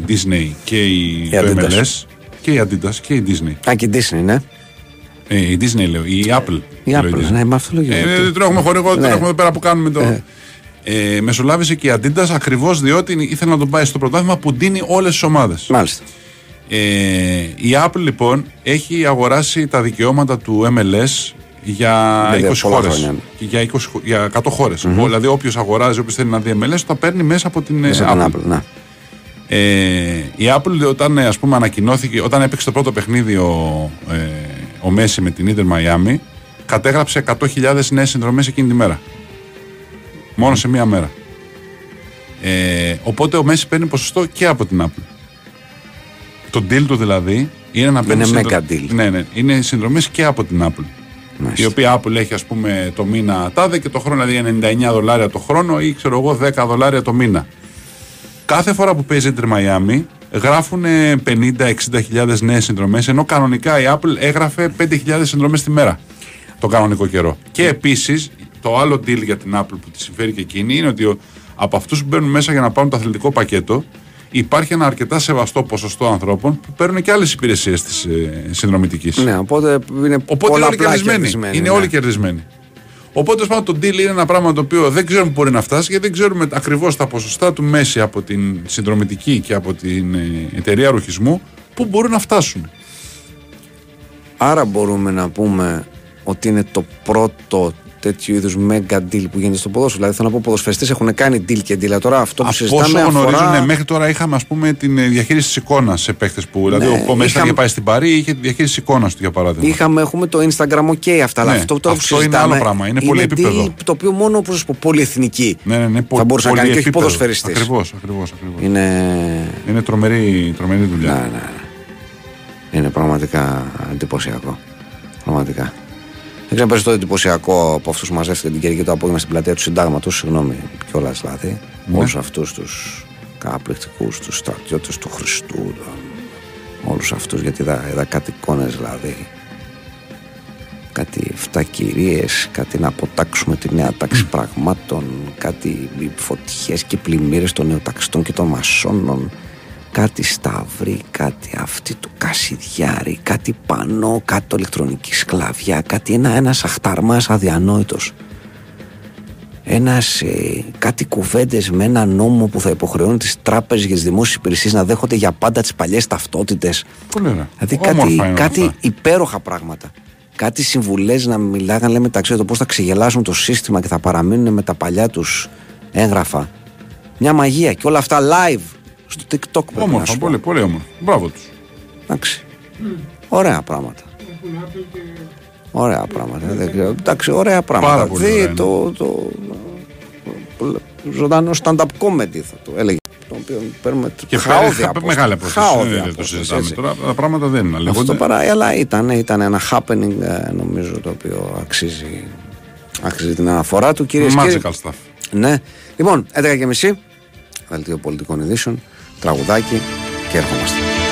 Disney και η, Η το Adidas. MLS και η Adidas και η Disney. Α, και η Disney, ναι. Ε, η Disney λέω, η Apple. Η λέω, Apple, Disney. ναι, με αυτό λέγεται. Ε, δεν τρέχουμε χορηγό, δεν Ναι. έχουμε εδώ πέρα που κάνουμε το. Ε, μεσολάβησε και η Adidas ακριβώς διότι ήθελε να τον πάει στο πρωτάθλημα που δίνει όλες τις ομάδες. Μάλιστα. Ε, η Apple λοιπόν έχει αγοράσει τα δικαιώματα του MLS για Βέβαια, 20 πολλά χώρες. χρόνια. Για, 20, χω- για 100 χώρες. Δηλαδή, όποιος αγοράζει, όποιος θέλει να δει MLS, το παίρνει μέσα από την ε, Μέσα Apple. από την Apple, να. Ε, η Apple όταν ε, ας πούμε ανακοινώθηκε, όταν έπαιξε το πρώτο παιχνίδι ο, ε, ο Μέση με την Ιντερ Μαϊάμι, κατέγραψε 100.000 νέες συνδρομές εκείνη τη μέρα. Μόνο σε μία μέρα. Ε, οπότε ο Μέση παίρνει ποσοστό και από την Apple. Το deal του δηλαδή είναι να παίρνει. Είναι συνδρο- mega deal. Ναι, ναι, είναι συνδρομές και από την Apple. Μάλιστα. Η οποία Apple έχει ας πούμε το μήνα τάδε και το χρόνο δηλαδή 99 δολάρια το χρόνο ή ξέρω εγώ 10 δολάρια το μήνα. Κάθε φορά που παίζει Inter Miami γράφουν 50-60 χιλιάδες νέες συνδρομές ενώ κανονικά η Apple έγραφε 5.000 συνδρομές τη μέρα το κανονικό καιρό. Και επίσης το άλλο deal για την Apple που τη συμφέρει και εκείνη είναι ότι ο- από αυτούς που μπαίνουν μέσα για να πάρουν το αθλητικό πακέτο υπάρχει ένα αρκετά σεβαστό ποσοστό ανθρώπων που παίρνουν και άλλες υπηρεσίες της ε, συνδρομητικής. Ναι, οπότε είναι Οπότε είναι όλοι πολλαπλά κερδισμένοι. κερδισμένοι, Είναι ναι. όλοι κερδισμένοι. Οπότε πάνω το deal είναι ένα πράγμα το οποίο δεν ξέρουμε πού μπορεί να φτάσει γιατί δεν ξέρουμε ακριβώς τα ποσοστά του μέση από την συνδρομητική και από την ε, εταιρεία ρουχισμού που μπορούν να φτάσουν. Άρα μπορούμε να πούμε ότι είναι το πρώτο τέτοιου είδους mega deal που γίνεται στο ποδόσφαιρο. Δηλαδή θέλω να πω, ποδοσφαιριστές έχουν κάνει deal και deal. Τώρα αυτό που Από συζητάμε όσο γνωρίζουν, αφορά... ναι, μέχρι τώρα είχαμε ας πούμε την ε, διαχείριση της εικόνας σε παίχτε που. Δηλαδή, ο Πομέστα είχαμε- είχε πάει στην Παρή, είχε τη διαχείριση της εικόνας του για παράδειγμα. Είχαμε, έχουμε το Instagram, ok αυτά. Αλλά Ναι, αυτό τώρα που αυτό είναι συζητάμε άλλο πράγμα, είναι πολύ deal επίπεδο. Το οποίο μόνο όπως πω, πολυεθνική Ναι, ναι, ναι, θα μπορούσε να κάνει και όχι επίπεδο. ποδοσφαιριστής. Ακριβώς, ακριβώς, ακριβώς. Είναι, Είναι τρομερή, τρομερή δουλειά. ναι, ναι. είναι πραγματικά εντυπωσιακό. Πραγματικά. Δεν ξέρω περισσότερο εντυπωσιακό από αυτούς που μαζεύτηκαν την Κυριακή το απόγευμα στην πλατεία τους Συντάγματο. Συγγνώμη κιόλας δηλαδή. Ναι. Όλους αυτούς τους καταπληκτικούς, τους στρατιώτες του Χριστού. Όλους αυτούς γιατί είδα, είδα κάτι εικόνες δηλαδή. Κάτι 7 κυρίε, κάτι να αποτάξουμε τη νέα τάξη πραγμάτων, κάτι φωτιές και πλημμύρες των νεοταξιστών και των μασόνων, κάτι σταυρί, κάτι αυτή του Κασιδιάρη, κάτι πανό, κάτι ηλεκτρονική σκλαβιά, κάτι ένα, ένας αχταρμάς αδιανόητος. Ένας, ε, κάτι κουβέντες με ένα νόμο που θα υποχρεώνει τις τράπεζες για τις δημόσιες υπηρεσίες να δέχονται για πάντα τις παλιές ταυτότητες. Πολύ ωραία. Δηλαδή Όμορφα κάτι, είναι κάτι αυτά. υπέροχα πράγματα. Κάτι συμβουλές να μιλάγαν λέμε, μεταξύ του πώς θα ξεγελάσουν το σύστημα και θα παραμείνουν με τα παλιά τους έγγραφα. Μια μαγεία και όλα αυτά live στο TikTok πρέπει να Όμορφα, σου πω. πολύ, πολύ όμορφα. Μπράβο τους. Εντάξει. Ωραία πράγματα. Ωραία πράγματα. Δεν ξέρω. Εντάξει, ωραία πράγματα. Πάρα πολύ Δει ωραία είναι. το, το, το ζωντανό stand-up comedy θα το έλεγε. Το οποίο παίρνουμε Και χαόδια χα- απόσταση. μεγάλη απόσταση. Χαόδια Δεν το απόσταση, συζητάμε έτσι. τώρα. Τα πράγματα δεν είναι. Αυτό λέγονται. παρά, αλλά ήταν, ήταν ένα happening ε, νομίζω το οποίο αξίζει, αξίζει την αναφορά του κύριε κύριοι. Magical stuff. Ναι. Λοιπόν, 11 και μισή, δελτίο πολιτικών ειδήσεων, τραγουδάκι και ερχόμαστε.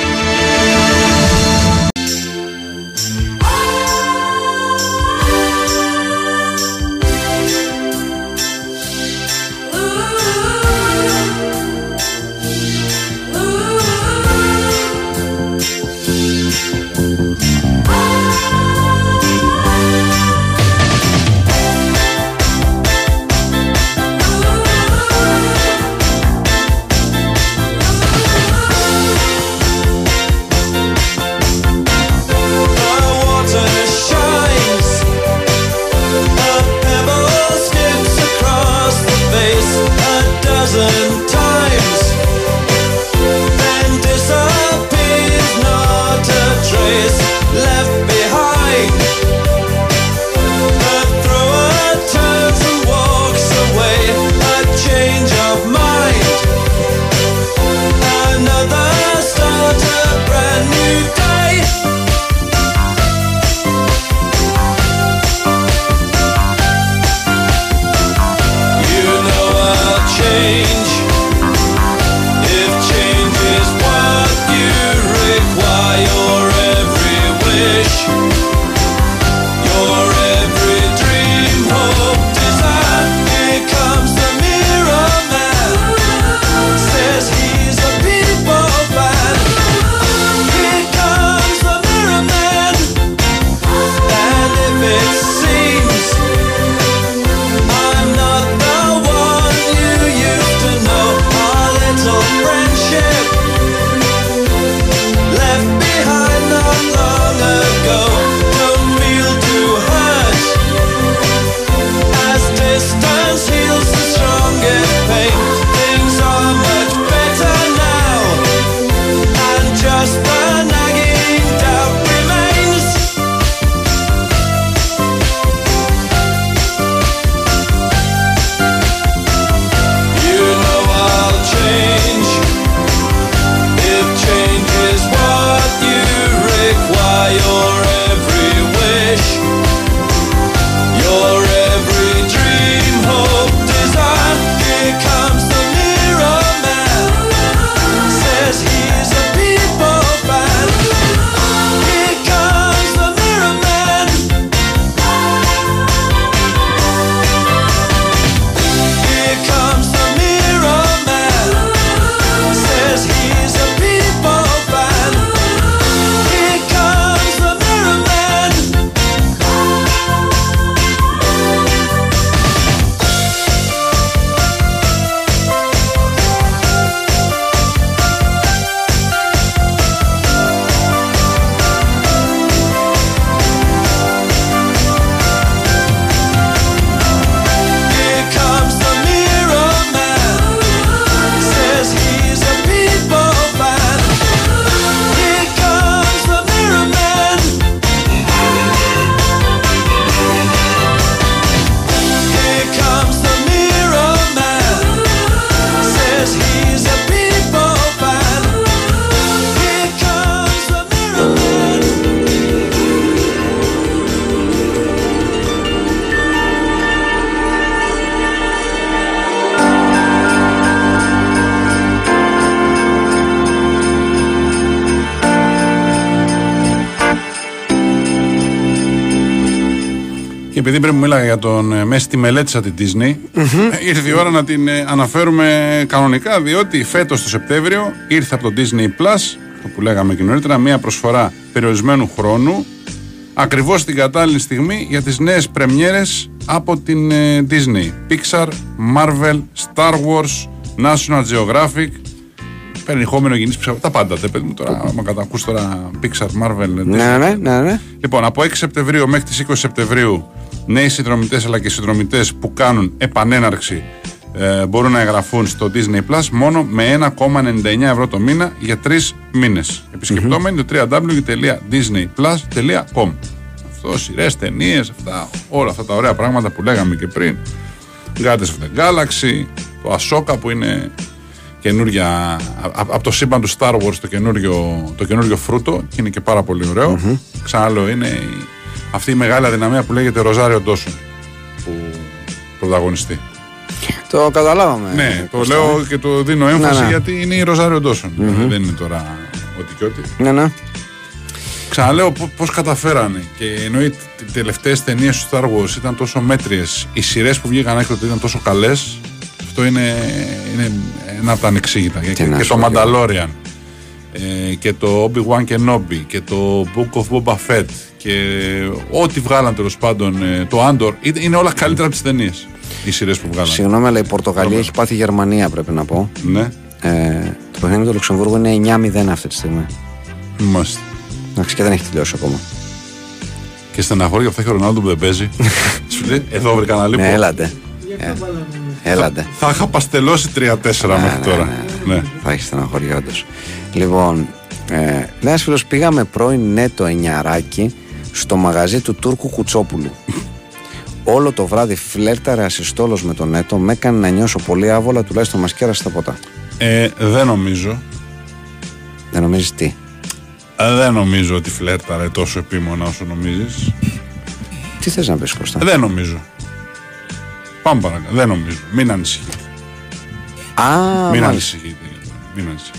Επειδή πριν μου μίλαγα για τον ε, Μέση τη μελέτησα την Disney, ε, ήρθε η ώρα να την ε, αναφέρουμε κανονικά, διότι φέτος το Σεπτέμβριο ήρθε από το Disney Plus, το που λέγαμε και νωρίτερα, μια προσφορά περιορισμένου χρόνου, ακριβώς την κατάλληλη στιγμή για τις νέες πρεμιέρες από την ε, Disney. Pixar, Marvel, Star Wars, National Geographic, περιεχόμενο γεννής ψηφα- τα πάντα, τε παιδί μου τώρα, άμα κατακούς τώρα Pixar, Marvel, Disney. Ναι, ναι, ναι, ναι. Λοιπόν, από 6 Σεπτεμβρίου μέχρι τις 20 Σεπτεμβρίου, νέοι συνδρομητές αλλά και συνδρομητές που κάνουν επανέναρξη ε, μπορούν να εγγραφούν στο Disney Plus μόνο με 1,99 ευρώ το μήνα για τρεις μήνες. Επισκεπτόμενοι το www.disneyplus.com Αυτό, σειρές, ταινίες, αυτά, όλα αυτά τα ωραία πράγματα που λέγαμε και πριν. Guardians of the Galaxy, το Ahsoka που είναι καινούργια, από το σύμπαν του Star Wars το καινούριο, το καινούριο φρούτο και είναι και πάρα πολύ ωραίο. Ξαναλέω, είναι η- αυτή η μεγάλη αδυναμία που λέγεται Ροζάριο Ντόσον που πρωταγωνιστεί. Το καταλάβαμε. ναι, το Κώστα, λέω και το δίνω έμφαση Ναι, ναι. γιατί είναι η Ροζάριο Ντόσον. Δηλαδή δεν είναι τώρα ό,τι και ό,τι. Ναι, ναι. Ξαναλέω πώς καταφέρανε. Και ενώ οι τελευταίες ταινίες του Star Wars ήταν τόσο μέτριες, οι σειρές που βγήκαν έκτοτε ήταν τόσο καλές, αυτό είναι, είναι ένα από τα ανεξήγητα. Και, να και σου το πω. Mandalorian ε, και το Obi-Wan Kenobi και το Book of Boba Fett και ό,τι βγάλαν τέλος πάντων ε, το Andor είναι είναι όλα καλύτερα από τις ταινίες. Οι σειρές που βγάλαν. Συγγνώμη, αλλά η Πορτογαλία έχει πάθει Γερμανία, πρέπει να πω. Ναι, Ε, το παιχνίδι του Λουξεμβούργου είναι 9-0 αυτή τη στιγμή. μάλιστα. Εντάξει, και δεν έχει τελειώσει ακόμα. Και στεναχώρια αυτά έχει ο Ρονάλντο που δεν παίζει. Σου λέει, εδώ βρήκα να λείπω. Ναι, έλατε. Ε, έλατε. Θα είχα παστελώσει 3-4 μέχρι τώρα. Ναι. Θα έχεις στεναχωρία όντως. Λοιπόν, ε, λέει ένας φίλος, πήγαμε πρώην νέτο εννιαράκι στο μαγαζί του Τούρκου Κουτσόπουλου. Όλο το βράδυ φλέρταρε ασυστόλος με τον νέτο, με έκανε να νιώσω πολύ άβολα, τουλάχιστον μας κέρασε τα ποτά. Ε, δεν νομίζω. Δεν νομίζεις τι; Ε, δεν νομίζω ότι φλέρταρε τόσο επίμονα όσο νομίζεις. Τι θες να πεις Κώστα; Ε, δεν νομίζω. Πάμε παρακάτω. Δεν νομίζω. Μην ανησυχείτε. Α, Μην μάλιστα. ανησυχείτε. Μην ανησυχείτε.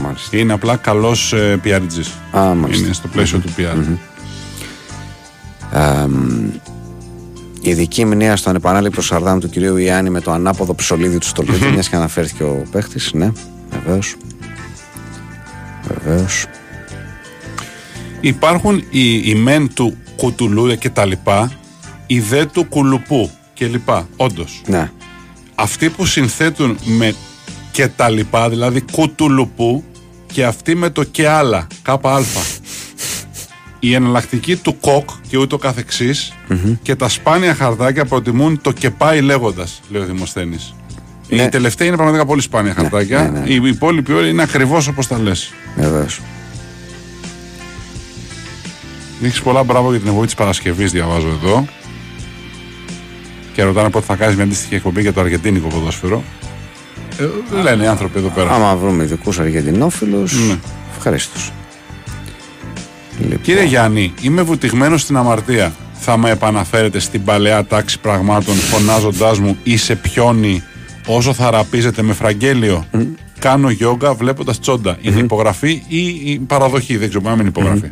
μάλιστα. Είναι απλά καλός ε, PRGs. Α, μάλιστα. Είναι στο πλαίσιο του PR. Ε, μ, η ειδική μνήμα στο ανεπανάληπτο Σαρδάμ του κυρίου Ιάννη με το ανάποδο ψωλίδι του στολίτη, μιας και αναφέρθηκε ο παίχτης. Ναι, βεβαίως. Βεβαίως. Υπάρχουν οι, οι μεν του κουτουλού και τα λοιπά, οι δε του κουλουπού και λοιπά. Όντως. Ναι. αυτοί που συνθέτουν με και τα λοιπά, δηλαδή κουτουλουπού και αυτοί με το και άλλα, κάπα αλφα. Η εναλλακτική του κοκ και ούτω καθεξής και τα σπάνια χαρτάκια προτιμούν το και πάει λέγοντας, λέει ο Δημοσθένης. Ναι. Η τελευταία είναι πραγματικά πολύ σπάνια χαρτάκια. ναι, ναι. Η η υπόλοιπη όλη είναι ακριβώς όπως τα λες. Βεβαίως. Έχει πολλά μπράβο για την εποχή της Παρασκευής, διαβάζω εδώ. Και ρωτάνε πότε θα κάνεις μια αντίστοιχη εκπομπή για το αργεντίνικο ποδόσφαιρο. Ε, λένε οι άνθρωποι εδώ πέρα. Άμα βρούμε ειδικού Αργεντινόφιλους, Ναι. ευχαρίστως. Λοιπόν, Κύριε Γιάννη, είμαι βουτυγμένος στην αμαρτία. Θα με επαναφέρετε στην παλαιά τάξη πραγμάτων φωνάζοντάς μου ή σε πιόνι όσο θα ραπίζετε με φραγγέλιο. Κάνω γιόγκα βλέποντας τσόντα. Είναι υπογραφή ή η παραδοχή. Δεν ξέρω, μπορεί να μην είναι υπογραφή.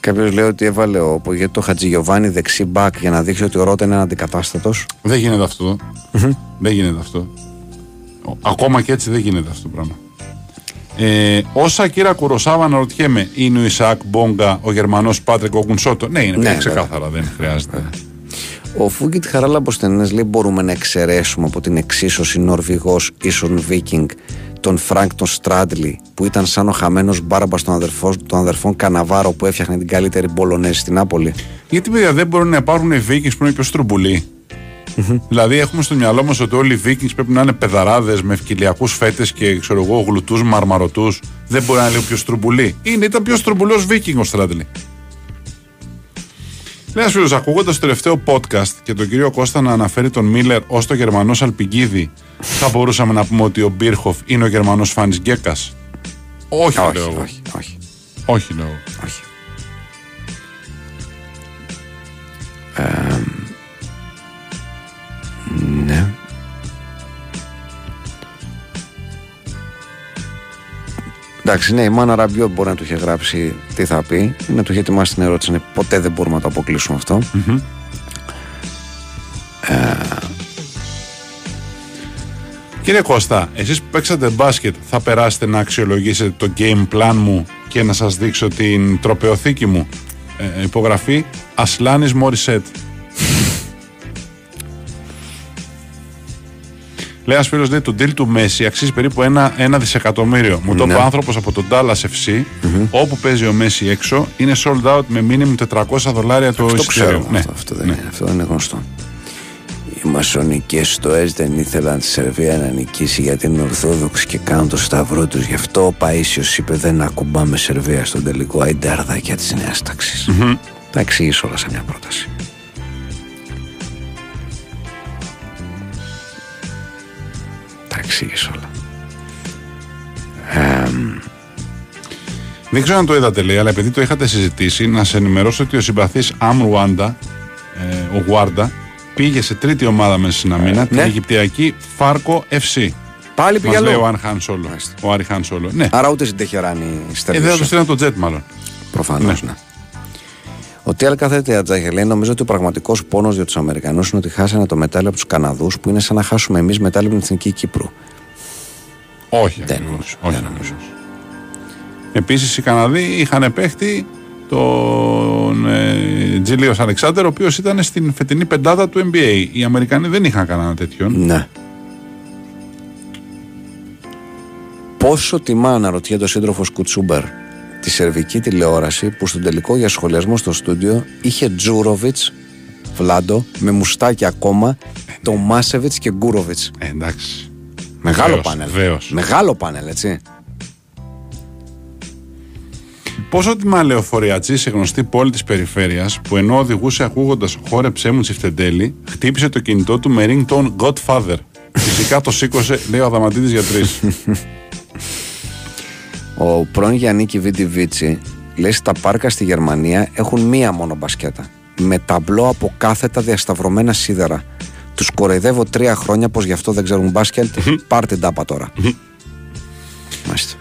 Κάποιος λέει ότι έβαλε ο Πογέτο το Χατζηγιοβάνι δεξί μπακ για να δείξει ότι ο Ρότα είναι αντικατάστατος. Δεν γίνεται αυτό. Δεν γίνεται αυτό. Ο- Ακόμα και έτσι δεν γίνεται αυτό το πράγμα. Ε, όσα κύρα Κουροσάβα αναρωτιέμαι, είναι ο Ισακ Μπόγκα, ο Γερμανός Πάτρικ Ογκουνσότο. Ναι, είναι Ναι, ναι, ξεκάθαρα, δεν χρειάζεται. Ο Φούγκιτ Χαράλαμπος Τενές λέει: Μπορούμε να εξαιρέσουμε από την εξίσωση Νορβηγός ίσον Βίκινγκ τον Φρανκ τον Στράντλι που ήταν σαν ο χαμένος μπάρμπας των, αδερφών- των αδερφών Καναβάρο που έφτιαχνε την καλύτερη μπολονέζη στην Νάπολη. Γιατί παιδιά δεν μπορούν να υπάρχουν Vikings που είναι πιο στρουμπουλοί; Δηλαδή έχουμε στο μυαλό μας ότι όλοι οι Vikings πρέπει να είναι παιδαράδες με κοιλιακούς φέτες και ξέρω εγώ γλουτούς μαρμαρωτούς. Δεν μπορεί να είναι λίγο πιο στρουμπουλοί. Είναι, ήταν πιο στρουμπουλός Viking ο Στράτλι. Λέει ένα φίλο, ακούγοντας το τελευταίο podcast και τον κύριο Κώστα να αναφέρει τον Μίλλερ ως το Γερμανό Σαλπιγγίδη, θα μπορούσαμε να πούμε ότι ο Μπίρχοφ είναι ο Γερμανός Φάνης Γκέκας; Όχι, όχι, λέω εγώ. όχι, όχι, Όχι, λέω εγώ. όχι. Ε, ναι. Εντάξει, ναι, η Μάνα Ραμπιό μπορεί να του είχε γράψει τι θα πει, να του είχε ετοιμάσει την ερώτηση. Ναι, ποτέ δεν μπορούμε να το αποκλείσουμε αυτό. Κύριε Κώστα, εσείς που παίξατε μπάσκετ θα περάσετε να αξιολογήσετε το game plan μου και να σας δείξω την τροπεοθήκη μου. Ε, υπογραφή Ασλάνης Μόρισέτ. Λέει ένας φίλος, λέει το deal του Μέση αξίζει περίπου ένα, ένα δισεκατομμύριο. Μου το είπε Ναι. ο άνθρωπος από τον Dallas FC, όπου παίζει ο Μέση έξω, είναι sold out με minimum 400 δολάρια το Αυτό εισιτήριο. ξέρω. Ναι. Αυτό, αυτό, δεν είναι, αυτό δεν είναι γνωστό. Οι μασονικές στοέ δεν ήθελαν τη Σερβία να νικήσει γιατί είναι Ορθόδοξοι και κάνουν το σταυρό τους. Γι' αυτό ο Παίσιο είπε: Δεν ακουμπάμε Σερβία στον τελικό. Αϊντάρδακια τη νέα τάξη. Τα εξηγήσω όλα σε μια πρόταση. Τα εξηγήσω όλα. Δεν ξέρω αν το είδατε, λέει, αλλά επειδή το είχατε συζητήσει, να σε ενημερώσω ότι ο συμπαθής Αμ Ρουάντα, ε, ο Γουάρντα, πήγε σε τρίτη ομάδα μέσα στην αμήνα, την ναι. Αιγυπτιακή Φάρκο FC. Πάλι πήγε Μας λέει ο αλλού. Ανχάν Σόλο. Μάλιστα. Ο Αριχάν Σόλο. Ναι, Άρα ούτε στην Τεχεράνη ε, δεν θα στερεούσε. του στείλαν το τζετ, μάλλον. Προφανώς, ναι. Ο Τίαλ κάθεται Ατζάχε λέει: Νομίζω ότι ο πραγματικός πόνος για τους Αμερικανούς είναι ότι χάσανε το μετάλλιο από τους Καναδούς που είναι σαν να χάσουμε εμείς μετάλλιο από την εθνική Κύπρου. Όχι, Δεν ακριβώς, νομίζω, όχι δεν ακριβώς. Επίσης οι Καναδοί είχαν παίχτη τον ε, Τζίλιος Αλεξάνδερ, ο οποίος ήταν στην φετινή πεντάδα του NBA. Οι Αμερικανοί δεν είχαν κανένα τέτοιον. Ναι. Πόσο τιμά αναρωτιέται ο σύντροφος Κουτσούμπερ τη σερβική τηλεόραση που στον τελικό για σχολιασμό στο στούντιο είχε Τζούροβιτς, Βλάντο, με μουστάκι ακόμα, το Μάσεβιτ και Γκούροβιτς. Ε, εντάξει. Μεγάλο Βεβαίως, πάνελ. βεβαίως. Μεγάλο πάνελ, έτσι. Πόσο τιμά λεωφοριατζή σε γνωστή πόλη της περιφέρειας που ενώ οδηγούσε ακούγοντας χόρεψέ μου τσιφτεντέλη, χτύπησε το κινητό του με ringtone Godfather. Φυσικά το σήκωσε, λέει ο Αδαμαντίδης για τρεις. Ο πρώην Γιάννικη Βιντιβίτσι λέει στα πάρκα στη Γερμανία έχουν μία μόνο μπασκέτα. Με ταμπλό από κάθετα διασταυρωμένα σίδερα. Τους κοροϊδεύω τρία χρόνια πως γι' αυτό δεν ξέρουν μπάσκετ. Πάρτε την τάπα τώρα. Μάλιστα.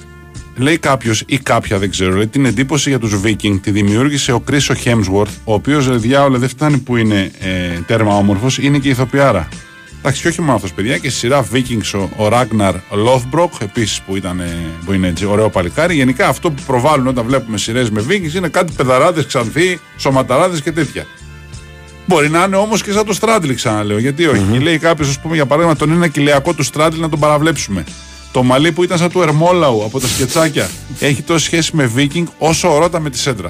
λέει κάποιος ή κάποια, δεν ξέρω, λέει, την εντύπωση για τους Viking τη δημιούργησε ο Κρίσο Χέμσουορθ, ο οποίος διάολε δεν φτάνει που είναι ε, τέρμα όμορφος, είναι και ηθοποιάρα. Εντάξει, και όχι μόνο αυτός, παιδιά, και στη σειρά Vikings ο, ο Ragnar Lothbrok, επίσης που, ήταν, ε, που είναι έτσι, ωραίο παλικάρι. Γενικά αυτό που προβάλλουν όταν βλέπουμε σειρές με Vikings είναι κάτι πεδαράδες, ξανθοί, σωματαράδες και τέτοια. Μπορεί να είναι όμως και σαν το Στράτλι, ξαναλέω. Γιατί όχι. Και λέει κάποιος, ας πούμε, για παράδειγμα, τον ένα κυλιακό του Στράτλι να τον παραβλέψουμε. Το μαλλί που ήταν σαν του Ερμόλαου από τα σκετσάκια έχει τόση σχέση με Viking όσο ο Ρότα με τη σεντρα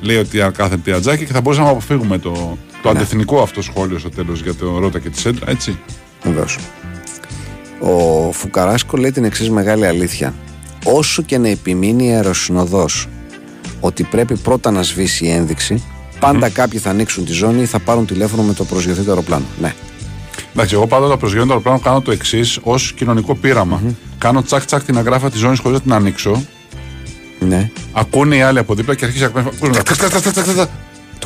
Λέει ότι κάθεται ατζάκι και θα μπορούσαμε να αποφύγουμε το, το αντεθνικό αυτό σχόλιο στο τέλος για το Ρότα και τη Σέντρα, έτσι. Βεβαίως. Ο Φουκαράσκο λέει την εξής μεγάλη αλήθεια. Όσο και να επιμείνει η αεροσυνοδός ότι πρέπει πρώτα να σβήσει η ένδειξη, πάντα κάποιοι θα ανοίξουν τη ζώνη ή θα πάρουν τηλέφωνο με το προσγειωθείτε αεροπλάνο. Ναι. Εντάξει, εγώ πάντα όταν προσγειώνω το αεροπλάνο κάνω το εξής ως κοινωνικό πείραμα. Κάνω τσακ τσακ την αγράφα της ζώνης χωρίς να την ανοίξω. ναι. Ακούνε οι άλλοι από δίπλα και αρχίζει να ακούμε.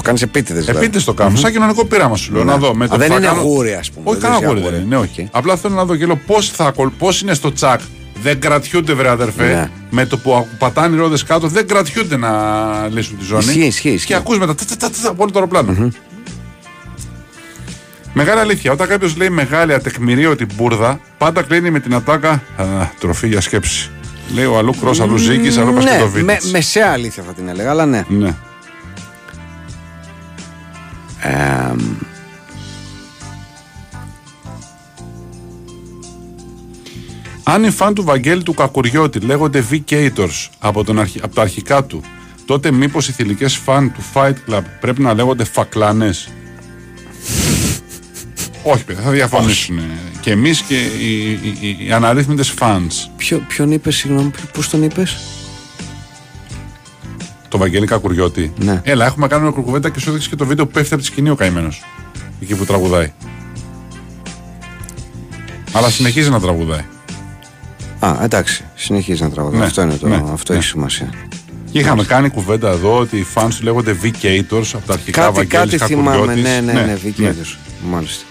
Ακούμε, τακ, τακ, τακ, τακ, τακ, τακ. Το κάνεις επίτηδες δηλαδή. Επίτηδες το κάνω. Σαν κοινωνικό πείραμα σου λέω. Ναι. Να δω. Με Α, το δεν που θα είναι κάνω- αγούρι, ας πούμε, Όχι, δεν κανένα είσαι αγούρι δεν αγούρι. είναι. Ναι, όχι. Οκ. Απλά θέλω να δω και λέω πώς θα ακολ- πώς είναι στο τσακ. Δεν κρατιούνται, βρε αδερφέ. Ναι. Με το που πατάνε οι ρόδες κάτω, δεν κρατιούνται να λύσουν τη ζώνη. Ισχύει, ισχύει, ισχύει. Και ακούς μετά τσα, τσα, τσα, τσα, από όλο το αεροπλάνο. Μεγάλη αλήθεια. Όταν κάποιος λέει μεγάλη ατεκμηρίωτη μπουρδα, πάντα κλείνει με την ατάκα «Α, τροφή για σκέψη. Λέει ο αλλού κρό, αλλού ζήκης, αλλού ναι, πασκετοβίτης. με, μεσαία αλήθεια θα την έλεγα, αλλά ναι. Ναι. Ε, Αν οι φαν του Βαγγέλη του Κακουριώτη λέγονται V-Cators από, τον αρχι... από τα αρχικά του, τότε μήπως οι θηλυκές φαν του Fight Club πρέπει να λέγονται φακλάνες; Όχι, παιδιά, θα διαφωνήσουν. Και εμείς και οι, οι, οι, οι αναρρύθμιτες fans. ποιο, ποιον είπες, συγγνώμη, πώς τον είπες; Το Βαγγέλη Κακουριώτη. Ναι. Έλα, έχουμε κάνει μια κουβέντα και σου έδειξε και το βίντεο που πέφτει από τη σκηνή ο καημένος. Εκεί που τραγουδάει. Αλλά συνεχίζει να τραγουδάει. Α, εντάξει, συνεχίζει να τραγουδάει. Ναι, αυτό είναι το, ναι, αυτό ναι. έχει σημασία. Και είχαμε κάνει κουβέντα εδώ ότι οι fans του λέγονται V-Cators από τα αρχικά Κάτι, Βαγγέλης κάτι θυμάμαι, Κακουριώτης. ναι, ναι, ναι, ναι, Μάλιστα.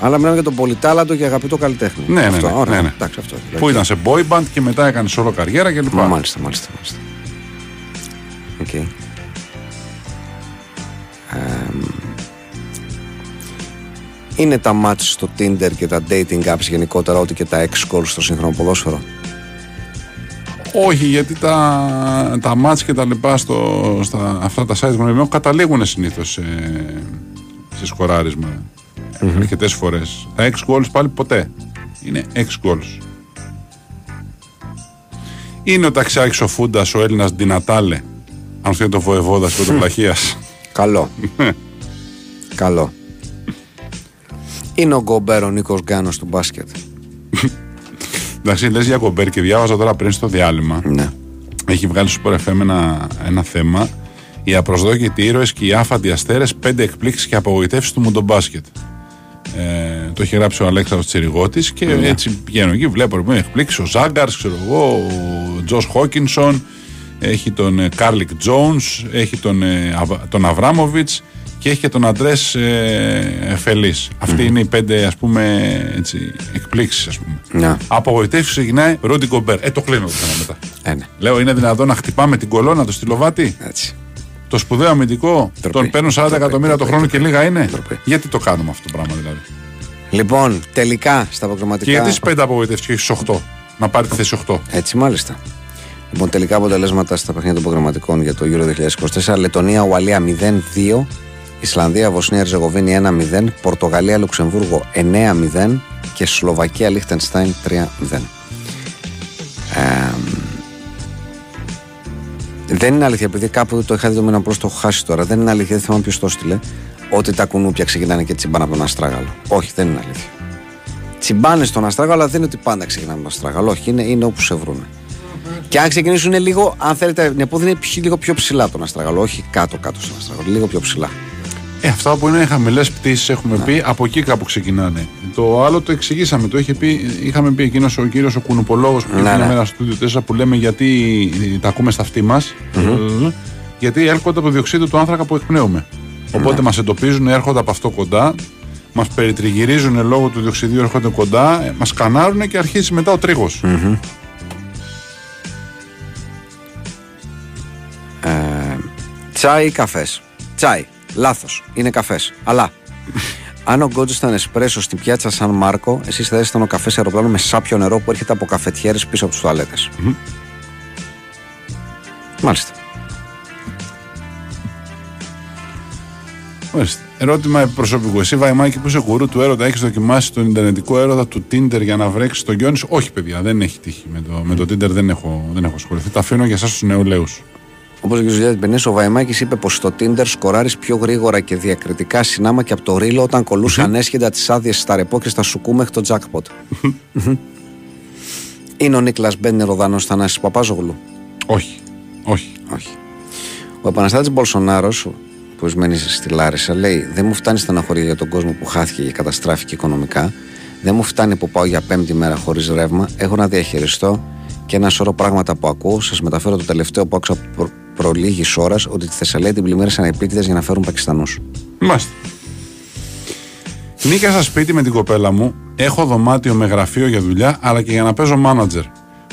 Αλλά μιλάμε για τον πολυτάλαντο και αγαπητό καλλιτέχνη. Ναι, ναι, αυτό, ναι, ωραία. ναι, ναι. Εντάξει, αυτό. Που ήταν σε boy band και μετά έκανε solo καριέρα κλπ. Μα, μάλιστα, μάλιστα, μάλιστα. Οκ. Εμ, είναι τα match στο Tinder και τα dating apps γενικότερα ό,τι και τα xGoals στο σύγχρονο ποδόσφαιρο; Όχι, γιατί τα, τα μάτς και τα λοιπά στο, στα, αυτά τα sites γνωριμιών καταλήγουν συνήθως σε, σε σκοράρισμα mm-hmm. αρκετές φορές. Τα 6 goals πάλι ποτέ. Είναι 6 goals. Είναι ο ταξιάρχης ο Φούντας, ο Έλληνας Ντινατάλε. Αν αυτό είναι το βοεβόδα τη πρωτοβλαχία. Καλό. Καλό. Είναι ο Γκομπέρο ο Νίκος Γκάνος του μπάσκετ. Εντάξει, λες για κομπέρ και διάβαζα τώρα πριν στο διάλειμμα. Ναι. Έχει βγάλει στο Sport FM ένα, ένα θέμα. Οι απροσδόκητοι ήρωες και οι άφαντοι αστέρες, πέντε εκπλήξεις και απογοητεύσεις του μουντομπάσκετ. Ε, το έχει γράψει ο Αλέξανδρος Τσιριγώτης και έτσι πηγαίνω εκεί. Βλέπω λοιπόν εκπλήξεις ο Ζάγκαρς, ξέρω εγώ, ο Τζος Χόκινσον, έχει τον ε, Κάρλικ Τζόουνς, έχει τον, ε, Αβ- τον Αβράμοβιτς και έχει και τον Αντρές ε, Φελίζ. Αυτοί είναι οι πέντε ας πούμε έτσι, εκπλήξεις, ας πούμε. Ναι. Απογοητεύσεις ξεκινάει Ρούντι Γκομπέρ. Ε, το κλείνω το θέμα μετά. Ε, ναι. Λέω, είναι δυνατόν να χτυπάμε την κολόνα, το στυλοβάτι. Έτσι. Το σπουδαίο αμυντικό, Ντροπή. τον παίρνουν 40 Ντροπή, εκατομμύρια το ντροπή, χρόνο και λίγα είναι; Ντροπή. Γιατί το κάνουμε αυτό το πράγμα δηλαδή; Λοιπόν, τελικά στα Και προγραμματικά. γιατί στις 5 απογοητεύσεις και όχι στι 8. Να πάρει τη θέση 8. Έτσι, μάλιστα. Λοιπόν, τελικά αποτελέσματα στα παιχνίδια των προγραμματικών για το Euro 2024. Λετωνία, Ουαλία 0-2. Ισλανδία, Βοσνία, Ερζεγοβίνη 1-0. Πορτογαλία, Λουξεμβούργο 9-0. Και Σλοβακία, Λίχτενστάιν 3-0. Ε, δεν είναι αλήθεια, επειδή κάπου το είχα δει το μήνα απλώς το έχω χάσει τώρα. Δεν είναι αλήθεια, δεν θυμάμαι ποιος το έστειλε. Ότι τα κουνούπια ξεκινάνε και τσιμπάνε από τον Αστράγαλο. Όχι, δεν είναι αλήθεια. Τσιμπάνε στον Αστράγαλο, αλλά δεν είναι ότι πάντα ξεκινάνε από τον Αστράγαλο. Όχι, είναι, είναι όπου σε βρούνε. Και αν ξεκινήσουν λίγο, αν θέλετε, την επόδη είναι πιο- λίγο πιο ψηλά από τον Αστράγαλο. Όχι κάτω-κάτω στον Αστράγαλο, λίγο πιο ψηλά. Ε, αυτά που είναι χαμηλές πτήσεις, έχουμε πει, από εκεί κάπου ξεκινάνε. Το άλλο το εξηγήσαμε. Το είχε πει, είχαμε πει εκείνος ο κύριος ο Κουνουπολόγος που Ναι, είναι ναι. μέρα στο στούντιο 4 που λέμε γιατί τα ακούμε στα αυτή μας. Γιατί έρχονται από το διοξείδιο του άνθρακα που εκπνέουμε. Οπότε Ναι. μας εντοπίζουν, έρχονται από αυτό κοντά, μας περιτριγυρίζουν λόγω του διοξιδίου, έρχονται κοντά, μας κανάρουν και αρχίζει μετά ο τρίγος. Τσάι ή καφές. Τσάι. Λάθος. Είναι καφές. Αλλά αν ο γκότζο ήταν εσπρέσο στην πιάτσα Σαν Μάρκο, εσείς θα ήσασταν ο καφές σε αεροπλάνο με σάπιο νερό που έρχεται από καφετιέρες πίσω από τις τουαλέτες. Μάλιστα. Μάλιστα. Ερώτημα προσωπικού. Εσύ, Βαϊμάκη, που είσαι κουρού του έρωτα, έχεις δοκιμάσει τον Ιντερνετικό έρωτα του Tinder για να βρέξεις τον Γιόνις; Όχι, παιδιά, δεν έχει τύχει. Με το, με το Tinder δεν έχω, δεν έχω ασχοληθεί. Τα αφήνω για εσάς τους νεολαίους. Όπως και ο Ζουλιάδη Μπενές, ο Βαϊμάκης είπε πως στο Tinder σκοράρεις πιο γρήγορα και διακριτικά συνάμα και από το ρίλο όταν κολούσε ανέσχετα τις άδειες στα ρεπό και στα σουκού μέχρι το jackpot. Είναι ο Νίκλας Μπέννερ ο Δανός Θανάσης Παπάζογλου; Όχι. Όχι. Όχι. Ο επαναστάτης Μπολσονάρος, που μένει στη Λάρισα, λέει: Δεν μου φτάνει στεναχωρία για τον κόσμο που χάθηκε και καταστράφηκε οικονομικά. Δεν μου φτάνει που πάω για πέμπτη μέρα χωρίς ρεύμα. Έχω να διαχειριστώ και ένα σωρό πράγματα που ακούω. Σας μεταφέρω το τελευταίο που άκουσα προ, προ λίγη ώρας ότι τη Θεσσαλία την πλημμύρισαν επίτηδες για να φέρουν Πακιστανούς. Μάλιστα. Νίκα στα σπίτι με την κοπέλα μου. Έχω δωμάτιο με γραφείο για δουλειά, αλλά και για να παίζω μάνατζερ.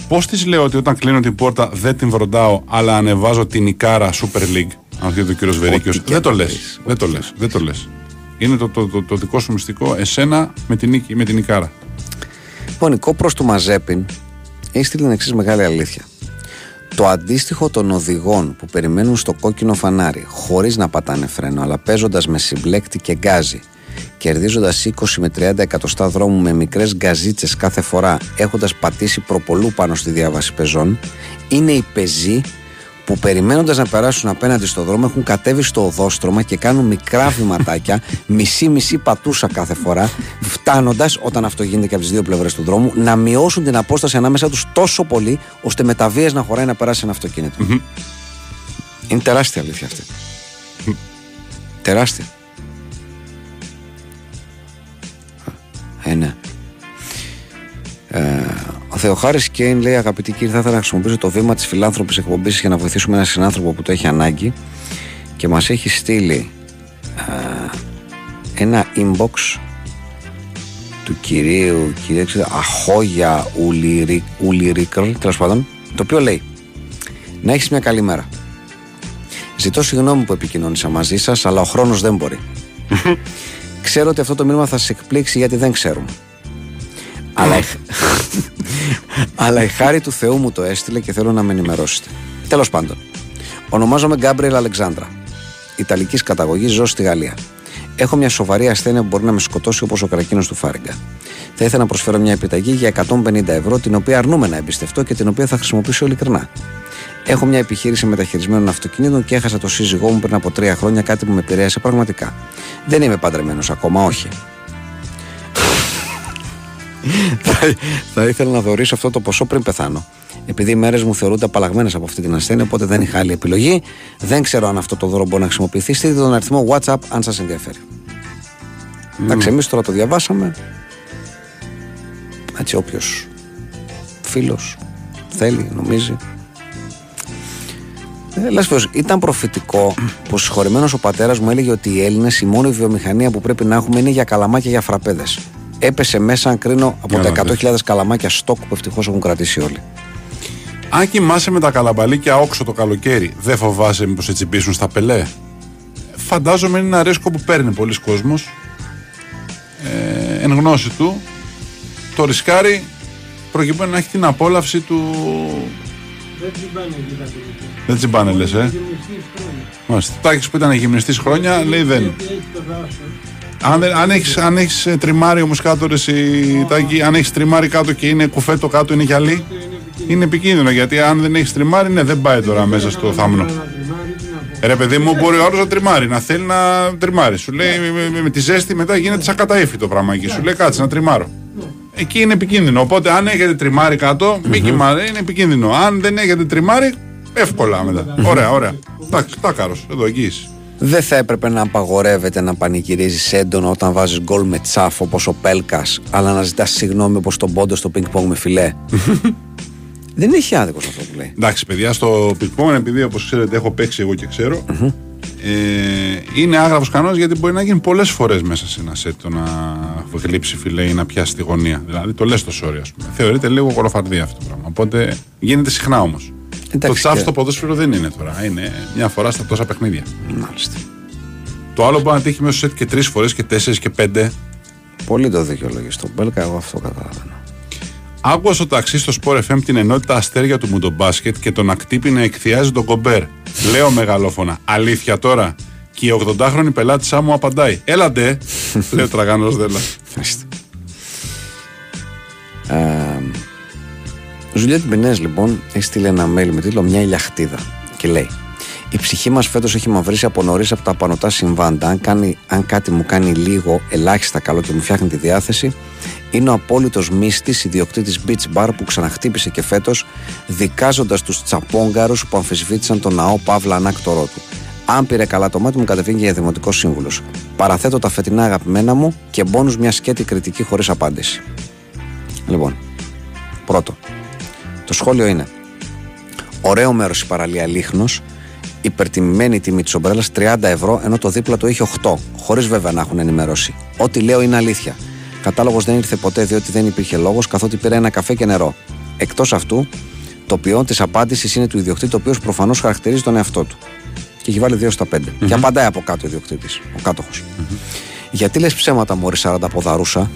Πώς της λέω ότι όταν κλείνω την πόρτα δεν την βροντάω, αλλά ανεβάζω την Ικάρα Super League; Αν θέλει ο κύριος Βερίκιος. Ό,τι και Δεν το να λες. πεις. Δεν το λες. Δεν το λες. Είναι το, το, το, το δικό σου μυστικό. Εσένα με την, Νίκη- με την Ικάρα. Λοιπόν, η κόπρος του Μαζέπιν έχει στείλει την εξής μεγάλη αλήθεια. Το αντίστοιχο των οδηγών που περιμένουν στο κόκκινο φανάρι χωρίς να πατάνε φρένο, αλλά παίζοντας με συμπλέκτη και γκάζι, κερδίζοντας 20 με 30 εκατοστά δρόμου με μικρές γκαζίτσες κάθε φορά, έχοντας πατήσει προπολού πάνω στη διάβαση πεζών, είναι οι πεζοί που περιμένοντας να περάσουν απέναντι στο δρόμο έχουν κατέβει στο οδόστρωμα και κάνουν μικρά βηματάκια, μισή-μισή πατούσα κάθε φορά, φτάνοντας, όταν αυτό γίνεται και από τις δύο πλευρές του δρόμου, να μειώσουν την απόσταση ανάμεσα τους τόσο πολύ, ώστε με τα βίας να χωράει να περάσει ένα αυτοκίνητο. Είναι τεράστια αλήθεια αυτή. τεράστια. Ε, ναι. Ε, ο Θεοχάρης Κέιν λέει: Αγαπητοί κύριοι, θα ήθελα να χρησιμοποιήσω το βήμα της φιλάνθρωπης εκπομπής για να βοηθήσουμε έναν συνάνθρωπο που το έχει ανάγκη και μας έχει στείλει ε, ένα inbox του κυρίου κυρία, ξέρω, Αχόγια Ουλιρι- Ουλιρίκρ, τέλος πάντων, το οποίο λέει Να έχεις μια καλή μέρα. Ζητώ συγγνώμη που επικοινώνησα μαζί σας, αλλά ο χρόνος δεν μπορεί. ξέρω ότι αυτό το μήνυμα θα σα εκπλήξει γιατί δεν ξέρουμε. αλλά, η... αλλά η χάρη του Θεού μου το έστειλε και θέλω να με ενημερώσετε. Τέλος πάντων, ονομάζομαι Γκάμπριελ Αλεξάνδρα. Ιταλικής καταγωγής, ζω στη Γαλλία. Έχω μια σοβαρή ασθένεια που μπορεί να με σκοτώσει όπως ο καρκίνος του Φάριγκα. Θα ήθελα να προσφέρω μια επιταγή για 150 ευρώ, την οποία αρνούμε να εμπιστευτώ και την οποία θα χρησιμοποιήσω ειλικρινά. Έχω μια επιχείρηση μεταχειρισμένων αυτοκινήτων και έχασα το σύζυγό μου πριν από τρία χρόνια, κάτι που με επηρέασε πραγματικά. Δεν είμαι παντρεμένος ακόμα, όχι. Θα, θα ήθελα να δωρήσω αυτό το ποσό πριν πεθάνω. Επειδή οι μέρες μου θεωρούνται απαλλαγμένες από αυτή την ασθένεια, οπότε δεν είχα άλλη επιλογή. Δεν ξέρω αν αυτό το δώρο μπορεί να χρησιμοποιηθεί. Στείλτε τον αριθμό WhatsApp αν σας ενδιαφέρει. Εντάξει, εμείς τώρα το διαβάσαμε. Έτσι, όποιος φίλος θέλει, νομίζει. Ε, λες πως, ήταν προφητικό που συγχωρημένος ο πατέρας μου έλεγε ότι οι Έλληνες η μόνη βιομηχανία που πρέπει να έχουμε είναι για καλαμάκια για φραπέδες. Έπεσε μέσα αν κρίνω από Για τα να 100.000 καλαμάκια στόκ που ευτυχώς έχουν κρατήσει όλοι. Αν κοιμάσαι με τα καλαμπαλίκια όξο το καλοκαίρι, δεν φοβάσαι μήπως έτσι μπήσουν στα πελέ; Φαντάζομαι είναι ένα ρίσκο που παίρνει πολλοί κόσμος ε, εν γνώση του το ρισκάρει προκειμένου να έχει την απόλαυση του. Δεν τσιμπάνε λες, ε; Μάλιστα. Τάκης που ήταν γυμνιστής χρόνια λέει δεν. Αν, δεν- αν έχεις, αν έχεις ε, τριμάρι όμως κάτω ρε εσύ, Τάκη, αν έχεις τριμάρι κάτω και είναι κουφέτο κάτω είναι γυαλί, είναι επικίνδυνο γιατί αν δεν έχεις τριμάρι ναι δεν πάει τώρα μέσα στο θάμνο. Ρε παιδί μου, μπορεί ο άλλος να τριμάρει, να θέλει να τριμάρει. Σου λέει με, με- με τη ζέστη μετά γίνεται σαν κανταΐφι το πράγμα εκεί. Σου λέει κάτσε να τριμάρω. Εκεί είναι επικίνδυνο. Οπότε αν έχετε τριμάρι κάτω, μην κοιμάται, είναι επικίνδυνο. Αν δεν έχετε τριμάρι, εύκολα μετά. Ωραία, ωραία. Εντάξει, τάκαρο, εδώ εγγύηση. Δεν θα έπρεπε να απαγορεύεται να πανηγυρίζεις έντονο όταν βάζεις γκολ με τσάφ όπως ο Πέλκας, αλλά να ζητάς συγγνώμη όπως τον πόντο στο πινκ πονγκ με φιλέ. Δεν έχει άδικος αυτό που λέει. Εντάξει, παιδιά, στο πικπόμεν, επειδή όπως ξέρετε έχω παίξει εγώ και ξερω ε, είναι άγραφος κανόνας γιατί μπορεί να γίνει πολλές φορές μέσα σε ένα σετ το να γλύψει φιλέ ή να πιάσει τη γωνία. Δηλαδή το λες το sorry, ας πούμε. Θεωρείται λίγο κολοφαρδία αυτό το πράγμα. Οπότε γίνεται συχνά όμως. Το Εντάξει, τσάφ και- στο ποδόσφαιρο δεν είναι τώρα. Είναι μια φορά στα τόσα παιχνίδια. Μάλιστα. Το άλλο μπορεί να τύχει μέσα στο σετ και τρεις φορές και τέσσερις και πέντε. Πολύ το δικαιολογείς στον Πέλκα, εγώ αυτό καταλαβαίνω. Άκουα στο ταξί στο Sport FM την ενότητα αστέρια του Μουντομπάσκετ και τον ακτύπη να εκθιάζει τον κομπέρ. Λέω μεγαλόφωνα. Αλήθεια τώρα. Και η 80χρονη πελάτησά μου απαντάει. Έλατε, λέει ο τραγανό Δέλα. Ευχαριστώ. Ε, ο Ζουλιέτ Μπινές λοιπόν έχει στείλει ένα mail με τίτλο Μια ηλιαχτίδα και λέει η ψυχή μας φέτος έχει μαυρίσει από νωρίς από τα πανωτά συμβάντα. Αν, κάνει, αν κάτι μου κάνει λίγο, ελάχιστα καλό και μου φτιάχνει τη διάθεση, είναι ο απόλυτος μύστης ιδιοκτήτης beach bar που ξαναχτύπησε και φέτος, δικάζοντας τους τσαπόγκαρους που αμφισβήτησαν τον ναό παύλα ανάκτορό του. Αν πήρε καλά το μάτι μου, κατεβαίνει για δημοτικό σύμβουλος. Παραθέτω τα φετινά αγαπημένα μου και μπόνους μια σκέτη κριτική χωρίς απάντηση. Λοιπόν, πρώτο. Το σχόλιο είναι Ωραίο μέρος η παραλία Λίχνος, υπερτιμημένη τιμή της ομπρέλας 30 ευρώ, ενώ το δίπλα του είχε 8, χωρίς βέβαια να έχουν ενημερώσει. Ό,τι λέω είναι αλήθεια. Κατάλογος δεν ήρθε ποτέ διότι δεν υπήρχε λόγος, καθότι πήρα ένα καφέ και νερό. Εκτός αυτού, το ποιόν της απάντησης είναι του ιδιοκτήτη, ο οποίος προφανώς χαρακτηρίζει τον εαυτό του. Και έχει βάλει 2 στα 5. Και απαντάει από κάτω ο ιδιοκτήτης, ο κάτοχος. Γιατί λες ψέματα, μωρή 40ποδαρούσα,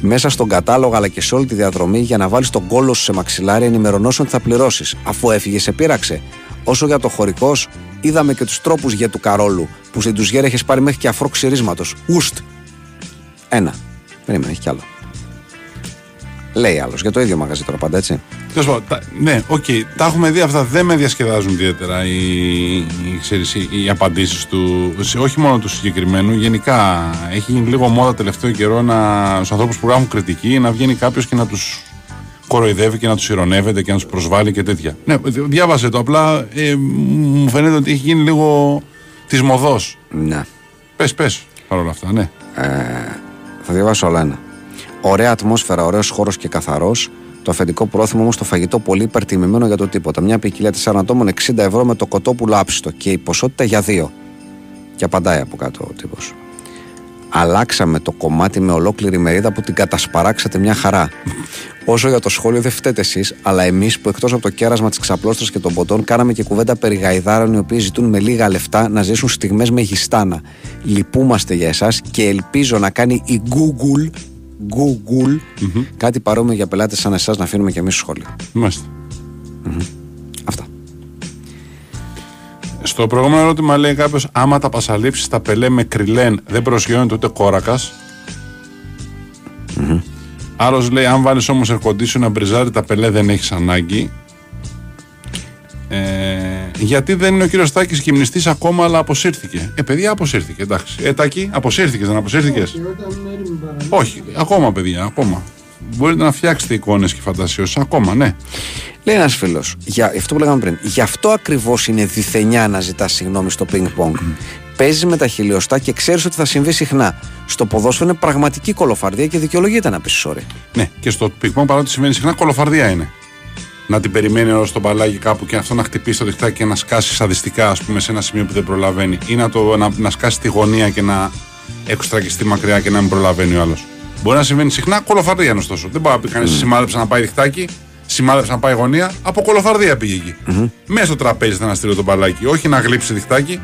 μέσα στον κατάλογο αλλά και σε όλη τη διαδρομή για να βάλεις τον κώλο σου σε μαξιλάρι ενημερώνεσαι ότι θα πληρώσεις. Αφού έφυγε, σε πείραξε. Όσο για το χωρικός, είδαμε και τους τρόπους για του Καρόλου που στην ντουζιέρα έχεις πάρει μέχρι και αφρό ξυρίσματος. Ουστ. Ένα. Περίμενε, έχει κι άλλο. Λέει άλλος. Για το ίδιο μαγαζί τώρα πάντα έτσι. Τέλος πάντων, τα- ναι, οκ, τα έχουμε δει αυτά. Δεν με διασκεδάζουν ιδιαίτερα οι, οι, ξέρεις, οι, οι απαντήσεις του. σε- όχι μόνο του συγκεκριμένου. Γενικά έχει γίνει λίγο μόδα τελευταίο καιρό να, στους ανθρώπους που γράφουν κριτική να βγαίνει κάποιος και να τους κοροϊδεύει και να τους ηρωνεύεται και να τους προσβάλλει και τέτοια. Ναι, δι- διάβασε το. Απλά ε, μου φαίνεται ότι έχει γίνει λίγο της μοδός. Ναι. Πες, πες παρόλα αυτά, ναι. Θα διαβάσω άλλο ένα. Ωραία ατμόσφαιρα, ωραίος χώρος και καθαρός. Το αφεντικό πρόθυμο όμως το φαγητό πολύ υπερτιμημένο για το τίποτα. Μια ποικιλία 4 ατόμων 60 ευρώ με το κοτόπουλο άψιστο και η ποσότητα για δύο. Και απαντάει από κάτω ο τύπος. Αλλάξαμε το κομμάτι με ολόκληρη μερίδα που την κατασπαράξατε μια χαρά. Όσο για το σχόλιο δεν φταίτε εσείς, αλλά εμείς που εκτός από το κέρασμα της ξαπλώστρας και των ποτών κάναμε και κουβέντα περί γαϊδάρων οι οποίοι ζητούν με λίγα λεφτά να ζήσουν στιγμές με γιστάνα. Λυπούμαστε για εσάς και ελπίζω να κάνει η Google, Google κάτι παρόμοιο για πελάτες σαν εσάς να αφήνουμε και εμείς σχόλια. Μάλιστα. Αυτά. Στο προηγούμενο ερώτημα λέει κάποιος: Άμα τα πασαλείψει τα πελέ με κρυλέν, δεν προσγειώνεται ούτε κόρακας. Άλλος λέει: Αν βάλεις όμως air condition να μπριζάρει τα πελέ, δεν έχεις ανάγκη. Ε, γιατί δεν είναι ο κύριος Τάκη γυμνιστή ακόμα, αλλά αποσύρθηκε. Ε, παιδιά, αποσύρθηκε, εντάξει. Ε, Τάκη, αποσύρθηκες, δεν αποσύρθηκες; Όχι, ακόμα, παιδιά, ακόμα. Μπορείτε να φτιάξετε εικόνες και φαντασιώσεις ακόμα, ναι. Λέει ένας φίλος, για αυτό που λέγαμε πριν, γι' αυτό ακριβώς είναι διθενιά να ζητάς συγγνώμη στο πινκ-πονγκ. Παίζεις με τα χιλιοστά και ξέρεις ότι θα συμβεί συχνά. Στο ποδόσφαιρο είναι πραγματική κολοφαρδία και δικαιολογείται να πεις sorry. Ναι, και στο πικμό παρότι συμβαίνει συχνά, κολοφαρδία είναι. Να την περιμένει όλο το μπαλάκι κάπου και αυτό να χτυπήσει το διχτάκι και να σκάσει σαδιστικά, ας πούμε, σε ένα σημείο που δεν προλαβαίνει. Ή να, το, να, να σκάσει τη γωνία και να εξτρακιστεί μακριά και να μην προλαβαίνει ο άλλος. Μπορεί να συμβαίνει συχνά, κολοφαρδία είναι ωστόσο. Δεν μπορεί να πει κανείς σημάδεψε να πάει διχτάκι, σημάδεψε να πάει γωνία, από κολοφαρδία πήγε εκεί. Μέσα στο τραπέζι θα να στείλει το μπαλάκι, όχι να γλύψει διχτάκι.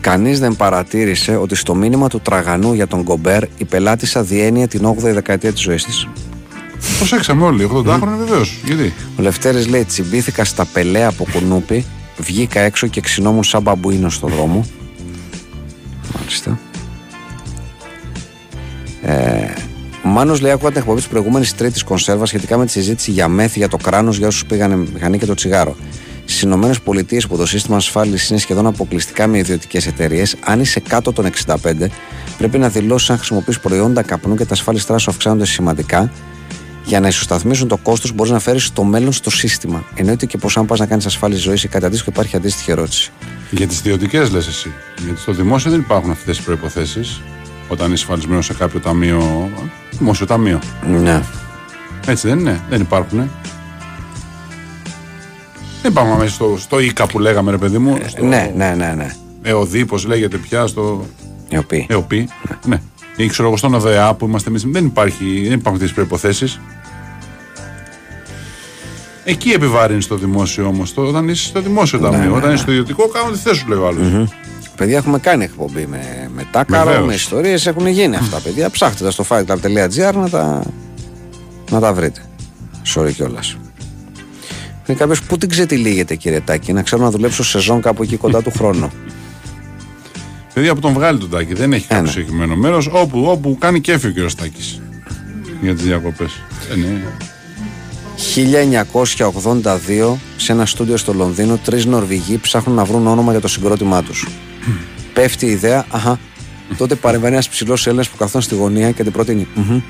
Κανείς δεν παρατήρησε ότι στο μήνυμα του τραγανού για τον Γκομπέρ η πελάτησα διένυε την 8η δεκαετία της ζωής της. Προσέξαμε όλοι, 80 χρόνια βεβαίως. Γιατί; Ο Λευτέρης λέει: Τσιμπήθηκα στα πελέ από κουνούπι, βγήκα έξω και ξυνόμουν σαν μπαμπουίνο στο δρόμο. Μάλιστα. Ε, ο Μάνος λέει: Άκουγα την εκπομπή της προηγούμενης τρίτης κονσέρβας σχετικά με τη συζήτηση για μέθη για το κράνος για όσους πήγανε μηχανή και το τσιγάρο. Στις Ηνωμένες Πολιτείες που το σύστημα ασφάλισης είναι σχεδόν αποκλειστικά με ιδιωτικές εταιρείες, αν είσαι κάτω των 65, πρέπει να δηλώσεις αν χρησιμοποιείς προϊόντα καπνού και τα ασφάλιστρά σου αυξάνονται σημαντικά. Για να ισοσταθμίσουν το κόστος, μπορείς να φέρεις το μέλλον στο σύστημα. Εννοείται και πως αν πας να κάνεις ασφάλιση ζωής ή κάτι αντίστοιχο, υπάρχει αντίστοιχη ερώτηση. Για τις ιδιωτικές λες εσύ. Γιατί στο δημόσιο δεν υπάρχουν αυτές τις προποθέσει. Όταν είσαι ασφαλισμένος σε κάποιο ταμείο. Δημόσιο ταμείο. Ναι. Έτσι δεν είναι. Δεν υπάρχουν. Δεν υπάρχουν μέσα στο, στο ΙΚΑ που λέγαμε, ρε παιδί μου. Στο Ναι, ναι, ναι, ναι. ΕΟΔΗ, πώ λέγεται πια, στο Οι οποίοι. ΕΟΠΗ. Ναι. Ή ξέρω εγώ στον ΟΔΕΑ που είμαστε εμείς. Δεν, υπάρχει, δεν υπάρχουν αυτέ τι προποθέσει. Εκεί επιβάρυνει το δημόσιο όμως. Όταν είσαι στο δημόσιο ταμείο. ναι, όταν ναι. είσαι στο ιδιωτικό, κάνουν τι θέσει σου, λέει ο άλλος. Παιδιά, έχουμε κάνει εκπομπή με, με τάκαρο, Βεβαίως. με ιστορίες. Έχουν γίνει αυτά, παιδιά. Ψάχτε τα στο fightclub.gr να τα, να τα βρείτε. Sorry κιόλας. Είναι κάποιος που την ξετυλίγεται, κύριε Τάκη, να ξέρω να δουλέψω σεζόν κάπου εκεί κοντά του χρόνου. Παιδιά που τον βγάλει τον Τάκη. Δεν έχει κάποιο ναι. συγκεκριμένο μέρος. Όπου, όπου κάνει κέφι ο κύριος Τάκης. Για τις διακοπές. Ε, ναι. 1982 σε ένα στούντιο στο Λονδίνο, τρεις Νορβηγοί ψάχνουν να βρουν όνομα για το συγκρότημά τους. Πέφτει η ιδέα, αχα. Τότε παρεμβαίνει ένας ψηλός Έλληνας που καθόταν στη γωνία και την προτείνει. «Μμμ».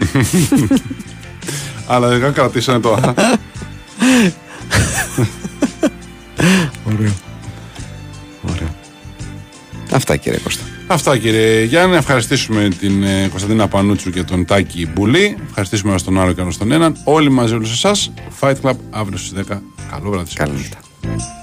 Αλλά δεν κρατήσανε το. «Α». Αυτά κύριε Κώστα. Αυτά κύριε Γιάννη. Να ευχαριστήσουμε την ε, Κωνσταντίνα Πανούτσου και τον Τάκη Μπουλή. Ευχαριστήσουμε ένα τον άλλο και ένα στον έναν. Όλοι μαζί, όλους εσάς. Fight Club αύριο στις 10. Καλό βράδυ. σε Καλή όλους. νύχτα.